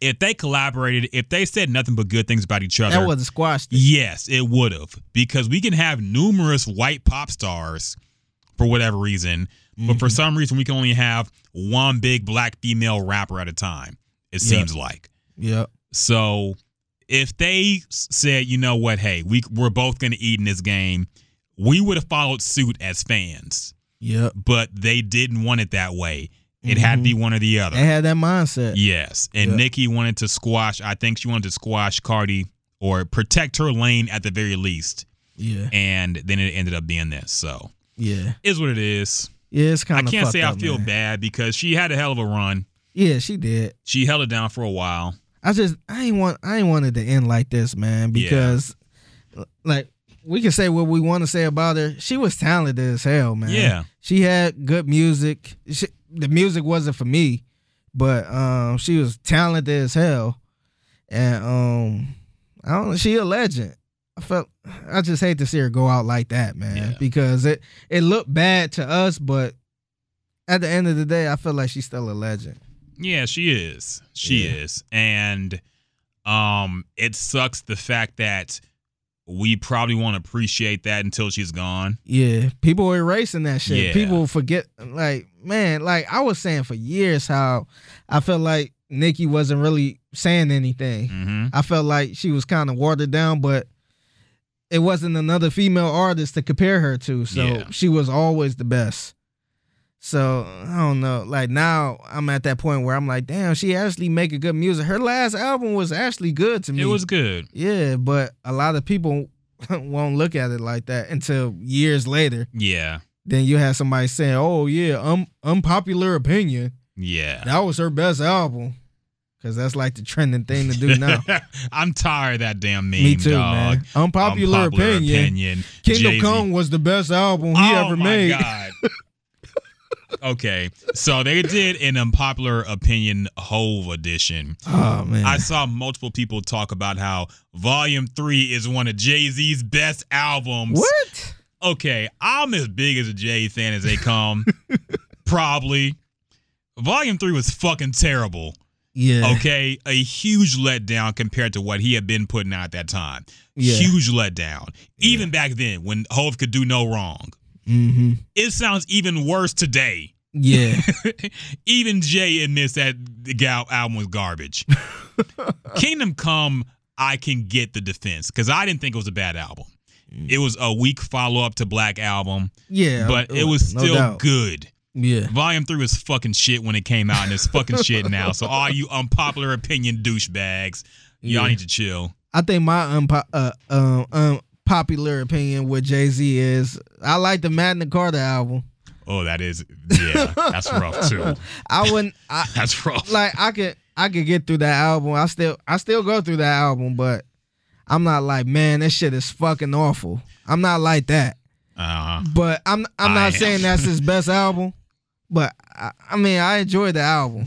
If they collaborated, if they said nothing but good things about each other, That would have squashed it. yes, it would have. Because we can have numerous white pop stars for whatever reason, but Mm-hmm. for some reason we can only have one big black female rapper at a time. It Yeah. seems like. Yeah. So if they said, you know what, hey, we we're both gonna eat in this game, we would have followed suit as fans. Yep. But they didn't want it that way. It had to be mm-hmm. one or the other. They had that mindset. Yes. And Yeah. Nicki wanted to squash, I think she wanted to squash Cardi or protect her lane at the very least. Yeah. And then it ended up being this. So Yeah. is what it is. Yeah. It's kind of. I can't say I feel bad because she had a hell of a run. Yeah, she did. She held it down for a while. I just I ain't want I ain't wanted to end like this, man, Yeah. because like we can say what we want to say about her. She was talented as hell, man. Yeah. She had good music. She, the music wasn't for me, but um she was talented as hell. And um I don't she a legend. I felt I just hate to see her go out like that, man, Yeah. because it it looked bad to us, but at the end of the day, I feel like she's still a legend. Yeah, she is. She Yeah. is. And um it sucks the fact that we probably won't appreciate that until she's gone. Yeah, people are erasing that shit. Yeah. People forget, like, man, like I was saying for years how I felt like Nicki wasn't really saying anything. hmm I felt like she was kind of watered down, but it wasn't another female artist to compare her to. So Yeah. she was always the best. So I don't know. Like now I'm at that point where I'm like, damn, she actually making good music. Her last album was actually good to me. It was good. Yeah, but a lot of people won't look at it like that until years later. Yeah. Then you have somebody saying, "Oh yeah, um, unpopular opinion. Yeah. That was her best album." Cause that's like the trending thing to do now. I'm tired of that damn meme, Me too, dog. man. Unpopular, opinion. opinion. Kingdom Jay-Z. Come was the best album he oh ever my made. God. okay, so they did an unpopular opinion Hove edition. Oh man. I saw multiple people talk about how Volume Three is one of Jay Z's best albums. what? Okay, I'm as big as a Jay fan as they come. Probably. Volume Three was fucking terrible. Yeah. Okay, a huge letdown compared to what he had been putting out at that time. Yeah. Huge letdown. Even back then, when Hove could do no wrong. Mm-hmm. It sounds even worse today. Yeah. even Jay admits that the gal album was garbage. Kingdom Come, I can get the defense because I didn't think it was a bad album. It was a weak follow up to Black Album, Yeah. but it was no still doubt. good. Yeah. Volume three was fucking shit when it came out, and it's fucking shit now. So all you unpopular opinion douchebags, y'all Yeah. need to chill. I think my unpo- uh, um, unpopular opinion with Jay Z is I like the Magna Carta album. Oh, that is yeah, that's rough too. I wouldn't. I, That's rough. like I could I could get through that album. I still I still go through that album, but I'm not like man, that shit is fucking awful. I'm not like that. Uh, But I'm I'm I not am. saying that's his best album. But I, I mean I enjoyed the album.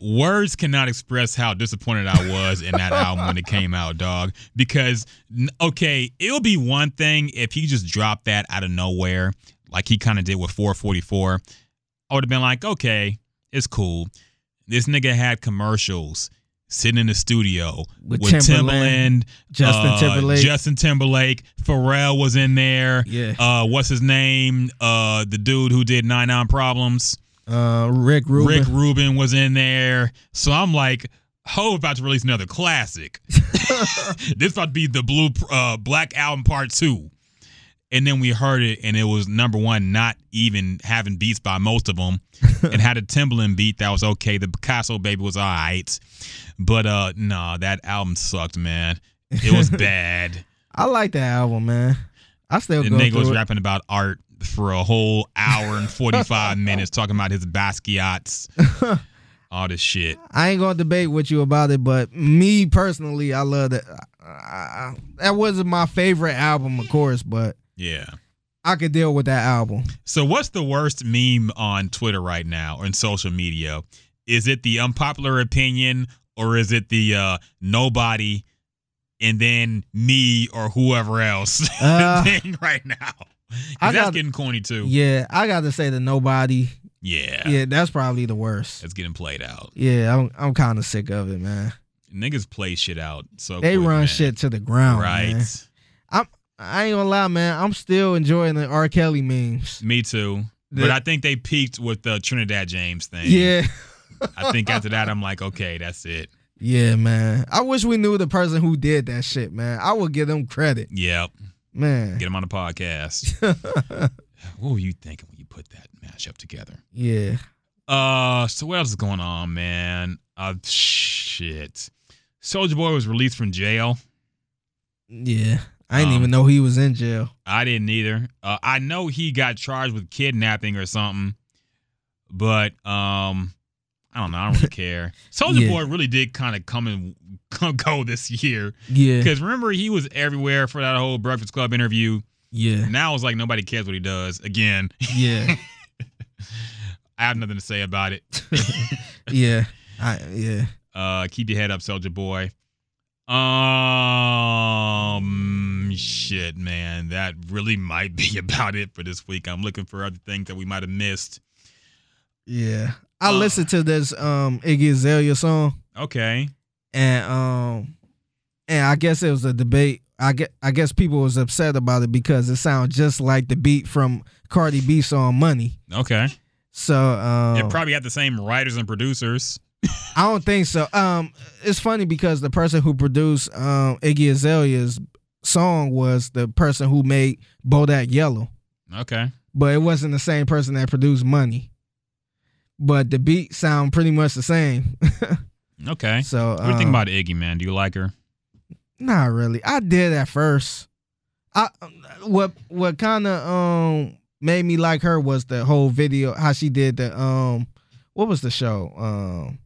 Words cannot express how disappointed I was in that album when it came out, dog. Because okay, it'll be one thing if he just dropped that out of nowhere, like he kind of did with 444. I would have been like, okay, it's cool. This nigga had commercials sitting in the studio With with, Timbaland, Timbaland, Justin uh, Timberlake. Justin Timberlake, Pharrell was in there. Yeah. Uh, what's his name? Uh, the dude who did Nine Nine Problems. Uh Rick Rubin. Rick Rubin was in there. So I'm like, Ho about to release another classic. this about to be the blue uh, black album part two. And then we heard it, and it was number one, not even having beats by most of them. and had a Timbaland beat that was okay. The Picasso baby was all right. But uh nah, that album sucked, man. It was bad. I like that album, man. I still the go nigga was it. rapping about art for a whole hour and 45 minutes, talking about his Basquiat's, all this shit. I ain't gonna debate with you about it, but me personally, I love that. I, that wasn't my favorite album, of course, but Yeah. I could deal with that album. So what's the worst meme on Twitter right now or in social media? Is it the unpopular opinion or is it the uh nobody and then me or whoever else Uh, thing right now? I that's got- getting corny too. Yeah, I got to say the nobody. Yeah. Yeah, that's probably the worst. It's getting played out. Yeah, I'm I'm kind of sick of it, man. Niggas play shit out. So They quick, run man. shit to the ground, Right. man. I'm I ain't gonna lie, man. I'm still enjoying the R. Kelly memes. Me too. The- but I think they peaked with the Trinidad James thing. Yeah, I think after that I'm like, okay, that's it. yeah, man. I wish we knew the person who did that shit, man. I would give them credit, Yep. Man. Get him on the podcast. what were you thinking when you put that mashup together? yeah. Uh, so what else is going on, man? Uh, shit. Soldier Boy was released from jail. Yeah. I didn't Um, even know he was in jail. I didn't either. Uh, I know he got charged with kidnapping or something, but um, I don't know. I don't really care. Soldier Yeah. Boy really did kind of come and go this year Yeah. because remember he was everywhere for that whole Breakfast Club interview. Yeah. Now it's like nobody cares what he does. Again, Yeah. I have nothing to say about it. yeah. I yeah. Uh, keep your head up, Soldier Boy. Um, shit, man, that really might be about it for this week. I'm looking for other things that we might have missed. Yeah. I Uh. listened to this um Iggy Azalea song Okay. and um and I guess it was a debate I get I guess people was upset about it because it sounds just like the beat from Cardi B song Money. Okay. So um, it probably had the same writers and producers. I don't think so. Um, it's funny because the person who produced um, Iggy Azalea's song was the person who made Bodak Yellow, Okay. but it wasn't the same person that produced Money. But the beat sound pretty much the same. Okay. so What do you think um, about Iggy, man? Do you like her? Not really. I did at first. I what what kind of um made me like her was the whole video how she did the um what was the show um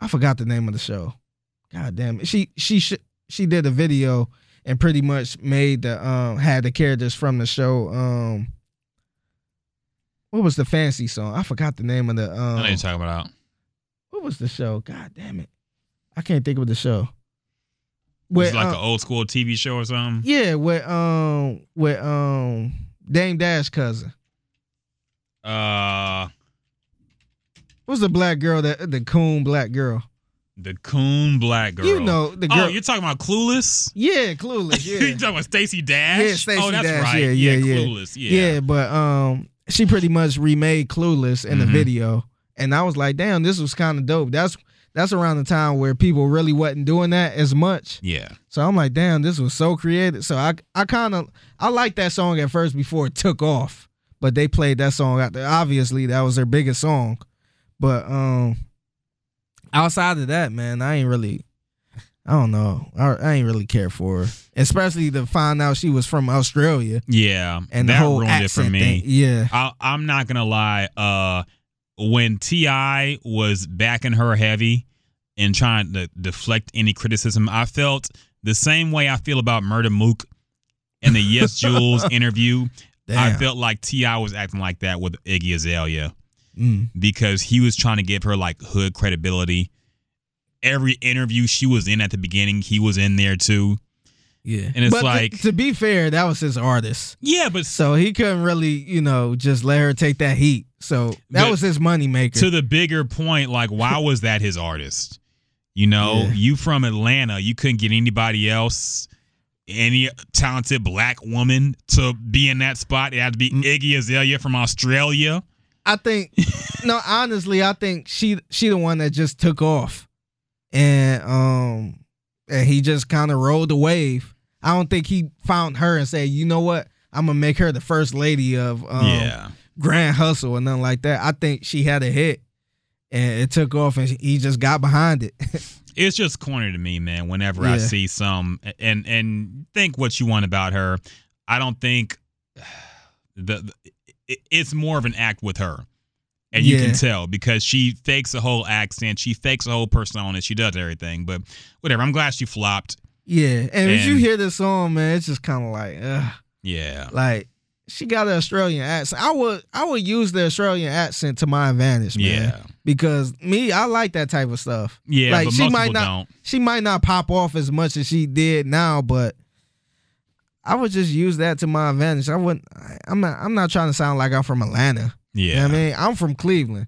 I forgot the name of the show. God damn it. She she she did a video and pretty much made the um had the characters from the show um what was the fancy song? I forgot the name of the I know um you're talking about. what was the show? God damn it. I can't think of the show. It's With, like uh, an old school TV show or something. Yeah, with um with um Dame Dash cousin. Uh, What's the black girl that the coon black girl? the coon black girl. You know the girl. Oh, you're talking about Clueless? yeah, clueless. you talking about Stacey Dash? yeah, Stacey oh, that's Dash. right. Yeah, yeah, yeah. Clueless. Yeah. yeah. But um, she pretty much remade Clueless in the Mhm. video, and I was like, damn, this was kind of dope. That's that's around the time where people really wasn't doing that as much. Yeah. So I'm like, damn, this was so creative. So I I kind of I liked that song at first before it took off, but they played that song out there. Obviously, that was their biggest song, but um, outside of that, man, I ain't really. I don't know. I, I ain't really care for her, especially to find out she was from Australia Yeah. and the that whole ruined it for me. thing. Yeah, I, I'm not gonna lie. Uh, when T.I. was backing her heavy and trying to deflect any criticism, I felt the same way I feel about Murda Mook in the Yes Jules interview. I felt like T.I. was acting like that with Iggy Azalea Mm. because he was trying to give her like hood credibility. Every interview she was in at the beginning, he was in there too. yeah. And it's but like- to, be fair, that was his artist, Yeah, but so he couldn't really, you know, just let her take that heat. So that was his money maker. to the bigger point, like why was that his artist? You know, Yeah. you from Atlanta, you couldn't get anybody else, any talented black woman to be in that spot. It had to be Mm. Iggy Azalea from Australia. I think no, honestly, I think she she the one that just took off, and um, and he just kind of rode the wave. I don't think he found her and said, you know what, I'm gonna make her the first lady of um, yeah. Grand Hustle or nothing like that. I think she had a hit, and it took off, and he just got behind it. It's just corny to me, man. Whenever I see some and and think what you want about her, I don't think the, the it- it's more of an act with her. And you Yeah. can tell because she fakes a whole accent, she fakes a whole persona, she does everything. But whatever, I'm glad she flopped. yeah, and, if you hear this song, man, it's just kind of like, ugh. Yeah. like she got an Australian accent. I would I would use the Australian accent to my advantage, man. Yeah. Because me, I like that type of stuff. Yeah, like but she most might not don't. she might not pop off as much as she did now, but I would just use that to my advantage. I wouldn't I'm not I'm not trying to sound like I'm from Atlanta. You know Yeah. I mean? I'm from Cleveland.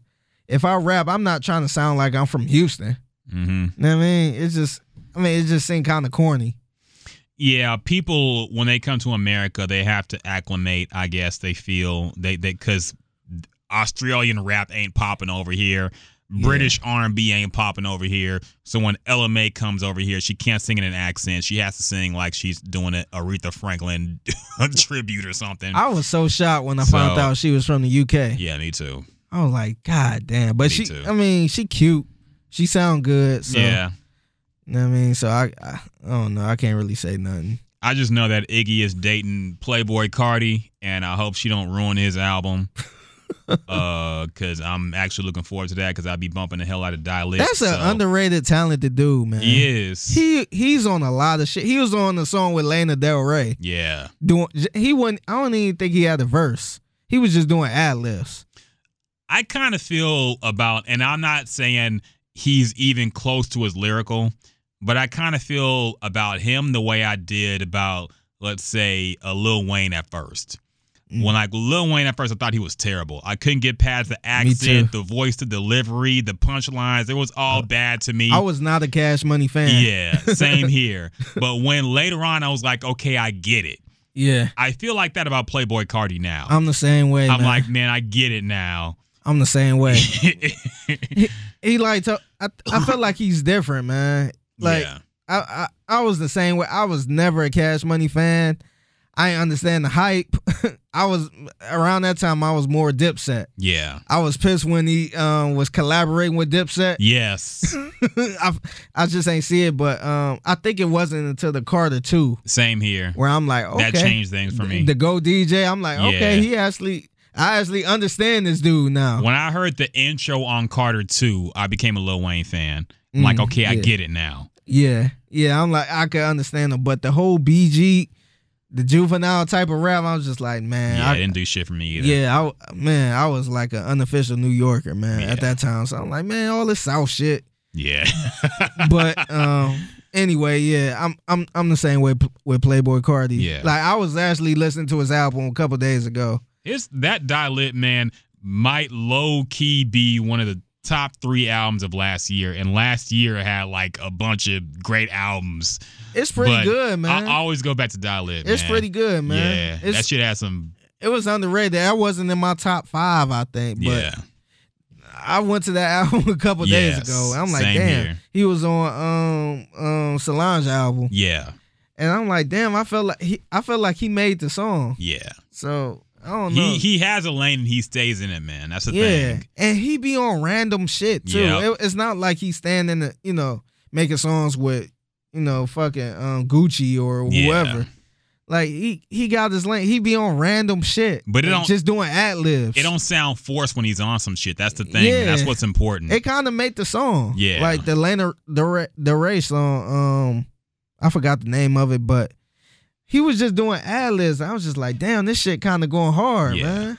If I rap, I'm not trying to sound like I'm from Houston. Mm-hmm. You know what I mean? It's just I mean, it just seemed kind of corny. Yeah, people when they come to America, they have to acclimate. I guess they feel they they because Australian rap ain't popping over here. British R and B ain't popping over here. So when Ella Mai comes over here, she can't sing in an accent. She has to sing like she's doing an Aretha Franklin tribute or something. I was so shocked when I found out she was from the UK. yeah, me too. I was like, God damn. But Me she too. I mean, she cute. She sound good. So yeah, you know what I mean? So I, I I don't know. I can't really say nothing. I just know that Iggy is dating Playboi Carti, and I hope she don't ruin his album. uh, cause I'm actually looking forward to that because I'll be bumping the hell out of Die Lit. That's an so- underrated talented dude, man. He is. He he's on a lot of shit. He was on the song with Lana Del Rey. yeah. Doing he wasn't I don't even think he had a verse. He was just doing ad libs. I kind of feel about, and I'm not saying he's even close to his lyrical, but I kind of feel about him the way I did about, let's say, a Lil Wayne at first. Mm. When like Lil Wayne at first, I thought he was terrible. I couldn't get past the accent, the voice, the delivery, the punchlines. It was all bad to me. I was not a Cash Money fan. yeah, same here. But when later on, I was like, okay, I get it. Yeah. I feel like that about Playboi Carti now. I'm the same way. I'm man. like, man, I get it now. I'm the same way. he, he like to, I I feel like he's different, man. Like yeah, I, I I was the same way. I was never a Cash Money fan. I understand the hype. I was around that time. I was more Dipset. yeah, I was pissed when he um, was collaborating with Dipset. yes, I, I just ain't see it, but um, I think it wasn't until the Carter two same here. where I'm like, okay, That changed things for me. The Go DJ, I'm like, okay, he actually, I actually understand this dude now. When I heard the intro on Carter 2, I became a Lil Wayne fan. I'm like, Mm, okay, I get it now. Yeah, yeah, I'm like, I could understand him, but the whole BG, the juvenile type of rap, I was just like, man, Yeah, I, didn't do shit for me either. yeah, I, man, I was like an unofficial New Yorker, man, Yeah. at that time. So I'm like, man, all this South shit. Yeah. But um, anyway, yeah, I'm I'm I'm the same way with Playboi Carti. Yeah. like I was actually listening to his album a couple days ago. It's that Die Lit man might low key be one of the top three albums of last year, and last year had like a bunch of great albums. It's pretty But good, man. I always go back to Die Lit. it's man. pretty good, man. Yeah, it's, that shit has some. it was underrated. That wasn't in my top five, I think. But Yeah, I went to that album a couple days ago. I'm like, damn, here. he was on um um Solange album, yeah, and I'm like, damn, I felt like he I felt like he made the song. yeah. So I don't know. He he has a lane and he stays in it, man. That's the yeah, thing. and he be on random shit too. Yep. It- it's not like he's standing, the, you know, making songs with, you know, fucking um, Gucci or Yeah. whoever. Like he he got this lane. He be on random shit, But it don't- just doing ad libs. It don't sound forced when he's on some shit. That's the thing. Yeah. That's what's important. It kind of made the song. Yeah. like the Lana the the Ray song. Um, I forgot the name of it, but he was just doing ad libs. I was just like, damn, this shit kind of going hard, Yeah. man.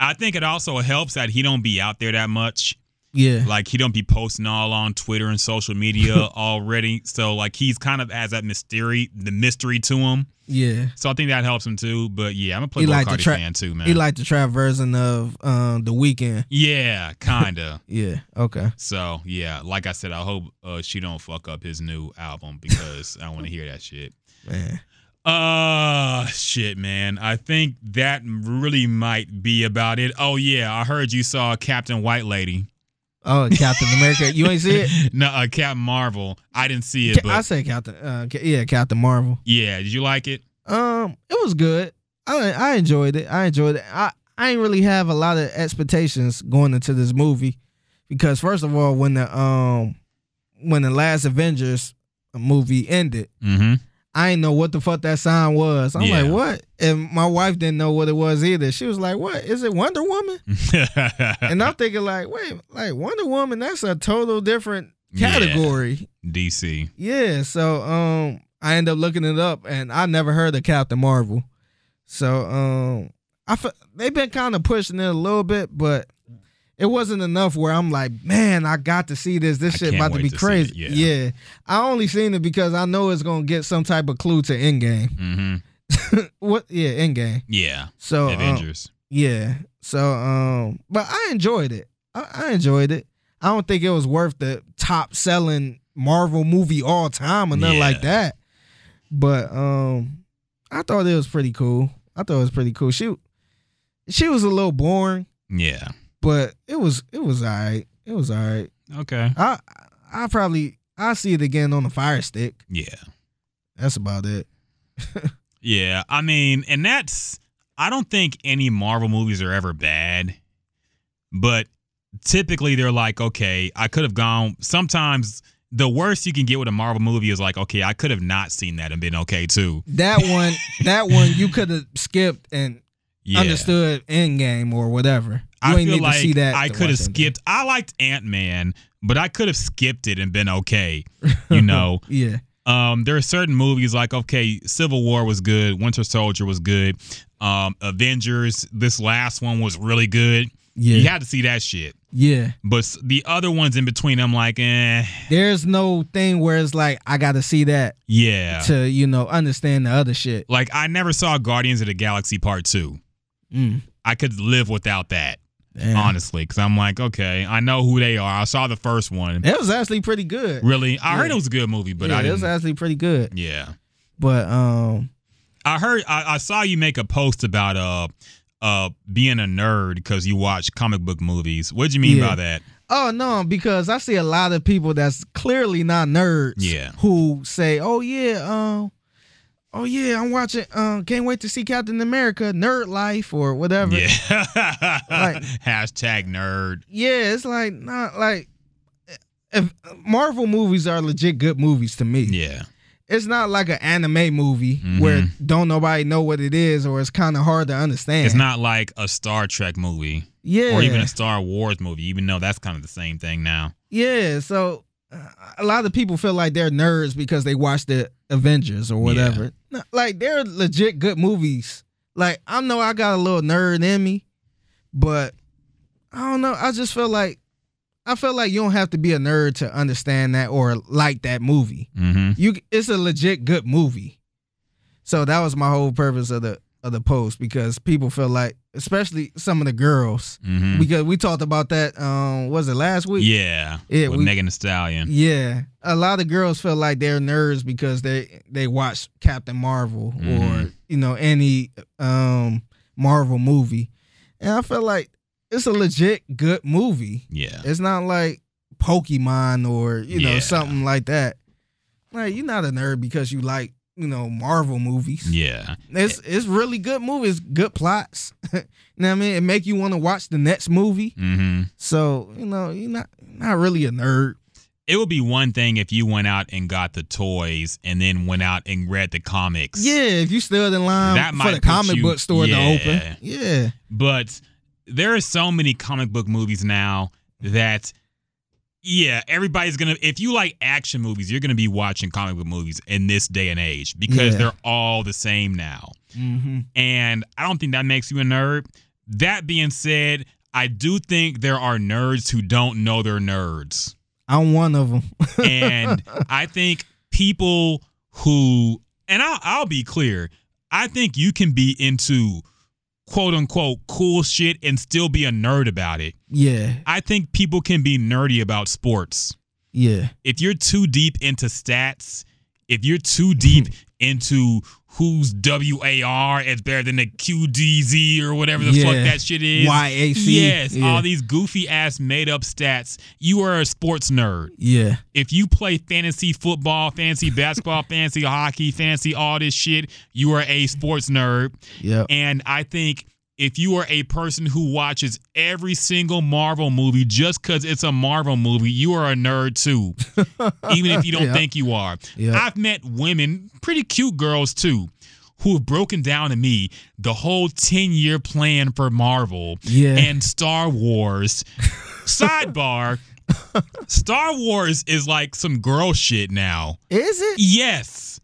I think it also helps that he don't be out there that much. Yeah, Like he don't be posting all on Twitter and social media already. So like he's kind of has that mystery, the mystery to him. yeah. So I think that helps him too. But yeah, I'm a Playboy like Cardi trap. fan too, man. He like the trap version of um the Weeknd. yeah, kinda. Yeah. Okay. so yeah, like I said, I hope uh, she don't fuck up his new album because I want to hear that shit. Man. Uh shit, man. I think that really might be about it. Oh yeah, I heard you saw Captain White Lady. Oh, Captain America. You ain't see it? No, uh, Captain Marvel. I didn't see it, Ca- I say Captain. Uh, Ca- yeah, Captain Marvel. yeah, did you like it? Um, it was good. I I enjoyed it. I enjoyed it. I I ain't really have a lot of expectations going into this movie because first of all, when the um when the last Avengers movie ended, Mm-hmm. I didn't know what the fuck that sign was. I'm Yeah. like, what? And my wife didn't know what it was either. She was like, "What is it? Wonder Woman?" And I'm thinking, like, wait, like Wonder Woman? That's a total different Yeah. category. DC. Yeah, so um I end up looking it up and I never heard of Captain Marvel. So um I fe- they've been kind of pushing it a little bit, but it wasn't enough where I'm like, man, I got to see this. This I shit about to be to crazy. it, yeah. I only seen it because I know it's gonna get some type of clue to Endgame. Mm-hmm. what? Yeah, Endgame. Yeah. So um, Avengers. yeah. So um but I enjoyed it. I, I enjoyed it. I don't think it was worth the top selling Marvel movie all time or nothing Yeah. like that. But um I thought it was pretty cool. I thought it was pretty cool. She she was a little boring, yeah. But it was it was alright. It was alright. Okay. I I probably I'll see it again on the fire stick. Yeah. That's about it. Yeah. I mean, and that's I don't think any Marvel movies are ever bad. But typically they're like, okay, I could have gone sometimes the worst you can get with a Marvel movie is like, okay, I could have not seen that and been okay too. That one that one you could have skipped and Yeah. understood Endgame or whatever. I feel like to see that. I could have skipped. I liked Ant Man, but I could have skipped it and been okay. You know, Yeah. um, there are certain movies like okay, Civil War was good, Winter Soldier was good, um, Avengers. This last one was really good. Yeah. You had to see that shit. Yeah. But the other ones in between, I'm like, eh, There's no thing where it's like I got to see that yeah. to you know understand the other shit. Like I never saw Guardians of the Galaxy Part Two. Mm. I could live without that. Damn. Honestly, because I'm like, okay, I know who they are. I saw the first one. It was actually pretty good. Really, I heard it was a good movie, but yeah, I it was actually pretty good. Yeah, But um, I heard. I, I saw you make a post about uh, uh, being a nerd because you watch comic book movies. What do you mean Yeah. by that? oh no, because I see a lot of people that's clearly not nerds. Yeah. Who say, "Oh yeah, um, oh yeah, I'm watching. Um, can't wait to see Captain America, Nerd Life or whatever." Yeah. Like- Hashtag nerd. Yeah, it's like not like if Marvel movies are legit good movies to me. Yeah. It's not like an anime movie where don't nobody know what it is or it's kind of hard to understand. It's not like a Star Trek movie yeah, or even a Star Wars movie, even though that's kind of the same thing now. yeah. So a lot of people feel like they're nerds because they watch the Avengers or whatever. No, like they're legit good movies. Like I know I got a little nerd in me, but I don't know. I just feel like I feel like you don't have to be a nerd to understand that or like that movie. Mm-hmm. You, it's a legit good movie. So that was my whole purpose of the of the post because people feel like, especially some of the girls, Mm-hmm. because we talked about that. Um, was it last week? Yeah. Yeah, with we- Megan Thee Stallion. Yeah, a lot of girls feel like they're nerds because they they watch Captain Marvel or Mhm. you know any um Marvel movie, and I feel like it's a legit good movie. Yeah. It's not like Pokemon or you know Yeah. something like that. Like you're not a nerd because you like you know Marvel movies. Yeah. It's it's really good movies, good plots. you know what I mean? It make you want to watch the next movie. Mm-hmm. So you know you're not not really a nerd. It would be one thing if you went out and got the toys and then went out and read the comics. Yeah, if you stood in line That for the comic you- book store yeah. to open. Yeah. But there are so many comic book movies now that yeah, everybody's gonna if you like action movies, you're gonna be watching comic book movies in this day and age because Yeah. they're all the same now. Mm-hmm. And I don't think that makes you a nerd. That being said, I do think there are nerds who don't know they're nerds. I'm one of them. And I think people who, and I'll, I'll be clear, I think you can be into quote unquote cool shit and still be a nerd about it. yeah, I think people can be nerdy about sports. yeah, If you're too deep into stats, if you're too deep into whose WAR is better than the QDZ or whatever the fuck that shit is. YAC. Yes, Yeah. all these goofy ass made up stats. You are a sports nerd. yeah, If you play fantasy football, fantasy basketball, fantasy hockey, fantasy all this shit, you are a sports nerd. yeah, And I think if you are a person who watches every single Marvel movie just because it's a Marvel movie, you are a nerd too. Even if you don't Yeah. think you are. Yeah. I've met women, pretty cute girls too, who have broken down to me the whole 10 year plan for Marvel Yeah. and Star Wars. Sidebar Star Wars is like some girl shit now. Is it? Yes.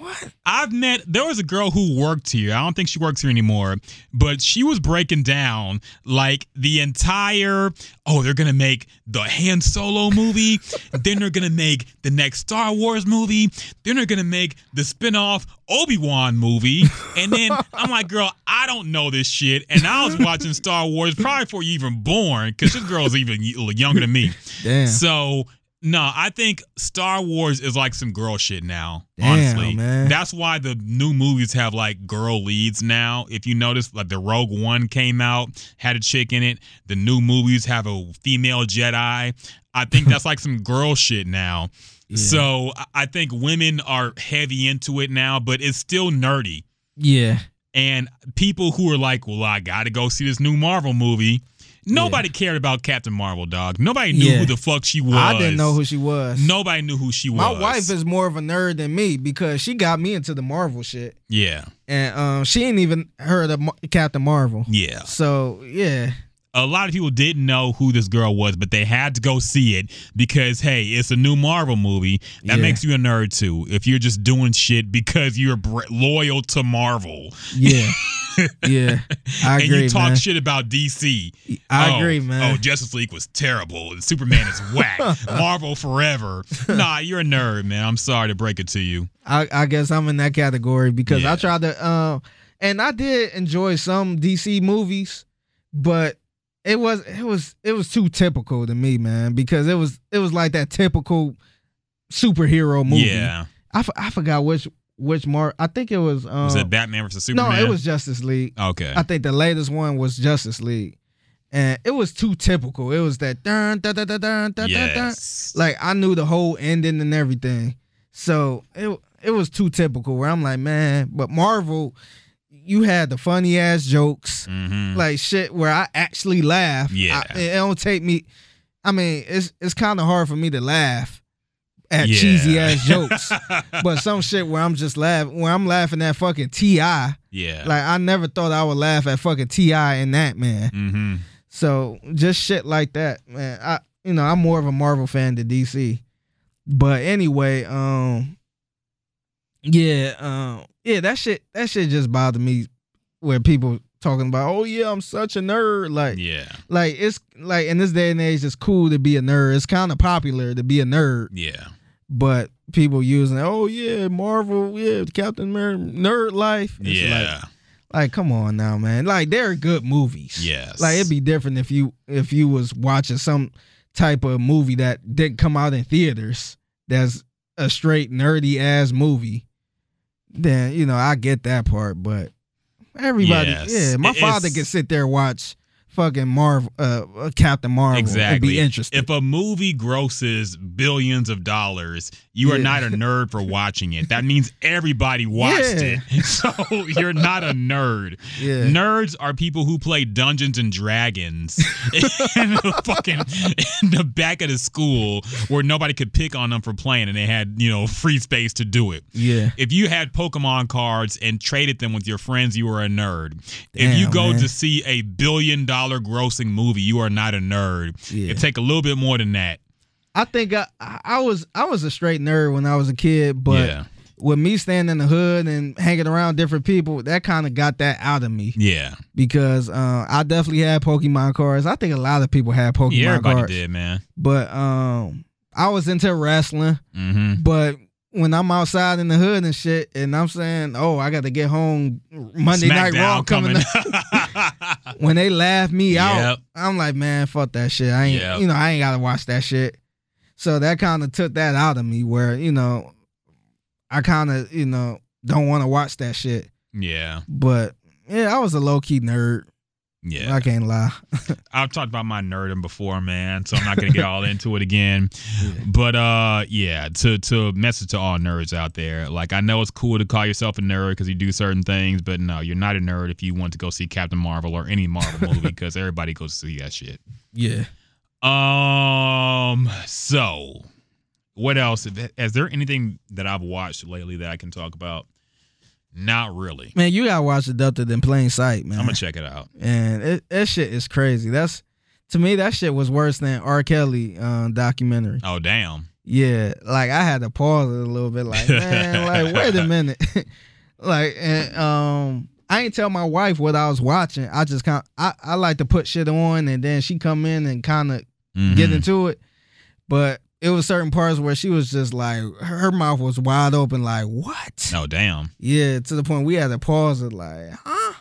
What? I've met there was a girl who worked here. I don't think she works here anymore, but she was breaking down like the entire oh, they're gonna make the Han Solo movie, then they're gonna make the next Star Wars movie, then they're gonna make the spin-off Obi-Wan movie. And then I'm like, girl, I don't know this shit. And I was watching Star Wars probably before you even born, because this girl's even younger than me. Damn. So no, I think Star Wars is like some girl shit now. Damn, honestly, man. that's why the new movies have like girl leads now. If you notice, like the Rogue One came out, had a chick in it. The new movies have a female Jedi. I think that's like some girl shit now. So I- I think women are heavy into it now, but it's still nerdy. Yeah. And people who are like, well, I got to go see this new Marvel movie. Nobody cared about Captain Marvel, dog. Nobody knew Yeah. who the fuck she was. I didn't know who she was. Nobody knew who she was. My wife is more of a nerd than me because she got me into the Marvel shit, Yeah. and um, she ain't even heard of Captain Marvel. Yeah. So yeah, A lot of people didn't know who this girl was, but they had to go see it because, hey, it's a new Marvel movie. That Yeah. makes you a nerd, too. If you're just doing shit because you're br- loyal to Marvel. yeah, yeah. I and agree, you talk man. shit about DC. I Oh, agree, man. Oh, Justice League was terrible and Superman is whack. Marvel forever. Nah, you're a nerd, man. I'm sorry to break it to you. I, I guess I'm in that category because Yeah. I tried to. Um, and I did enjoy some DC movies, but it was it was it was too typical to me, man, because it was it was like that typical superhero movie. Yeah. I, f- I forgot which which more. I think it was. Um, Was it Batman versus Superman? no, it was Justice League. Okay. I think the latest one was Justice League, and it was too typical. It was that dun dun dun dun dun dun dun. yes. Like I knew the whole ending and everything, so it it was too typical. Where I'm like, man, but Marvel, you had the funny ass jokes, Mhm. like shit where I actually laugh. Yeah. I- it don't take me. I mean, it's it's kind of hard for me to laugh at Yeah. cheesy ass jokes, but some shit where I'm just laughing, where I'm laughing at fucking Ti. yeah. Like I never thought I would laugh at fucking Ti and that man. mm-hmm. So just shit like that, man. I you know I'm more of a Marvel fan than DC, but anyway, um, yeah, um, yeah, that shit that shit just bothered me where people talking about, oh yeah, I'm such a nerd, like. Yeah. Like it's like in this day and age, it's cool to be a nerd. It's kind of popular to be a nerd, Yeah. but people using, oh yeah, Marvel, yeah, Captain America, nerd life. It's Yeah. like, like, come on now, man. Like they're good movies. Yes. Like it'd be different if you if you was watching some type of movie that didn't come out in theaters. That's a straight nerdy ass movie. Then you know I get that part, but everybody, Yes. yeah, my father can sit there and watch fucking Marvel, uh, Captain Marvel, and Exactly. be interested. If a movie grosses billions of dollars, you are Yeah. not a nerd for watching it. That means everybody watched Yeah. it. So you're not a nerd. yeah, Nerds are people who play Dungeons and Dragons in the fucking in the back of the school where nobody could pick on them for playing and they had, you know, free space to do it. yeah, If you had Pokemon cards and traded them with your friends, you were a nerd. if you go man. to see a billion dollar grossing movie, you are not a nerd. It take a little bit more than that. I think I, I was I was a straight nerd when I was a kid, but yeah. with me staying in the hood and hanging around different people, that kind of got that out of me. Yeah. because uh, I definitely had Pokemon cards. I think a lot of people had Pokemon cards. Yeah, everybody cards. did, man. But um, I was into wrestling. Mm-hmm. But when I'm outside in the hood and shit, and I'm saying, "Oh, I got to get home Monday Night Raw coming,", up. when they laugh me Yep. out, I'm like, "Man, fuck that shit. I ain't, Yep. you know, I ain't got to watch that shit." So that kind of took that out of me, where you know, I kind of you know don't want to watch that shit. yeah. But yeah, I was a low key nerd. Yeah. I can't lie. I've talked about my nerding before, man, so I'm not gonna get all into it again. But uh, yeah, to to message to all nerds out there, like I know it's cool to call yourself a nerd because you do certain things, but no, you're not a nerd if you want to go see Captain Marvel or any Marvel movie because everybody goes to see that shit. Yeah. Um, so what else? Is there anything that I've watched lately that I can talk about? Not really. Man, you gotta watch Abducted in Plain Sight, man. I'm gonna check it out. and it, that shit is crazy. That's to me, that shit was worse than R. Kelly uh, documentary. Oh damn. Yeah, like I had to pause it a little bit. Like, man, like wait a minute. like, and um, I ain't tell my wife what I was watching. I just kind, I I like to put shit on, and then she come in and kind of Mhm. get into it. But it was certain parts where she was just like, her, her mouth was wide open, like what? Oh damn. Yeah, to the point we had to pause it, like, huh?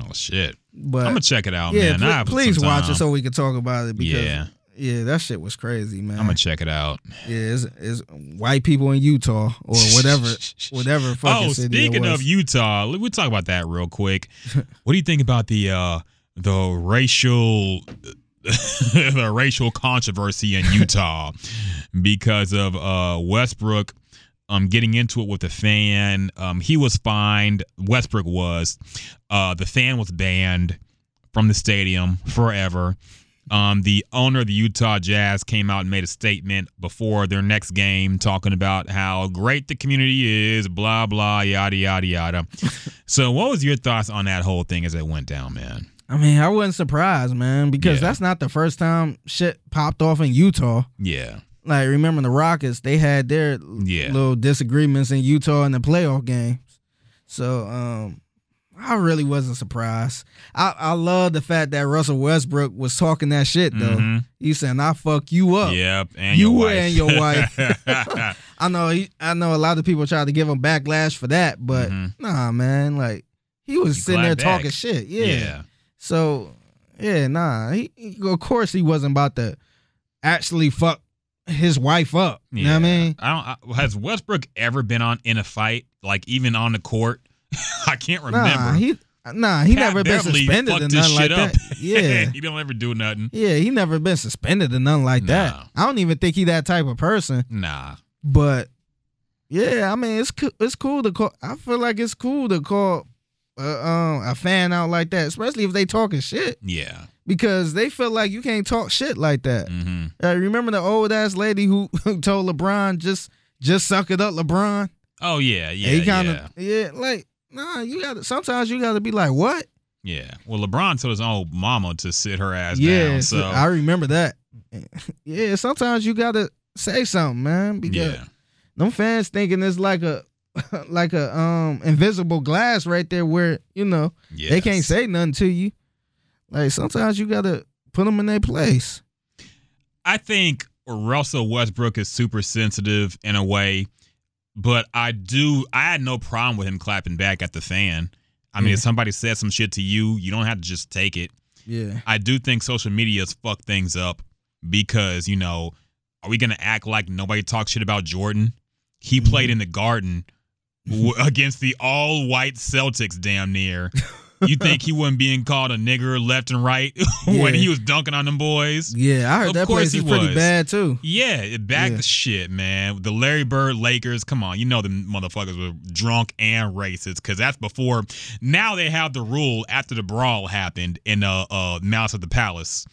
Oh shit. But I'm gonna check it out, yeah, man. pl- I please watch it so we can talk about it. Because Yeah. yeah, that shit was crazy, man. I'm gonna check it out. yeah, it's, it's white people in Utah or whatever, whatever fucking Oh, speaking of. Utah, we'll talk about that real quick. what do you think about the uh the racial the racial controversy in Utah because of uh Westbrook um getting into it with the fan. Um he was fined, Westbrook was. Uh the fan was banned from the stadium forever. Um, the owner of the Utah Jazz came out and made a statement before their next game talking about how great the community is, blah, blah, yada, yada, yada. so, what was your thoughts on that whole thing as it went down, man? I mean, I wasn't surprised, man, because Yeah. that's not the first time shit popped off in Utah. Yeah. Like, remember the Rockets? They had their Yeah. little disagreements in Utah in the playoff games. So, um, I really wasn't surprised. I, I love the fact that Russell Westbrook was talking that shit though. Mhm. He saying, "I fuck you up." Yep. And You your wife. and your wife. I know. He, I know a lot of people try to give him backlash for that, but Mhm. nah, man. Like he was You sitting there back. talking shit. Yeah. Yeah. So yeah, nah. He, he- of course he wasn't about to actually fuck his wife up. You know what I mean? I don't. I, has Westbrook ever been on in a fight, like even on the court? I can't remember. Nah, he nah, he Pat never been suspended or nothing like up. that. Yeah. he don't ever do nothing. Yeah, he never been suspended or nothing like that. I don't even think he that type of person. Nah. But yeah, I mean it's it's cool to call. I feel like it's cool to call uh, um, a fan out like that, especially if they talking shit Yeah. because they feel like you can't talk shit like that. hmm Uh, remember the old ass lady who, who told LeBron just just suck it up, LeBron. Oh yeah. Yeah. And he kind yeah. of yeah, like nah. You got to sometimes you got to be like what? Yeah. Well, LeBron told his old mama to sit her ass yeah, down. So I remember that. yeah, sometimes you got to say something, man, because yeah. them fans thinking it's like a like a um invisible glass right there where you know they can't say nothing to you. Like sometimes you got to put them in their place. I think Russell Westbrook is super sensitive in a way, but I do. I had no problem with him clapping back at the fan. I mean, Yeah. if somebody says some shit to you, you don't have to just take it. Yeah. I do think social media has fucked things up because, you know, are we to act like nobody talks shit about Jordan? He Mm-hmm. played in the garden w- against the all white Celtics, damn near. You think he wasn't being called a nigger left and right when Yeah. he was dunking on them boys? Yeah, I heard Of that course place he is pretty was. bad too. Yeah, it back Yeah. the shit, man. The Larry Bird Lakers, come on, you know the motherfuckers were drunk and racist because that's before. Now they have the rule after the brawl happened in uh uh Malice at the Palace.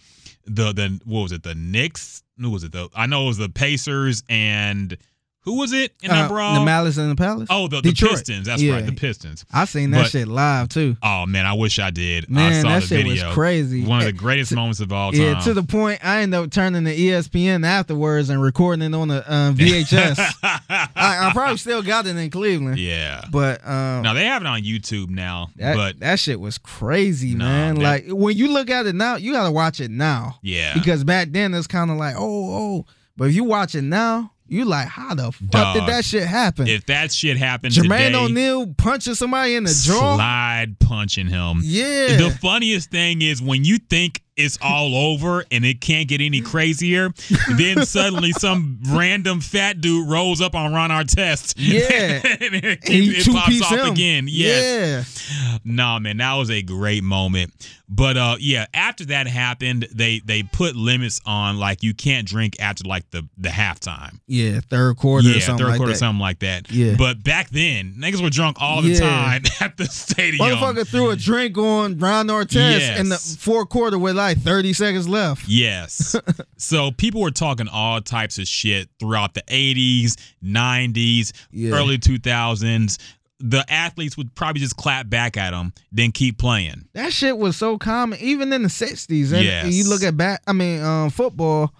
The the what was it? The Knicks? Who was it? The I know it was the Pacers and who was it in that Uh, brawl? the Malice in the Palace. oh, the, the Pistons. That's Yeah. right, the Pistons. I seen that But- shit live too. Oh man, I wish I did. I Man, saw that the shit was crazy. One of Eh, the greatest to- moments of all time. Yeah, to the point I ended up turning to E ESPN afterwards and recording it on the um, VHS. I, I probably still got it in Cleveland. yeah. But um, Now they have it on YouTube now, that, but that shit was crazy, Nah, man. that- like when you look at it now, you gotta watch it now. yeah, Because back then it's kind of like, oh, oh. But if you watch it now, you like, how the fuck Dog. did that shit happen? if that shit happened Jermaine today, O'Neal punching somebody in the jaw. slide punching him. Yeah. The funniest thing is when you think it's all over and it can't get any crazier, then suddenly some random fat dude rolls up on Ron Artest. Yeah. and it, it two pops off him. again. Yes. Yeah. Nah, man, that was a great moment. But uh, yeah, after that happened, they they put limits on like you can't drink after like the the halftime. Yeah, third quarter or yeah, something third like quarter, that. something like that. Yeah. But back then, niggas were drunk all the Yeah. time at the stadium. Motherfucker threw a drink on Ron Artest Yes. in the fourth quarter with like 30 seconds left. Yes. so people were talking all types of shit throughout the 80s, 90s, Yeah. early 2000s. The athletes would probably just clap back at them, then keep playing. That shit was so common, even in the 60s. And Yes. you look at back, I mean, um, football,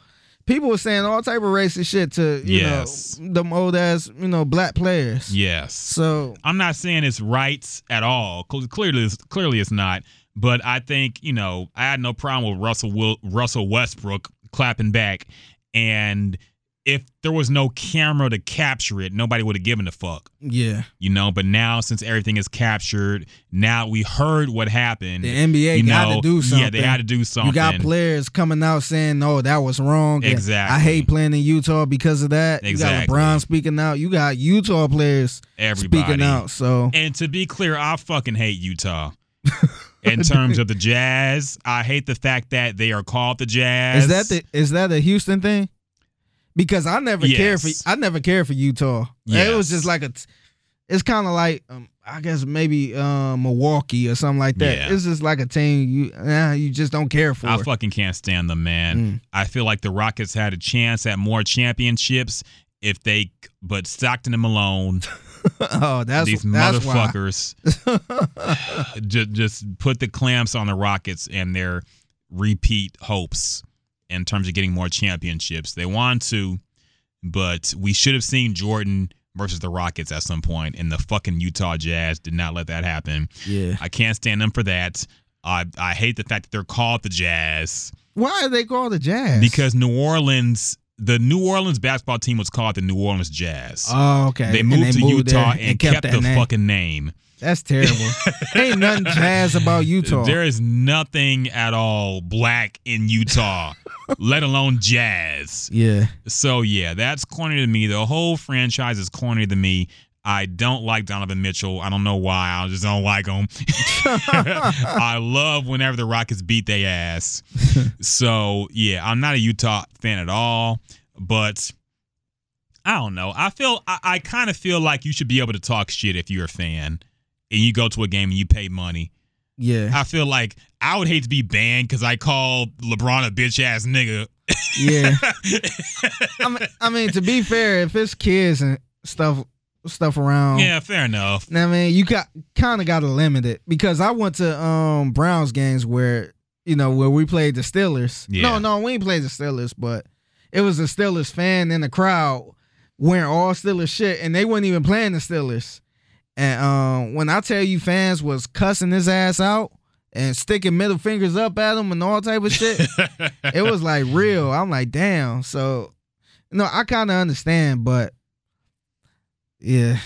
people were saying all type of racist shit to, you Yes. know, them old ass, you know, black players. Yes. So, I'm not saying it's rights at all. Clearly, it's, clearly it's not. But I think you know I had no problem with Russell Will, Russell Westbrook clapping back, and if there was no camera to capture it, nobody would have given a fuck. yeah. You know. But now, since everything is captured, now we heard what happened. The NBA you got know, to do something. Yeah, they had to do something. You got players coming out saying, "No, that was wrong." Exactly. I hate playing in Utah because of that. Exactly. You got LeBron speaking out. You got Utah players Everybody. speaking out. So And to be clear, I fucking hate Utah. In terms of the Jazz, I hate the fact that they are called the Jazz. is that the is that a Houston thing? Because I never cared for I never cared for Utah. It was just like a. It's kind of like um, I guess maybe uh, Milwaukee or something like that. Yeah. It's just like a team you you just don't care for. I fucking can't stand them, man. Mm. I feel like the Rockets had a chance at more championships if they, but Stockton and Malone, oh, that's these that's motherfuckers, just, just put the clamps on the Rockets and their repeat hopes in terms of getting more championships. They want to, but we should have seen Jordan versus the Rockets at some point, and the fucking Utah Jazz did not let that happen. Yeah. I can't stand them for that. I I hate the fact that they're called the Jazz Why are they called the Jazz? because New Orleans, the New Orleans basketball team was called the New Orleans Jazz. oh, okay. They And moved to moved Utah there and, kept, that the name. fucking name. That's terrible. Ain't nothing jazz about Utah. There is nothing at all black in Utah, let alone jazz. yeah. So yeah, that's corny to me. The whole franchise is corny to me. I don't like Donovan Mitchell. I don't know why. I just don't like him. I love whenever the Rockets beat their ass. so yeah, I'm not a Utah fan at all. But I don't know. I feel I, I kind of feel like you should be able to talk shit if you're a fan and you go to a game and you pay money. Yeah. I feel like I would hate to be banned because I called LeBron a bitch ass nigga. Yeah. I mean, I mean, to be fair, if it's kids and stuff stuff around, yeah, fair enough. I mean, you got kind of got to limit it because I went to um Browns games where you know where we played the Steelers. Yeah. No, no, we ain't played the Steelers, but it was a Steelers fan in the crowd wearing all Steelers shit, and they weren't even playing the Steelers. And um, when I tell you, fans was cussing his ass out and sticking middle fingers up at him and all type of shit. it was like real. I'm like, damn. So, no, I kind of understand, but yeah,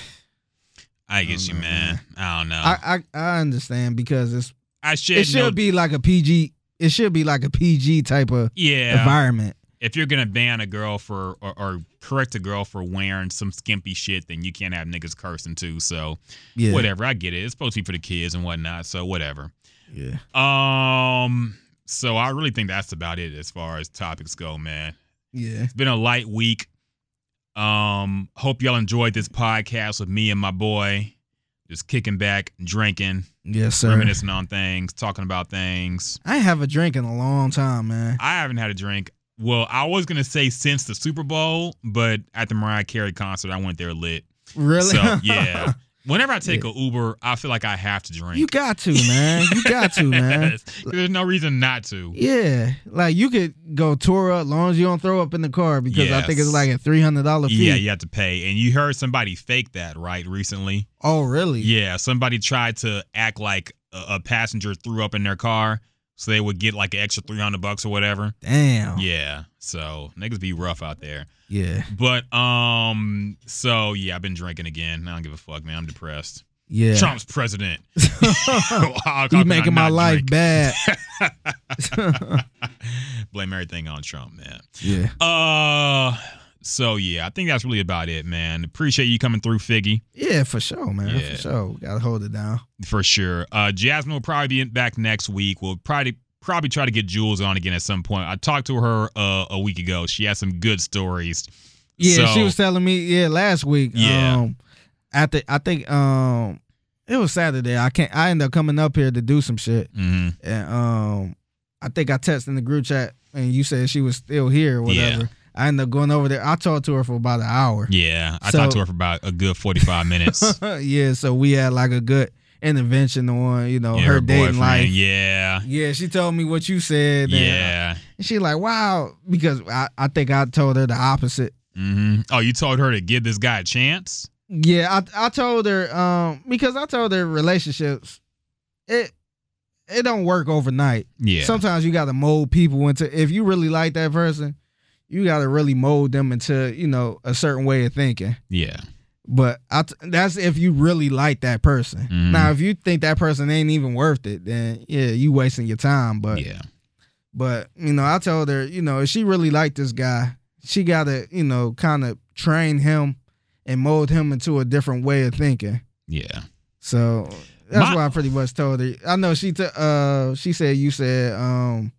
I get you, man. I don't know. I, I I understand because it's I should. it should know- be like a PG. It should be like a PG type of yeah. environment. If you're gonna ban a girl for or, or correct a girl for wearing some skimpy shit, then you can't have niggas cursing too. So Yeah, whatever, I get it. It's supposed to be for the kids and whatnot. So whatever. Yeah, Um. So I really think that's about it as far as topics go, man. yeah, It's been a light week. Um. Hope y'all enjoyed this podcast with me and my boy, just kicking back, drinking, yes, sir. reminiscing on things, talking about things. I ain't have a drink in a long time, man. I haven't had a drink. Well, I was gonna say since the Super Bowl, but at the Mariah Carey concert, I went there lit. Really? So yeah. Whenever I take a Uber, I feel like I have to drink. you got to, man. You got to, man. There's no reason not to. Yeah, like you could go tour up, as long as you don't throw up in the car because I think it's like a three hundred dollar fee. Yeah, you have to pay. And you heard somebody fake that, right, recently? Oh, really? Yeah, somebody tried to act like a passenger threw up in their car so they would get like an extra 300 bucks or whatever. Damn. Yeah. So niggas be rough out there. Yeah. But um so yeah, I've been drinking again. I don't give a fuck, man. I'm depressed. Yeah. Trump's president. How You can I making my life drink? bad. Blame everything on Trump, man. yeah. Uh so yeah, I think that's really about it, man. Appreciate you coming through, Figgy. Yeah, for sure, man. Yeah. For sure. Gotta hold it down. for sure. Uh, Jasmine will probably be back next week. We'll probably probably try to get Jules on again at some point. I talked to her uh, a week ago. She has some good stories. Yeah, So- she was telling me, yeah, last week. Yeah. Um after I think um it was Saturday. I can't I ended up coming up here to do some shit. Mhm. And um I think I texted in the group chat and you said she was still here or whatever. Yeah. I ended up going over there. I talked to her for about an hour. Yeah, I So- talked to her for about a good forty five minutes. yeah, so we had like a good intervention on, you know, yeah, her, dating boyfriend. life. Yeah, Yeah, she told me what you said. yeah. And she like, wow, because I, I think I told her the opposite. hmm Oh, you told her to give this guy a chance? Yeah, I I told her um because I told her relationships it it don't work overnight. Yeah. Sometimes you got to mold people into if you really like that person, you got to really mold them into, you know, a certain way of thinking. yeah. But I t- that's if you really like that person. Mhm. Now, if you think that person ain't even worth it, then yeah, you wasting your time. But yeah. But you know, I told her, you know, if she really liked this guy, she got to, you know, kind of train him and mold him into a different way of thinking. Yeah. So that's My- why I pretty much told her. I know she t- uh she said you said um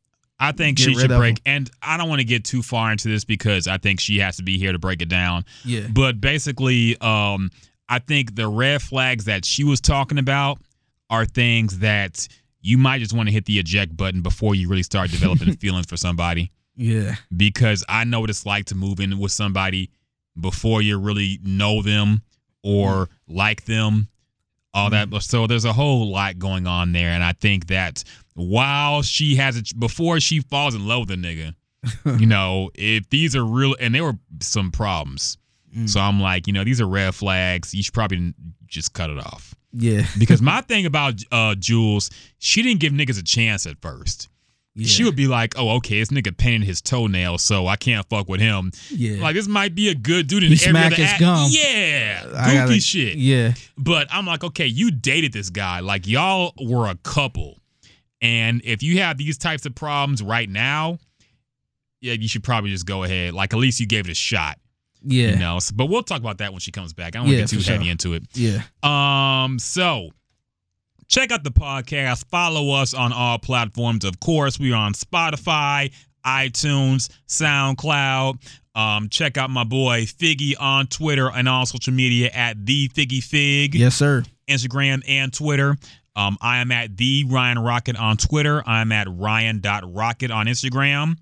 I think Get she should break, him. and I don't want to get too far into this because I think she has to be here to break it down. yeah But basically, um, I think the red flags that she was talking about are things that you might just want to hit the eject button before you really start developing feelings for somebody. yeah Because I know what it's like to move in with somebody before you really know them or like them, all that. So there's a whole lot going on there, and I think that while she has it before she falls in love with a nigga, you know, if these are real, and there were some problems. So I'm like, you know, these are red flags. You should probably just cut it off. yeah Because my thing about uh, Jules, she didn't give niggas a chance at first. She would be like, "Oh, okay, this nigga painted his toenail, so I can't fuck with him." yeah Like this might be a good dude in He every smack other his gum. Yeah, Yeah, goofy gotta- shit. Yeah. But I'm like, okay, you dated this guy. Like y'all were a couple. And if you have these types of problems right now, yeah, you should probably just go ahead. Like at least you gave it a shot. Yeah. You know. So- but we'll talk about that when she comes back. I don't want to Yeah, get too for sure. heavy into it. Yeah. Um, so check out the podcast. Follow us on all platforms. Of course, we are on Spotify, iTunes, SoundCloud. Um, check out my boy Figgy on Twitter and all social media at the Figgy Fig. Yes, sir. Instagram and Twitter. Um, I am at the Ryan Rocket on Twitter. I'm at Ryan.Rocket on Instagram.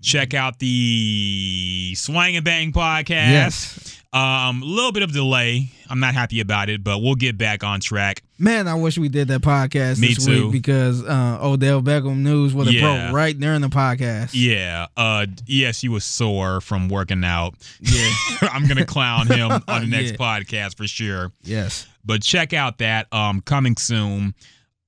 Check out the Swang and Bang podcast. Yes. Um, a little bit of delay. I'm not happy about it, but we'll get back on track. Man, I wish we did that podcast Me this too. week because uh, Odell Beckham news would have Yeah. broke right during the podcast. Yeah. Uh yes, he was sore from working out. Yeah. I'm gonna clown him on the next Yeah. podcast for sure. Yes. But check out that um coming soon.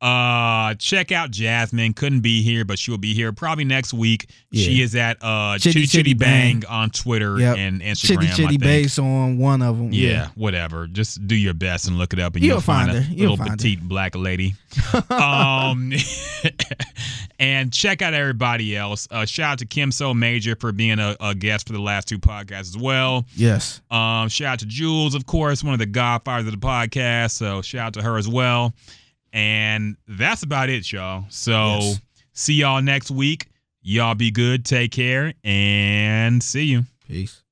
Uh check out Jasmine. Couldn't be here, but she'll be here probably next week. She is at uh Chitty Chitty Chitty Bang, Bang. on Twitter Yep. and Instagram. Chitty Chitty base on one of them. Yeah, whatever. Just do your best and look it up, and You'll you'll, find, find a her. You'll little find her. petite black lady. um, and check out everybody else. Uh, shout out to Kim So Major for being a, a guest for the last two podcasts as well. Yes. Um, shout out to Jules, of course, one of the godfathers of the podcast. So shout out to her as well. And that's about it, y'all. So Yes. see y'all next week. Y'all be good. Take care and see you. Peace.